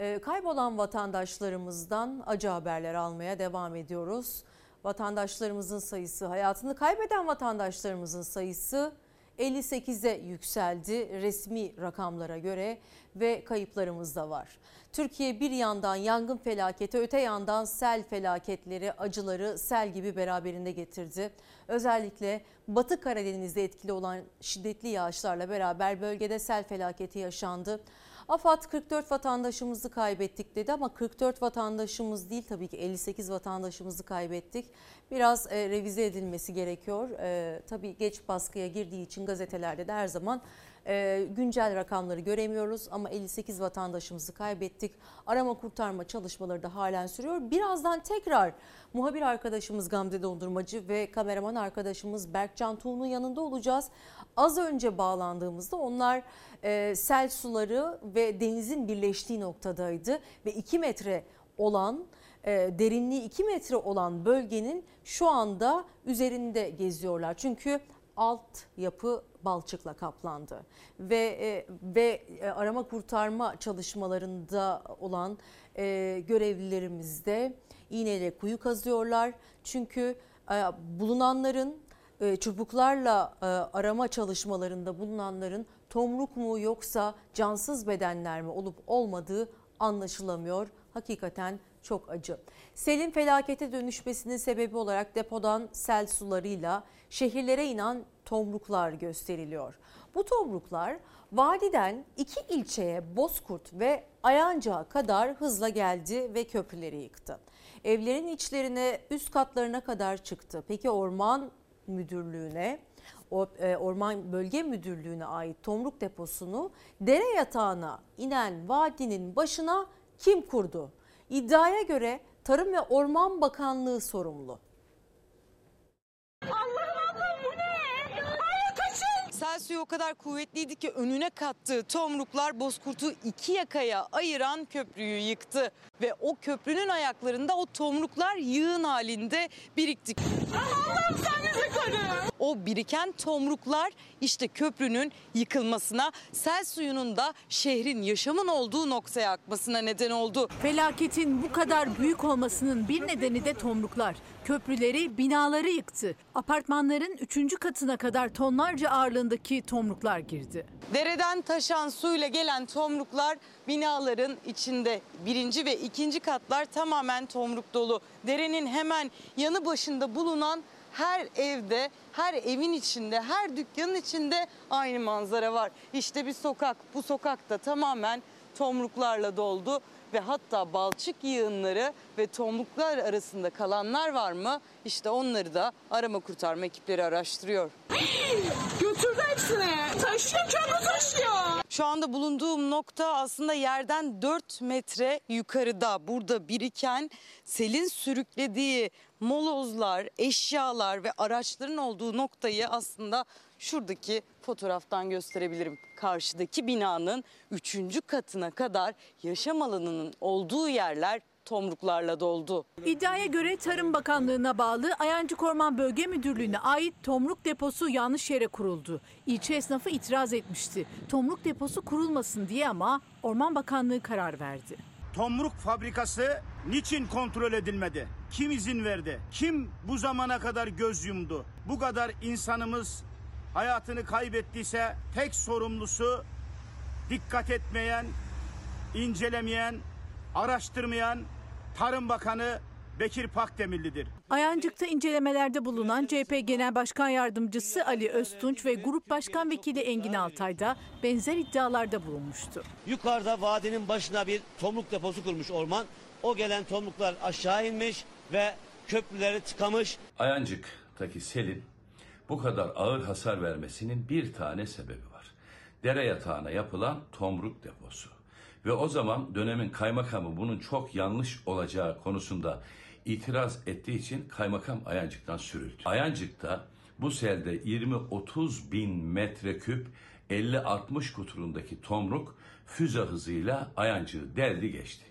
e, kaybolan vatandaşlarımızdan acı haberler almaya devam ediyoruz. Vatandaşlarımızın sayısı, hayatını kaybeden vatandaşlarımızın sayısı 58'e yükseldi resmi rakamlara göre ve kayıplarımız da var. Türkiye bir yandan yangın felaketi öte yandan sel felaketleri acıları sel gibi beraberinde getirdi. Özellikle Batı Karadeniz'de etkili olan şiddetli yağışlarla beraber bölgede sel felaketi yaşandı. AFAD 44 vatandaşımızı kaybettik dedi ama 44 vatandaşımız değil tabii ki 58 vatandaşımızı kaybettik. Biraz e, revize edilmesi gerekiyor. E, tabii geç baskıya girdiği için gazetelerde de her zaman e, güncel rakamları göremiyoruz ama 58 vatandaşımızı kaybettik. Arama kurtarma çalışmaları da halen sürüyor. Birazdan tekrar muhabir arkadaşımız Gamze Dondurmacı ve kameraman arkadaşımız Berkcan Tuğ'un yanında olacağız. Az önce bağlandığımızda onlar e, sel suları ve denizin birleştiği noktadaydı ve 2 metre olan e, derinliği 2 metre olan bölgenin şu anda üzerinde geziyorlar. Çünkü alt yapı balçıkla kaplandı ve e, ve e, arama kurtarma çalışmalarında olan e, görevlilerimiz de iğneyle kuyu kazıyorlar. Çünkü e, bulunanların e, çubuklarla e, arama çalışmalarında bulunanların tomruk mu yoksa cansız bedenler mi olup olmadığı anlaşılamıyor. Hakikaten çok acı. Selin felakete dönüşmesinin sebebi olarak depodan sel sularıyla şehirlere inen tomruklar gösteriliyor. Bu tomruklar vadiden iki ilçeye Bozkurt ve Ayancı'ya kadar hızla geldi ve köprüleri yıktı. Evlerin içlerine üst katlarına kadar çıktı. Peki orman müdürlüğüne o e, Orman Bölge Müdürlüğü'ne ait tomruk deposunu dere yatağına inen vadinin başına kim kurdu? İddiaya göre Tarım ve Orman Bakanlığı sorumlu. Sel suyu o kadar kuvvetliydi ki önüne kattığı tomruklar Bozkurt'u iki yakaya ayıran köprüyü yıktı. Ve o köprünün ayaklarında o tomruklar yığın halinde birikti. O biriken tomruklar işte köprünün yıkılmasına, sel suyunun da şehrin yaşamın olduğu noktaya akmasına neden oldu. Felaketin bu kadar büyük olmasının bir nedeni de tomruklar. Köprüleri, binaları yıktı. Apartmanların üçüncü katına kadar tonlarca ağırlığındaki tomruklar girdi. Dereden taşan suyla gelen tomruklar binaların içinde. Birinci ve ikinci katlar tamamen tomruk dolu. Derenin hemen yanı başında bulunan her evde, her evin içinde, her dükkanın içinde aynı manzara var. İşte bir sokak, bu sokakta tamamen tomruklarla doldu ve hatta balçık yığınları ve tomruklar arasında kalanlar var mı? İşte onları da arama kurtarma ekipleri araştırıyor. Götürdü hepsini. Taşıyor çabuk taşıyor. Şu anda bulunduğum nokta aslında yerden 4 metre yukarıda. Burada biriken selin sürüklediği molozlar, eşyalar ve araçların olduğu noktayı aslında şuradaki fotoğraftan gösterebilirim. Karşıdaki binanın 3. katına kadar yaşam alanının olduğu yerler tomruklarla doldu. İddiaya göre Tarım Bakanlığı'na bağlı Ayancık Orman Bölge Müdürlüğü'ne ait tomruk deposu yanlış yere kuruldu. İlçe esnafı itiraz etmişti. Tomruk deposu kurulmasın diye ama Orman Bakanlığı karar verdi. Tomruk fabrikası niçin kontrol edilmedi? Kim izin verdi? Kim bu zamana kadar göz yumdu? Bu kadar insanımız hayatını kaybettiyse tek sorumlusu dikkat etmeyen, incelemeyen, araştırmayan Tarım Bakanı Bekir Pakdemirli'dir. Ayancık'ta incelemelerde bulunan CHP Genel Başkan Yardımcısı Ali Öztunç ve Grup Başkan Vekili Engin Altay da benzer iddialarda bulunmuştu. Yukarıda vadinin başına bir tomruk deposu kurmuş orman. O gelen tomruklar aşağı inmiş ve köprüleri tıkamış. Ayancık'taki selin bu kadar ağır hasar vermesinin bir tane sebebi var. Dere yatağına yapılan tomruk deposu. Ve o zaman dönemin kaymakamı bunun çok yanlış olacağı konusunda itiraz ettiği için kaymakam Ayancık'tan sürüldü. Ayancık'ta bu selde 20-30 bin metreküp 50-60 kuturundaki tomruk füze hızıyla Ayancık'ı deldi geçti.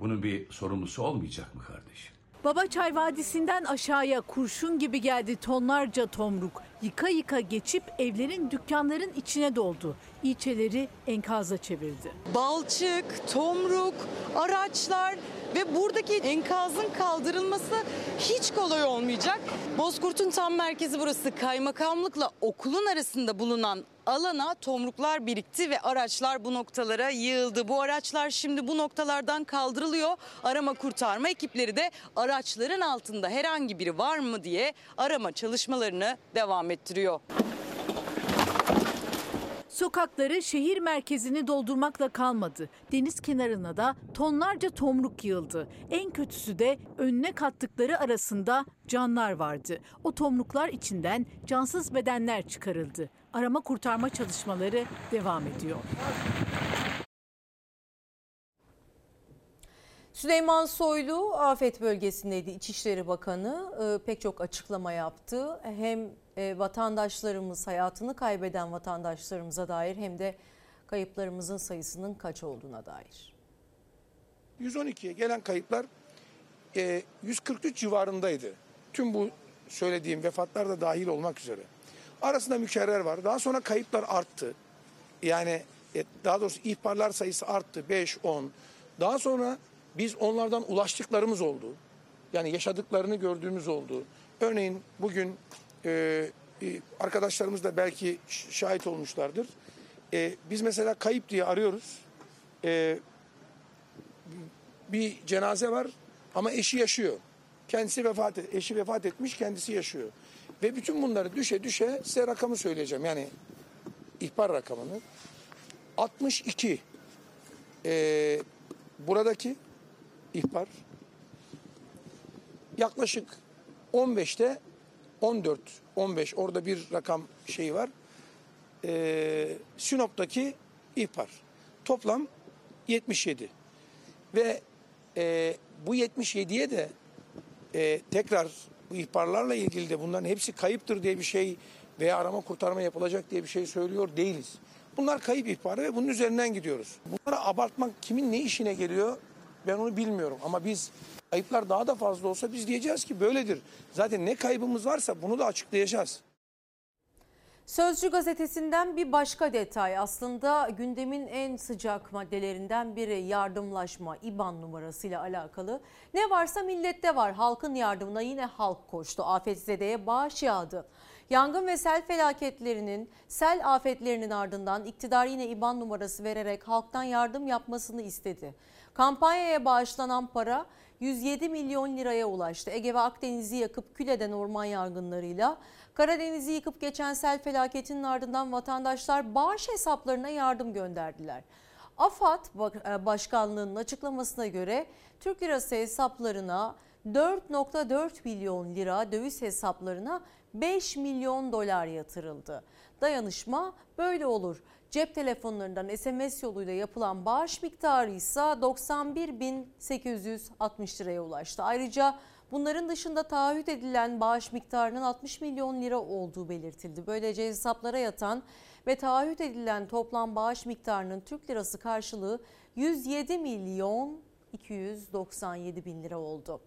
Bunun bir sorumlusu olmayacak mı kardeşim? Babaçay Vadisi'nden aşağıya kurşun gibi geldi tonlarca tomruk. Yıka yıka geçip evlerin dükkanların içine doldu. İlçeleri enkaza çevirdi. Balçık, tomruk, araçlar ve buradaki enkazın kaldırılması hiç kolay olmayacak. Bozkurt'un tam merkezi burası. Kaymakamlıkla okulun arasında bulunan alana tomruklar birikti ve araçlar bu noktalara yığıldı. Bu araçlar şimdi bu noktalardan kaldırılıyor. Arama kurtarma ekipleri de araçların altında herhangi biri var mı diye arama çalışmalarını devam ettiriyor. Sokakları şehir merkezini doldurmakla kalmadı. Deniz kenarına da tonlarca tomruk yığıldı. En kötüsü de önüne kattıkları arasında canlar vardı. O tomruklar içinden cansız bedenler çıkarıldı. Arama kurtarma çalışmaları devam ediyor. Süleyman Soylu afet bölgesindeydi. İçişleri Bakanı e, pek çok açıklama yaptı. Hem e, vatandaşlarımız hayatını kaybeden vatandaşlarımıza dair hem de kayıplarımızın sayısının kaç olduğuna dair. 112'ye gelen kayıplar e, 143 civarındaydı. Tüm bu söylediğim vefatlar da dahil olmak üzere. Arasında mükerrer var. Daha sonra kayıplar arttı. Yani e, daha doğrusu ihbarlar sayısı arttı. 5, 10. Daha sonra biz onlardan ulaştıklarımız oldu. Yani yaşadıklarını gördüğümüz oldu. Örneğin bugün e, e, arkadaşlarımız da belki şahit olmuşlardır. E, biz mesela kayıp diye arıyoruz. E, bir cenaze var ama eşi yaşıyor. Kendisi vefat et, eşi vefat etmiş, kendisi yaşıyor. Ve bütün bunları düşe düşe size rakamı söyleyeceğim. Yani ihbar rakamını. 62 e, buradaki ihbar yaklaşık 15'te 14, 15 orada bir rakam şeyi var. Ee, Sinop'taki ihbar. Toplam 77. Ve e, bu 77'ye de e, tekrar bu ihbarlarla ilgili de bunların hepsi kayıptır diye bir şey veya arama kurtarma yapılacak diye bir şey söylüyor değiliz. Bunlar kayıp ihbarı ve bunun üzerinden gidiyoruz. Bunları abartmak kimin ne işine geliyor ben onu bilmiyorum. Ama biz kayıplar daha da fazla olsa biz diyeceğiz ki böyledir. Zaten ne kaybımız varsa bunu da açıklayacağız. Sözcü gazetesinden bir başka detay aslında gündemin en sıcak maddelerinden biri yardımlaşma IBAN numarasıyla alakalı. Ne varsa millette var halkın yardımına yine halk koştu afetzedeye bağış yağdı. Yangın ve sel felaketlerinin, sel afetlerinin ardından iktidar yine IBAN numarası vererek halktan yardım yapmasını istedi. Kampanyaya bağışlanan para 107 milyon liraya ulaştı. Ege ve Akdeniz'i yakıp kül eden orman yangınlarıyla Karadeniz'i yıkıp geçen sel felaketinin ardından vatandaşlar bağış hesaplarına yardım gönderdiler. AFAD Başkanlığı'nın açıklamasına göre Türk lirası hesaplarına 4.4 milyon lira döviz hesaplarına 5 milyon dolar yatırıldı. Dayanışma böyle olur. Cep telefonlarından SMS yoluyla yapılan bağış miktarı ise 91.860 liraya ulaştı. Ayrıca bunların dışında taahhüt edilen bağış miktarının 60 milyon lira olduğu belirtildi. Böylece hesaplara yatan ve taahhüt edilen toplam bağış miktarının Türk lirası karşılığı 107 milyon 297 bin lira oldu.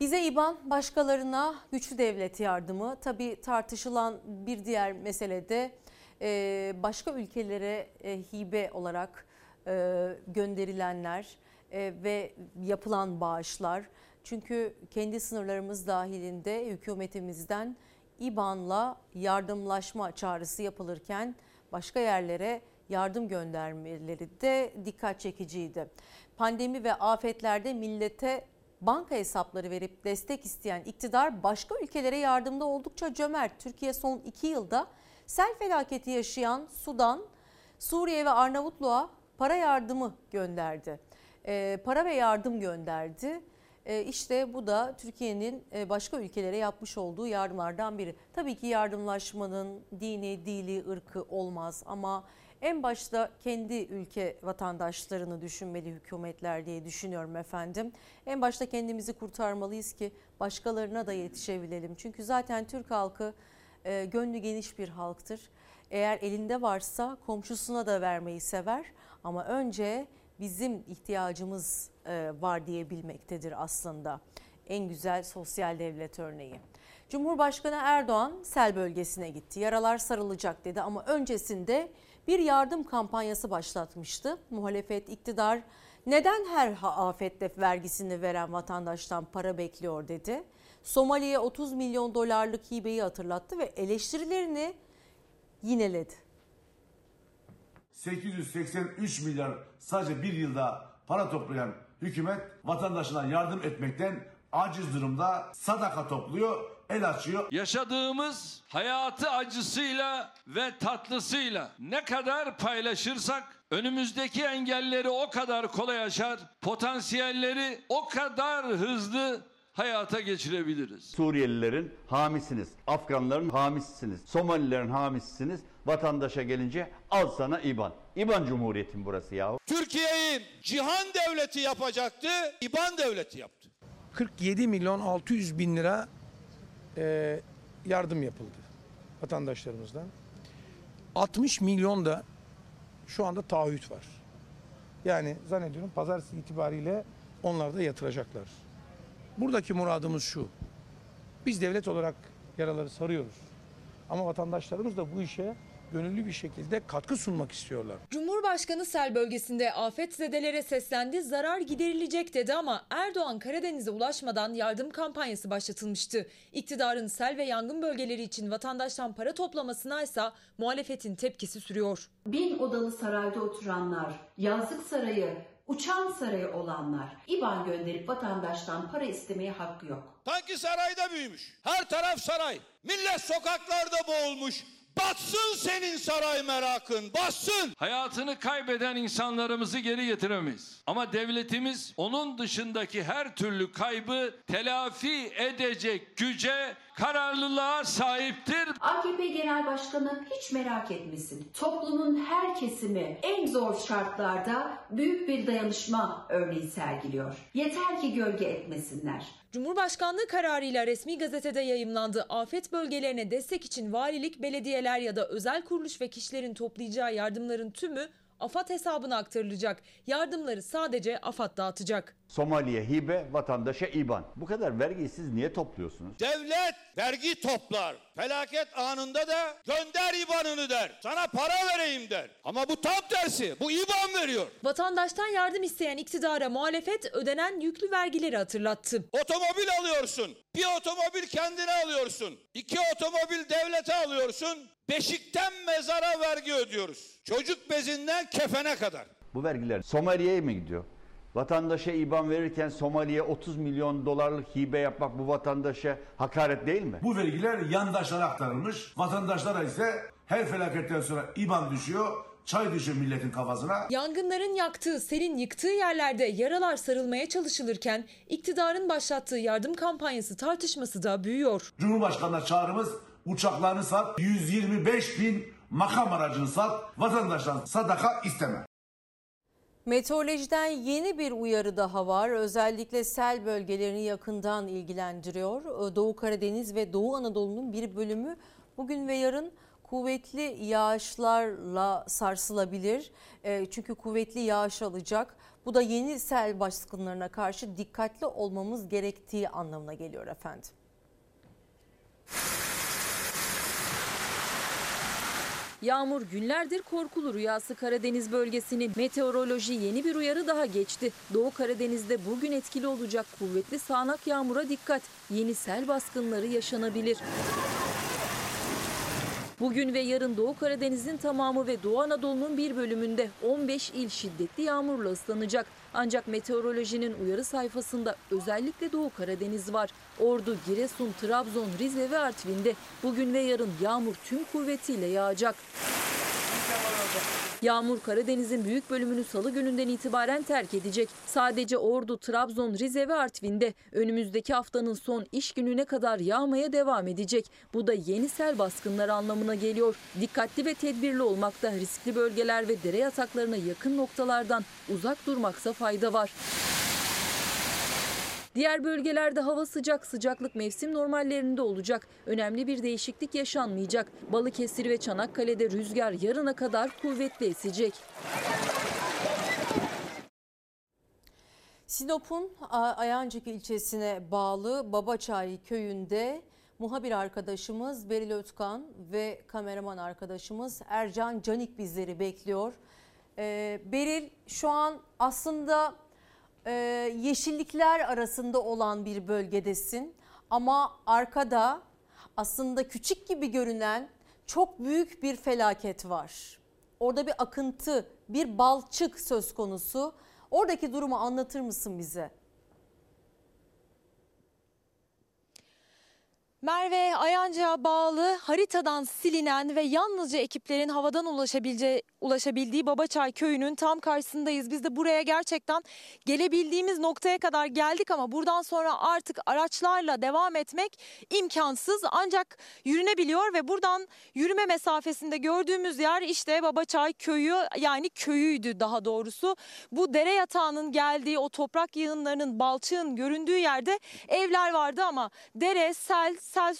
Bize İBAN başkalarına güçlü devlet yardımı tabii tartışılan bir diğer mesele de e, başka ülkelere e, hibe olarak e, gönderilenler ve yapılan bağışlar. Çünkü kendi sınırlarımız dahilinde hükümetimizden İBAN'la yardımlaşma çağrısı yapılırken başka yerlere yardım göndermeleri de dikkat çekiciydi. Pandemi ve afetlerde millete banka hesapları verip destek isteyen iktidar başka ülkelere yardımda oldukça cömert. Türkiye son iki yılda sel felaketi yaşayan Sudan, Suriye ve Arnavutluğa para yardımı gönderdi. E, para ve yardım gönderdi. E, işte bu da Türkiye'nin başka ülkelere yapmış olduğu yardımlardan biri. Tabii ki yardımlaşmanın dini, dili, ırkı olmaz ama en başta kendi ülke vatandaşlarını düşünmeli hükümetler diye düşünüyorum efendim. En başta kendimizi kurtarmalıyız ki başkalarına da yetişebilelim. Çünkü zaten Türk halkı e, gönlü geniş bir halktır. Eğer elinde varsa komşusuna da vermeyi sever ama önce bizim ihtiyacımız e, var diyebilmektedir aslında. En güzel sosyal devlet örneği. Cumhurbaşkanı Erdoğan sel bölgesine gitti. Yaralar sarılacak dedi ama öncesinde bir yardım kampanyası başlatmıştı. Muhalefet iktidar neden her afette vergisini veren vatandaştan para bekliyor dedi. Somali'ye 30 milyon dolarlık hibeyi hatırlattı ve eleştirilerini yineledi. 883 milyar sadece bir yılda para toplayan hükümet vatandaşına yardım etmekten aciz durumda sadaka topluyor, el açıyor. Yaşadığımız hayatı acısıyla ve tatlısıyla ne kadar paylaşırsak önümüzdeki engelleri o kadar kolay aşar, potansiyelleri o kadar hızlı hayata geçirebiliriz. Suriyelilerin hamisiniz, Afganların hamisisiniz, Somalilerin hamisisiniz. Vatandaşa gelince al sana İBAN. İBAN Cumhuriyeti burası ya. Türkiye'yi cihan devleti yapacaktı, İBAN devleti yaptı. 47 milyon 600 bin lira e, yardım yapıldı vatandaşlarımızdan. 60 milyon da şu anda taahhüt var. Yani zannediyorum pazartesi itibariyle onlar da yatıracaklar. Buradaki muradımız şu. Biz devlet olarak yaraları sarıyoruz. Ama vatandaşlarımız da bu işe gönüllü bir şekilde katkı sunmak istiyorlar. Cumhurbaşkanı sel bölgesinde afetzedelere seslendi, zarar giderilecek dedi ama Erdoğan Karadeniz'e ulaşmadan yardım kampanyası başlatılmıştı. İktidarın sel ve yangın bölgeleri için vatandaştan para toplamasına ise muhalefetin tepkisi sürüyor. Bin odalı sarayda oturanlar, yazlık sarayı, uçan sarayı olanlar İBAN gönderip vatandaştan para istemeye hakkı yok. Sanki sarayda büyümüş. Her taraf saray. Millet sokaklarda boğulmuş. Batsın senin saray merakın, batsın. Hayatını kaybeden insanlarımızı geri getiremeyiz. Ama devletimiz onun dışındaki her türlü kaybı telafi edecek güce, kararlılığa sahiptir. AKP Genel Başkanı hiç merak etmesin. Toplumun her kesimi en zor şartlarda büyük bir dayanışma örneği sergiliyor. Yeter ki gölge etmesinler. Cumhurbaşkanlığı kararıyla resmi gazetede yayımlandı. Afet bölgelerine destek için valilik, belediyeler ya da özel kuruluş ve kişilerin toplayacağı yardımların tümü AFAD hesabına aktarılacak. Yardımları sadece AFAD dağıtacak. Somali'ye hibe, vatandaşa IBAN. Bu kadar vergiyi siz niye topluyorsunuz? Devlet vergi toplar. Felaket anında da gönder IBAN'ını der. Sana para vereyim der. Ama bu tam tersi. Bu IBAN veriyor. Vatandaştan yardım isteyen iktidara muhalefet ödenen yüklü vergileri hatırlattı. Otomobil alıyorsun. Bir otomobil kendine alıyorsun. İki otomobil devlete alıyorsun. Beşikten mezara vergi ödüyoruz. Çocuk bezinden kefene kadar. Bu vergiler Somali'ye mi gidiyor? Vatandaşa IBAN verirken Somali'ye 30 milyon dolarlık hibe yapmak bu vatandaşa hakaret değil mi? Bu vergiler yandaşlara aktarılmış. Vatandaşlara ise her felaketten sonra IBAN düşüyor. Çay düşüyor milletin kafasına. Yangınların yaktığı, selin yıktığı yerlerde yaralar sarılmaya çalışılırken iktidarın başlattığı yardım kampanyası tartışması da büyüyor. Cumhurbaşkanına çağrımız uçaklarını sat, 125 bin makam aracını sat, vatandaştan sadaka isteme. Meteorolojiden yeni bir uyarı daha var. Özellikle sel bölgelerini yakından ilgilendiriyor. Doğu Karadeniz ve Doğu Anadolu'nun bir bölümü bugün ve yarın kuvvetli yağışlarla sarsılabilir. E, çünkü kuvvetli yağış alacak. Bu da yeni sel baskınlarına karşı dikkatli olmamız gerektiği anlamına geliyor efendim. Yağmur günlerdir korkulu rüyası Karadeniz bölgesini. Meteoroloji yeni bir uyarı daha geçti. Doğu Karadeniz'de bugün etkili olacak kuvvetli sağanak yağmura dikkat. Yeni sel baskınları yaşanabilir. Bugün ve yarın Doğu Karadeniz'in tamamı ve Doğu Anadolu'nun bir bölümünde 15 il şiddetli yağmurla ıslanacak. Ancak meteorolojinin uyarı sayfasında özellikle Doğu Karadeniz var. Ordu, Giresun, Trabzon, Rize ve Artvin'de bugün ve yarın yağmur tüm kuvvetiyle yağacak. Yağmur Karadeniz'in büyük bölümünü salı gününden itibaren terk edecek. Sadece Ordu, Trabzon, Rize ve Artvin'de önümüzdeki haftanın son iş gününe kadar yağmaya devam edecek. Bu da yeni sel baskınları anlamına geliyor. Dikkatli ve tedbirli olmakta riskli bölgeler ve dere yataklarına yakın noktalardan uzak durmaksa fayda var. Diğer bölgelerde hava sıcak, sıcaklık mevsim normallerinde olacak. Önemli bir değişiklik yaşanmayacak. Balıkesir ve Çanakkale'de rüzgar yarına kadar kuvvetli esecek. Sinop'un Ayancık ilçesine bağlı Babaçay köyünde muhabir arkadaşımız Beril Özkan ve kameraman arkadaşımız Ercan Canik bizleri bekliyor. Ee, Beril şu an aslında e, yeşillikler arasında olan bir bölgedesin ama arkada aslında küçük gibi görünen çok büyük bir felaket var. Orada bir akıntı, bir balçık söz konusu. Oradaki durumu anlatır mısın bize? Merve Ayancı'ya bağlı haritadan silinen ve yalnızca ekiplerin havadan ulaşabildiği Babaçay köyünün tam karşısındayız. Biz de buraya gerçekten gelebildiğimiz noktaya kadar geldik ama buradan sonra artık araçlarla devam etmek imkansız. Ancak yürünebiliyor ve buradan yürüme mesafesinde gördüğümüz yer işte Babaçay köyü yani köyüydü daha doğrusu. Bu dere yatağının geldiği o toprak yığınlarının balçığın göründüğü yerde evler vardı ama dere, sel, sel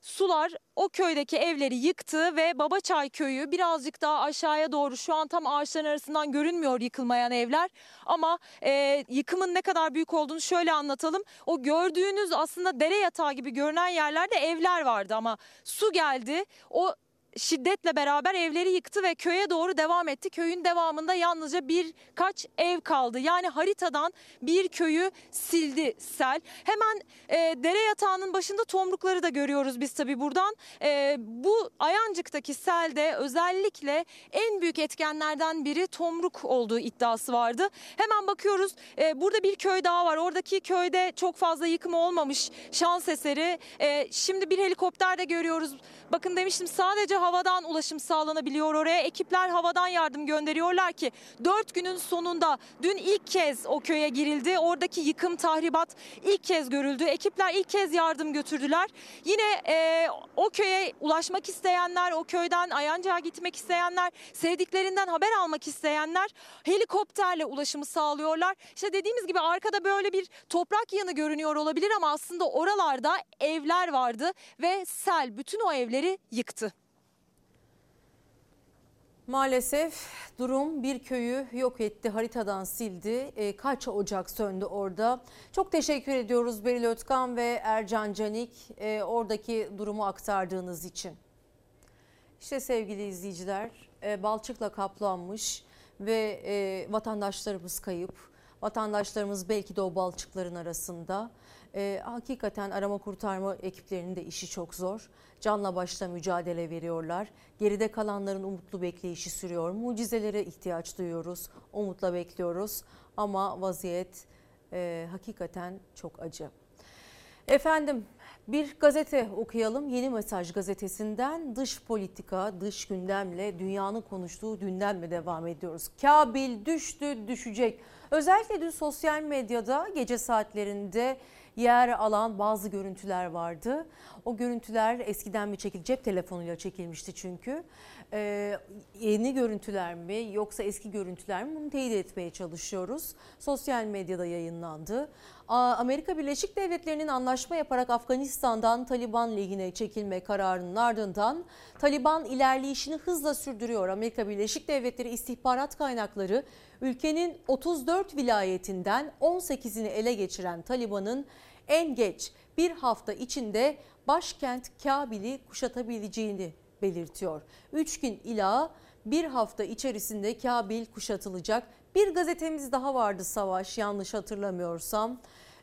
sular o köydeki evleri yıktı ve Babaçay köyü birazcık daha aşağıya doğru şu an tam ağaçların arasından görünmüyor yıkılmayan evler ama e, yıkımın ne kadar büyük olduğunu şöyle anlatalım. O gördüğünüz aslında dere yatağı gibi görünen yerlerde evler vardı ama su geldi. O şiddetle beraber evleri yıktı ve köye doğru devam etti. Köyün devamında yalnızca birkaç ev kaldı. Yani haritadan bir köyü sildi sel. Hemen e, dere yatağının başında tomrukları da görüyoruz biz tabii buradan. E, bu Ayancık'taki selde özellikle en büyük etkenlerden biri tomruk olduğu iddiası vardı. Hemen bakıyoruz e, burada bir köy daha var. Oradaki köyde çok fazla yıkım olmamış şans eseri. E, şimdi bir helikopter de görüyoruz. Bakın demiştim sadece havadan ulaşım sağlanabiliyor oraya. Ekipler havadan yardım gönderiyorlar ki 4 günün sonunda dün ilk kez o köye girildi. Oradaki yıkım, tahribat ilk kez görüldü. Ekipler ilk kez yardım götürdüler. Yine e, o köye ulaşmak isteyenler, o köyden Ayancık'a gitmek isteyenler, sevdiklerinden haber almak isteyenler helikopterle ulaşımı sağlıyorlar. İşte dediğimiz gibi arkada böyle bir toprak yanı görünüyor olabilir ama aslında oralarda evler vardı ve sel bütün o evleri yıktı. Maalesef durum bir köyü yok etti, haritadan sildi. E, kaç ocak söndü orada. Çok teşekkür ediyoruz Beril Ötkan ve Ercan Canik e, oradaki durumu aktardığınız için. İşte sevgili izleyiciler, e, balçıkla kaplanmış ve e, vatandaşlarımız kayıp. Vatandaşlarımız belki de o balçıkların arasında. E, hakikaten arama kurtarma ekiplerinin de işi çok zor. Canla başla mücadele veriyorlar. Geride kalanların umutlu bekleyişi sürüyor. Mucizelere ihtiyaç duyuyoruz. Umutla bekliyoruz. Ama vaziyet e, hakikaten çok acı. Efendim bir gazete okuyalım. Yeni Mesaj gazetesinden dış politika, dış gündemle dünyanın konuştuğu gündemle devam ediyoruz. Kabil düştü, düşecek. Özellikle dün sosyal medyada gece saatlerinde yer alan bazı görüntüler vardı. O görüntüler eskiden mi çekildi? Cep telefonuyla çekilmişti çünkü. Ee, yeni görüntüler mi yoksa eski görüntüler mi bunu teyit etmeye çalışıyoruz. Sosyal medyada yayınlandı. Amerika Birleşik Devletleri'nin anlaşma yaparak Afganistan'dan Taliban lehine çekilme kararının ardından Taliban ilerleyişini hızla sürdürüyor. Amerika Birleşik Devletleri istihbarat kaynakları ülkenin 34 vilayetinden 18'ini ele geçiren Taliban'ın en geç bir hafta içinde başkent Kabil'i kuşatabileceğini belirtiyor. 3 gün ila bir hafta içerisinde Kabil kuşatılacak. Bir gazetemiz daha vardı Savaş yanlış hatırlamıyorsam.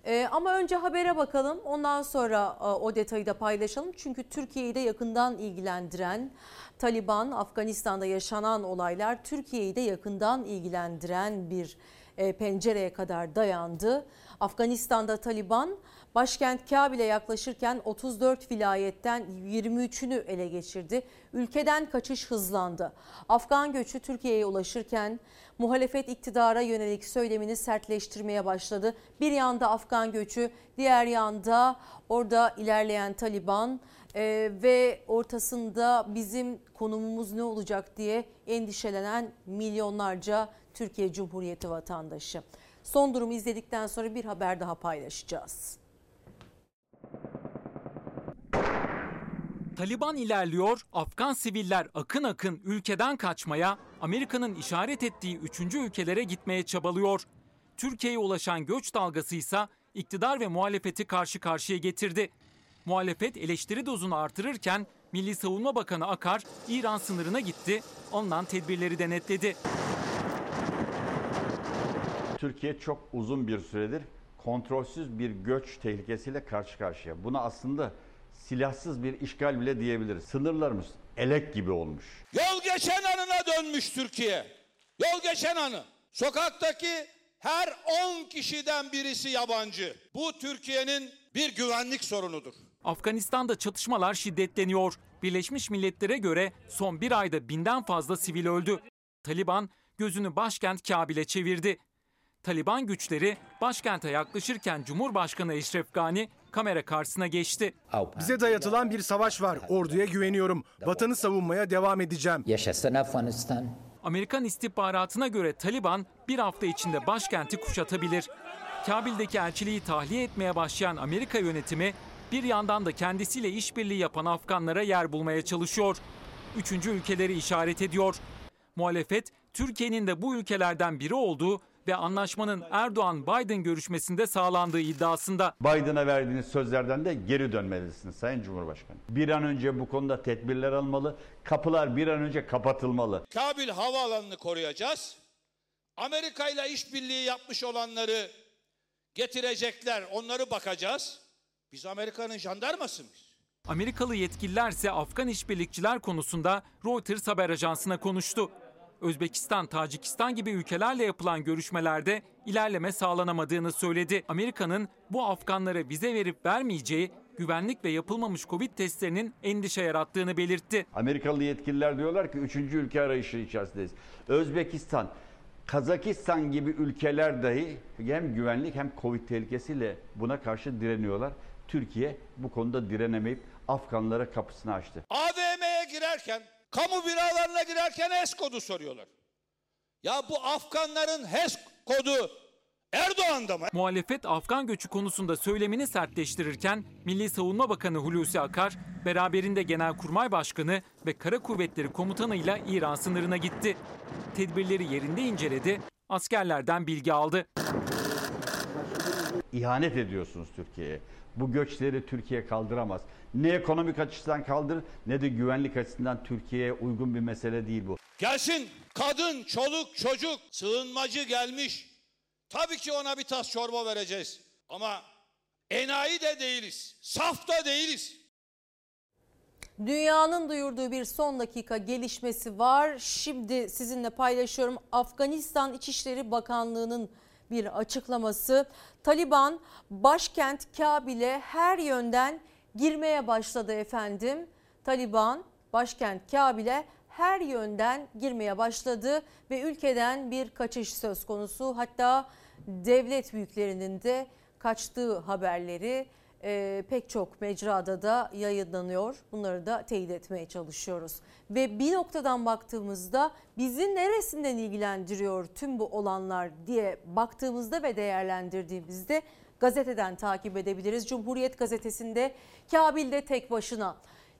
Ee, ama önce habere bakalım ondan sonra e, o detayı da paylaşalım. Çünkü Türkiye'yi de yakından ilgilendiren Taliban, Afganistan'da yaşanan olaylar Türkiye'yi de yakından ilgilendiren bir e, pencereye kadar dayandı. Afganistan'da Taliban başkent Kabil'e yaklaşırken 34 vilayetten 23'ünü ele geçirdi. Ülkeden kaçış hızlandı. Afgan göçü Türkiye'ye ulaşırken muhalefet iktidara yönelik söylemini sertleştirmeye başladı. Bir yanda Afgan göçü, diğer yanda orada ilerleyen Taliban ee, ve ortasında bizim konumumuz ne olacak diye endişelenen milyonlarca Türkiye Cumhuriyeti vatandaşı. Son durumu izledikten sonra bir haber daha paylaşacağız. Taliban ilerliyor, Afgan siviller akın akın ülkeden kaçmaya, Amerika'nın işaret ettiği üçüncü ülkelere gitmeye çabalıyor. Türkiye'ye ulaşan göç dalgası ise iktidar ve muhalefeti karşı karşıya getirdi. Muhalefet eleştiri dozunu artırırken Milli Savunma Bakanı Akar İran sınırına gitti, ondan tedbirleri denetledi. Türkiye çok uzun bir süredir kontrolsüz bir göç tehlikesiyle karşı karşıya. Buna aslında silahsız bir işgal bile diyebiliriz. Sınırlarımız elek gibi olmuş. Yol geçen anına dönmüş Türkiye. Yol geçen anı. Sokaktaki her 10 kişiden birisi yabancı. Bu Türkiye'nin bir güvenlik sorunudur. Afganistan'da çatışmalar şiddetleniyor. Birleşmiş Milletler'e göre son bir ayda binden fazla sivil öldü. Taliban gözünü başkent Kabil'e çevirdi. Taliban güçleri başkente yaklaşırken Cumhurbaşkanı Eşref Gani kamera karşısına geçti. Bize dayatılan bir savaş var. Orduya güveniyorum. Vatanı savunmaya devam edeceğim. Yaşasın Afganistan. Amerikan istihbaratına göre Taliban bir hafta içinde başkenti kuşatabilir. Kabil'deki elçiliği tahliye etmeye başlayan Amerika yönetimi Bir yandan da kendisiyle işbirliği yapan Afganlara yer bulmaya çalışıyor. Üçüncü ülkeleri işaret ediyor. Muhalefet Türkiye'nin de bu ülkelerden biri olduğu ve anlaşmanın Erdoğan-Biden görüşmesinde sağlandığı iddiasında. Biden'a verdiğiniz sözlerden de geri dönmelisiniz Sayın Cumhurbaşkanı. Bir an önce bu konuda tedbirler almalı. Kapılar bir an önce kapatılmalı. Kabil havaalanını koruyacağız. Amerika ile işbirliği yapmış olanları getirecekler. Onları bakacağız. Biz Amerika'nın jandarması mıyız? Amerikalı yetkililer ise Afgan işbirlikçiler konusunda Reuters haber ajansına konuştu. Özbekistan, Tacikistan gibi ülkelerle yapılan görüşmelerde ilerleme sağlanamadığını söyledi. Amerika'nın bu Afganlara vize verip vermeyeceği güvenlik ve yapılmamış Covid testlerinin endişe yarattığını belirtti. Amerikalı yetkililer diyorlar ki üçüncü ülke arayışı içerisindeyiz. Özbekistan, Kazakistan gibi ülkeler dahi hem güvenlik hem Covid tehlikesiyle buna karşı direniyorlar. Türkiye bu konuda direnemeyip Afganlara kapısını açtı. AVM'ye girerken, kamu binalarına girerken HES kodu soruyorlar. Ya bu Afganların HES kodu Erdoğan'da mı? Muhalefet Afgan göçü konusunda söylemini sertleştirirken Milli Savunma Bakanı Hulusi Akar beraberinde Genelkurmay Başkanı ve Kara Kuvvetleri Komutanı'yla İran sınırına gitti. Tedbirleri yerinde inceledi, askerlerden bilgi aldı. İhanet ediyorsunuz Türkiye'ye. Bu göçleri Türkiye kaldıramaz. Ne ekonomik açıdan kaldırır ne de güvenlik açısından Türkiye'ye uygun bir mesele değil bu. Gelsin kadın, çoluk, çocuk, sığınmacı gelmiş. Tabii ki ona bir tas çorba vereceğiz. Ama enayi de değiliz, saf da değiliz. Dünyanın duyurduğu bir son dakika gelişmesi var. Şimdi sizinle paylaşıyorum. Afganistan İçişleri Bakanlığı'nın bir açıklaması. Taliban başkent Kabil'e her yönden girmeye başladı efendim. Taliban başkent Kabil'e her yönden girmeye başladı ve ülkeden bir kaçış söz konusu. Hatta devlet büyüklerinin de kaçtığı haberleri e, pek çok mecrada da yayınlanıyor. Bunları da teyit etmeye çalışıyoruz. Ve bir noktadan baktığımızda bizi neresinden ilgilendiriyor tüm bu olanlar diye baktığımızda ve değerlendirdiğimizde gazeteden takip edebiliriz. Cumhuriyet gazetesinde Kabil'de tek başına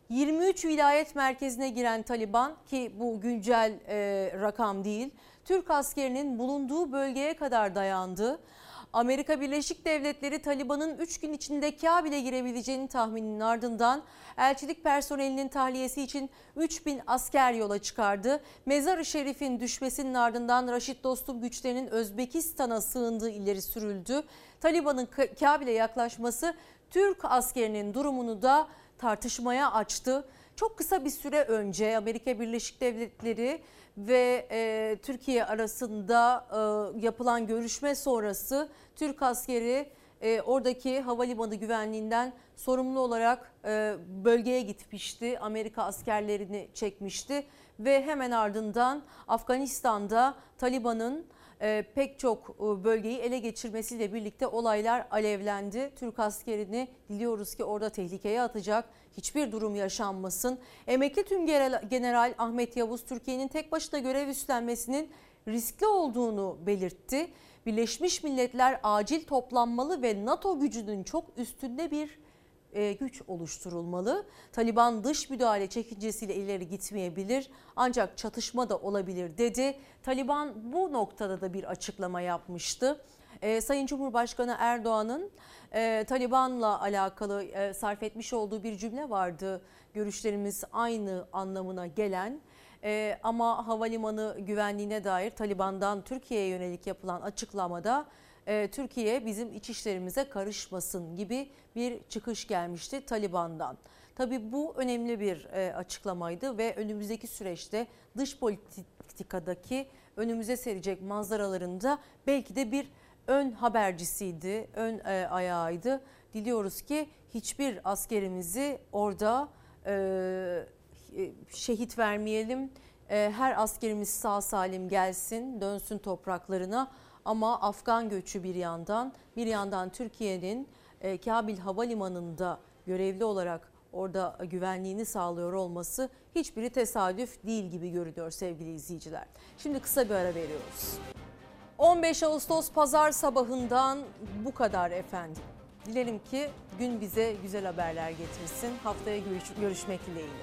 23 vilayet merkezine giren Taliban ki bu güncel e, rakam değil. Türk askerinin bulunduğu bölgeye kadar dayandı. Amerika Birleşik Devletleri Taliban'ın 3 gün içinde Kabil'e girebileceğini tahmininin ardından elçilik personelinin tahliyesi için 3000 asker yola çıkardı. Mezar-ı Şerif'in düşmesinin ardından Raşit Dostum güçlerinin Özbekistan'a sığındığı ileri sürüldü. Taliban'ın Kabil'e yaklaşması Türk askerinin durumunu da tartışmaya açtı. Çok kısa bir süre önce Amerika Birleşik Devletleri ve e, Türkiye arasında e, yapılan görüşme sonrası Türk askeri e, oradaki havalimanı güvenliğinden sorumlu olarak e, bölgeye gitmişti. Amerika askerlerini çekmişti ve hemen ardından Afganistan'da Taliban'ın e, pek çok e, bölgeyi ele geçirmesiyle birlikte olaylar alevlendi. Türk askerini diliyoruz ki orada tehlikeye atacak hiçbir durum yaşanmasın. Emekli Tüm General Ahmet Yavuz Türkiye'nin tek başına görev üstlenmesinin riskli olduğunu belirtti. Birleşmiş Milletler acil toplanmalı ve NATO gücünün çok üstünde bir e, güç oluşturulmalı. Taliban dış müdahale çekincesiyle ileri gitmeyebilir ancak çatışma da olabilir dedi. Taliban bu noktada da bir açıklama yapmıştı. E, Sayın Cumhurbaşkanı Erdoğan'ın e, Taliban'la alakalı e, sarf etmiş olduğu bir cümle vardı. Görüşlerimiz aynı anlamına gelen e, ama havalimanı güvenliğine dair Taliban'dan Türkiye'ye yönelik yapılan açıklamada e, Türkiye bizim iç işlerimize karışmasın gibi bir çıkış gelmişti Taliban'dan. Tabii bu önemli bir e, açıklamaydı ve önümüzdeki süreçte dış politikadaki önümüze serecek manzaralarında belki de bir ön habercisiydi, ön e, ayağıydı. Diliyoruz ki hiçbir askerimizi orada e, e, şehit vermeyelim. E, her askerimiz sağ salim gelsin, dönsün topraklarına. Ama Afgan göçü bir yandan, bir yandan Türkiye'nin e, Kabil Havalimanı'nda görevli olarak orada güvenliğini sağlıyor olması hiçbiri tesadüf değil gibi görünüyor sevgili izleyiciler. Şimdi kısa bir ara veriyoruz. 15 Ağustos pazar sabahından bu kadar efendim. Dilerim ki gün bize güzel haberler getirsin. Haftaya görüş görüşmek dileğiyle.